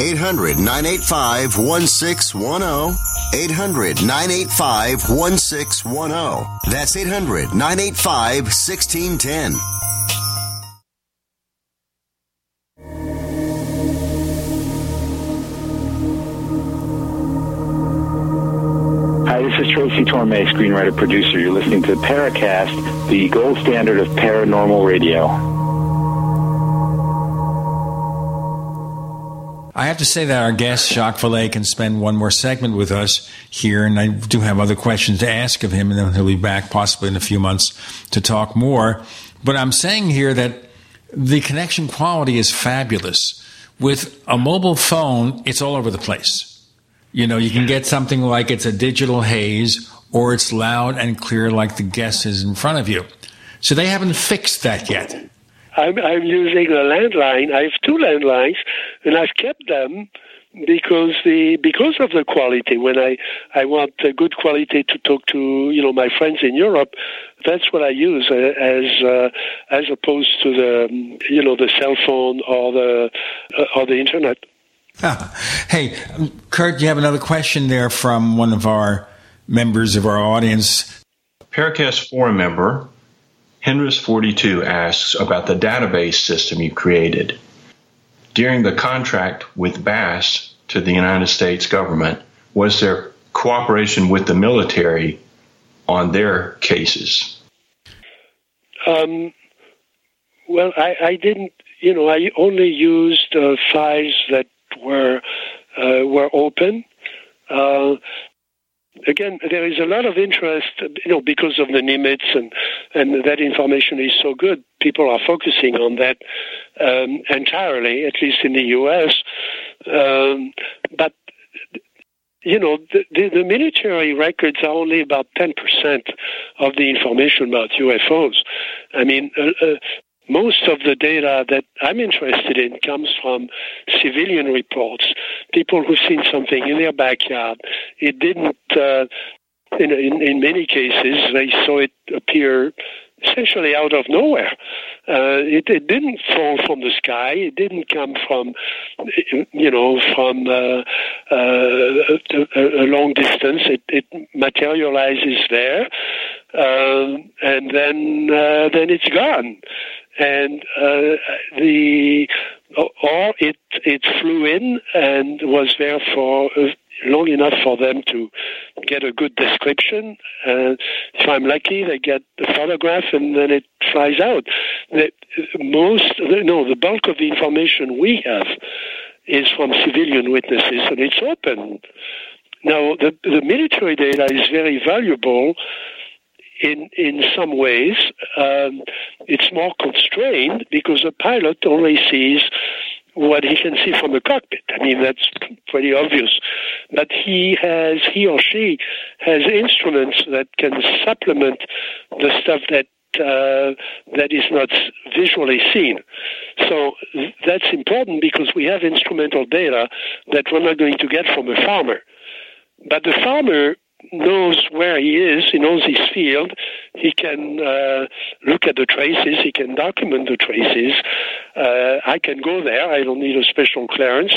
800 985 1610. 800 985 1610. That's 800 985 1610. Hi, this is Tracy Torme, screenwriter producer. You're listening to Paracast, the gold standard of paranormal radio. I have to say that our guest, Jacques Vallée, can spend one more segment with us here, and I do have other questions to ask of him, and then he'll be back possibly in a few months to talk more. But I'm saying here that the connection quality is fabulous. With a mobile phone, it's all over the place. You know, you can get something like it's a digital haze or it's loud and clear like the guest is in front of you. So they haven't fixed that yet. I'm, I'm using a landline. I have two landlines, and I've kept them because the because of the quality. When I I want a good quality to talk to you know my friends in Europe, that's what I use uh, as uh, as opposed to the you know the cell phone or the uh, or the internet. Ah. Hey, Curt, you have another question there from one of our members of our audience. Paracast forum member Henris42 asks about the database system you created. During the contract with BAASS to the United States government, was there cooperation with the military on their cases? Um, well, I, I, didn't. You know, I only used uh, files that were uh, were open. Uh, again, there is a lot of interest, you know, because of the Nimitz and, and that information is so good. People are focusing on that um, entirely, at least in the U.S. Um, but you know, the, the, the, military records are only about 10% of the information about UFOs. I mean, uh, uh, most of the data that I'm interested in comes from civilian reports, people who've seen something in their backyard. It didn't, uh, in, in, in many cases, they saw it appear essentially out of nowhere. Uh, it, it, didn't fall from the sky. It didn't come from, you know, from uh, uh, a, a, long distance. It, it materializes there, um, and then uh, then it's gone and uh, the or it it flew in and was there for uh, long enough for them to get a good description. Uh, if I'm lucky, they get the photograph and then it flies out. Most, no, the bulk of the information we have is from civilian witnesses, and it's open. Now, the, the military data is very valuable in in some ways. Um, it's more constrained because a pilot only sees what he can see from the cockpit. I mean, that's pretty obvious. But he has, he or she has instruments that can supplement the stuff that uh, that is not visually seen. So that's important because we have instrumental data that we're not going to get from a farmer. But the farmer knows where he is, he knows his field, he can uh, look at the traces, he can document the traces. Uh, I can go there, I don't need a special clearance,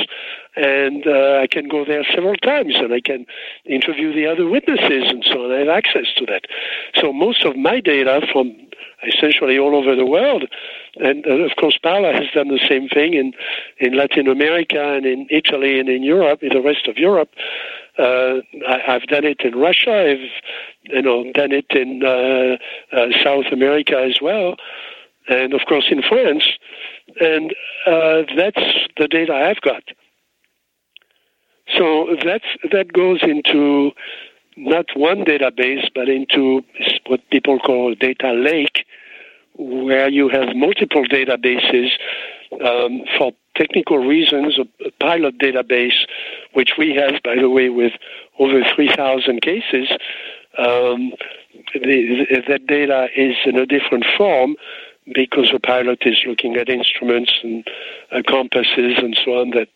and uh, I can go there several times and I can interview the other witnesses and so on. I have access to that. So most of my data from essentially all over the world. And uh, of course, Paola has done the same thing in, in Latin America and in Italy and in Europe, in the rest of Europe. Uh, I, have done it in Russia. I've you know done it in uh, uh, South America as well, and of course in France. And uh, that's the data I've got. So that's that goes into not one database, but into what people call a data lake, where you have multiple databases um, for technical reasons, a, pilot database, which we have, by the way, with over 3,000 cases. Um, the, the, that data is in a different form because the pilot is looking at instruments and uh, compasses and so on that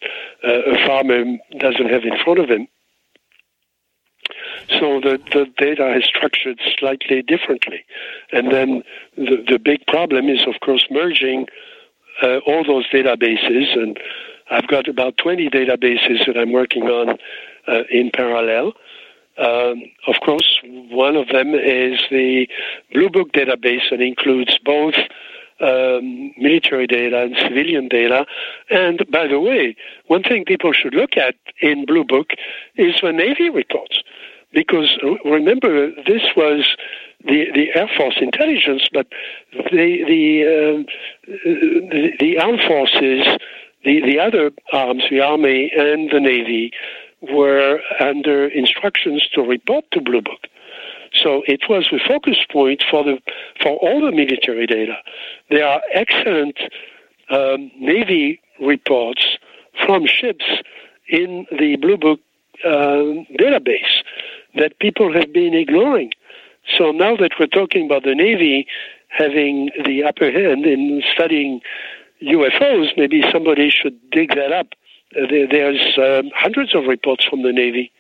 uh, a farmer doesn't have in front of him. So the, the data is structured slightly differently. And then the, the big problem is, of course, merging uh, all those databases. And I've got about 20 databases that I'm working on uh, in parallel. Um, of course, one of them is the Blue Book database that includes both um, military data and civilian data. And by the way, one thing people should look at in Blue Book is the Navy reports because remember this was the the Air Force intelligence, but the the uh, the, the armed forces The, the other arms, the Army and the Navy, were under instructions to report to Blue Book. So it was the focus point for the for all the military data. There are excellent um, Navy reports from ships in the Blue Book uh, database that people have been ignoring. So now that we're talking about the Navy having the upper hand in studying UFOs, maybe somebody should dig that up. Uh, there's um, hundreds of reports from the Navy.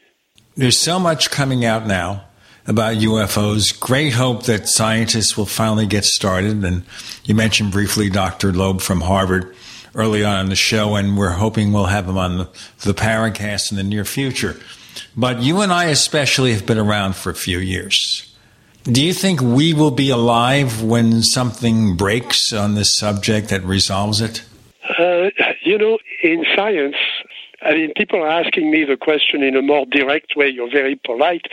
There's so much coming out now about UFOs. Great hope that scientists will finally get started. And you mentioned briefly Dr. Loeb from Harvard early on in the show, and we're hoping we'll have him on the, the Paracast in the near future. But you and I, especially, have been around for a few years. Do you think we will be alive when something breaks on this subject that resolves it? Uh, you know, in science, I mean, people are asking me the question in a more direct way. You're very polite,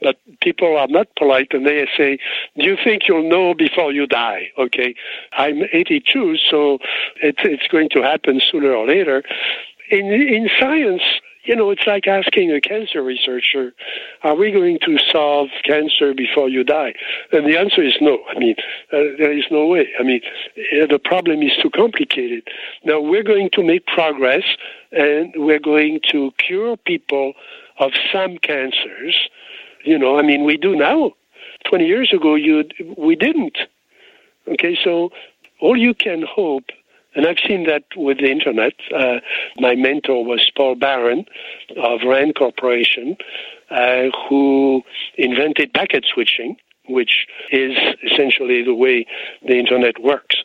but people are not polite and they say, Do you think you'll know before you die? Okay. I'm 82, so it's, it's going to happen sooner or later. In, in science, you know, it's like asking a cancer researcher, are we going to solve cancer before you die? And the answer is no. I mean, uh, there is no way. I mean, uh, the problem is too complicated. Now, we're going to make progress and we're going to cure people of some cancers. You know, I mean, we do now. 20 years ago, you we didn't. Okay, so all you can hope and I've seen that with the internet. Uh, my mentor was Paul Baran of RAND Corporation, uh, who invented packet switching, which is essentially the way the internet works.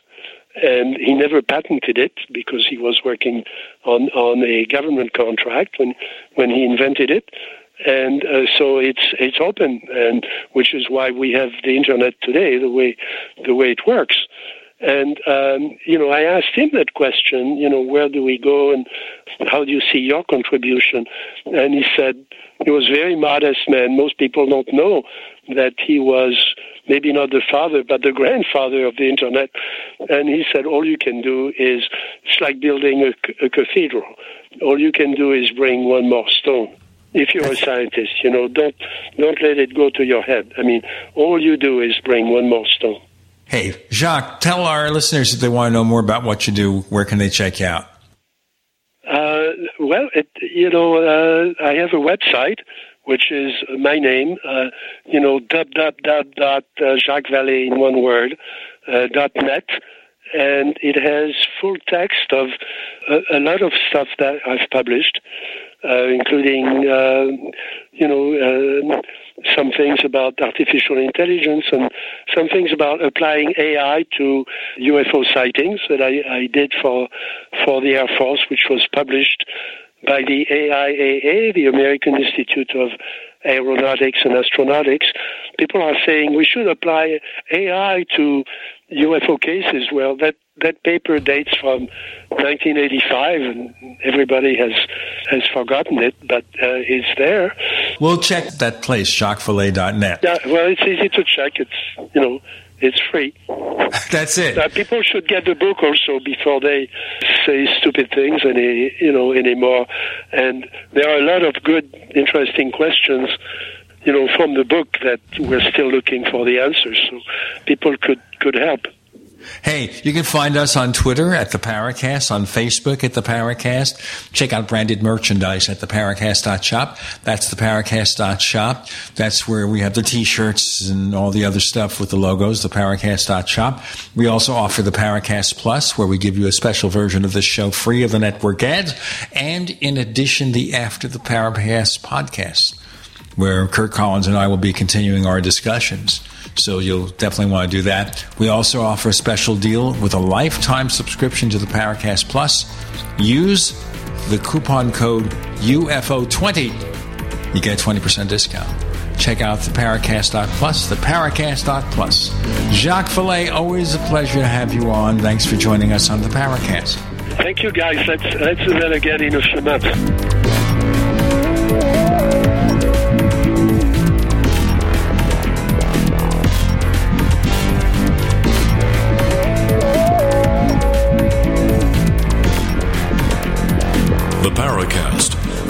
And he never patented it because he was working on, on a government contract when, when he invented it and uh, so it's it's open, and which is why we have the internet today, the way the way it works. And, um, you know, I asked him that question, you know, where do we go and how do you see your contribution? And he said, he was very modest man. Most people don't know that he was maybe not the father, but the grandfather of the internet. And he said, all you can do is, it's like building a, a cathedral. All you can do is bring one more stone if you're a scientist, you know, don't don't let it go to your head. I mean, all you do is bring one more stone. Hey, Jacques, tell our listeners if they want to know more about what you do, where can they check you out? Uh, well, it, you know, uh, I have a website which is my name, uh, you know, www dot uh, Jacques Vallée in one word uh, dot net, and it has full text of a, a lot of stuff that I've published, uh, including, uh, you know, uh, some things about artificial intelligence and some things about applying AI to UFO sightings that I, I did for for the Air Force, which was published by the AIAA, the American Institute of Aeronautics and Astronautics. People are saying we should apply AI to UFO cases. Well, that that paper dates from 1985, and everybody has has forgotten it, but uh, it's there. We'll check that place, jacquesvallée.net. Yeah, well, it's easy to check. It's you know, it's free. That's it. Uh, people should get the book also before they say stupid things any you know anymore. And there are a lot of good, interesting questions you know, from the book that we're still looking for the answers. So people could could help. Hey, you can find us on Twitter at the Paracast, on Facebook at the Paracast. Check out branded merchandise at the Paracast.shop. That's the Paracast.shop. That's where we have the t-shirts and all the other stuff with the logos, the Paracast.shop. We also offer the Paracast Plus, where we give you a special version of this show free of the network ads. And in addition, the After the Paracast podcast, where Curt Collins and I will be continuing our discussions. So you'll definitely want to do that. We also offer a special deal with a lifetime subscription to the Paracast Plus. Use the coupon code UFO20. You get a 20% discount. Check out the Paracast.plus, the Paracast.plus. Jacques Vallée, always a pleasure to have you on. Thanks for joining us on the Paracast. Thank you, guys. Let's, do that again in a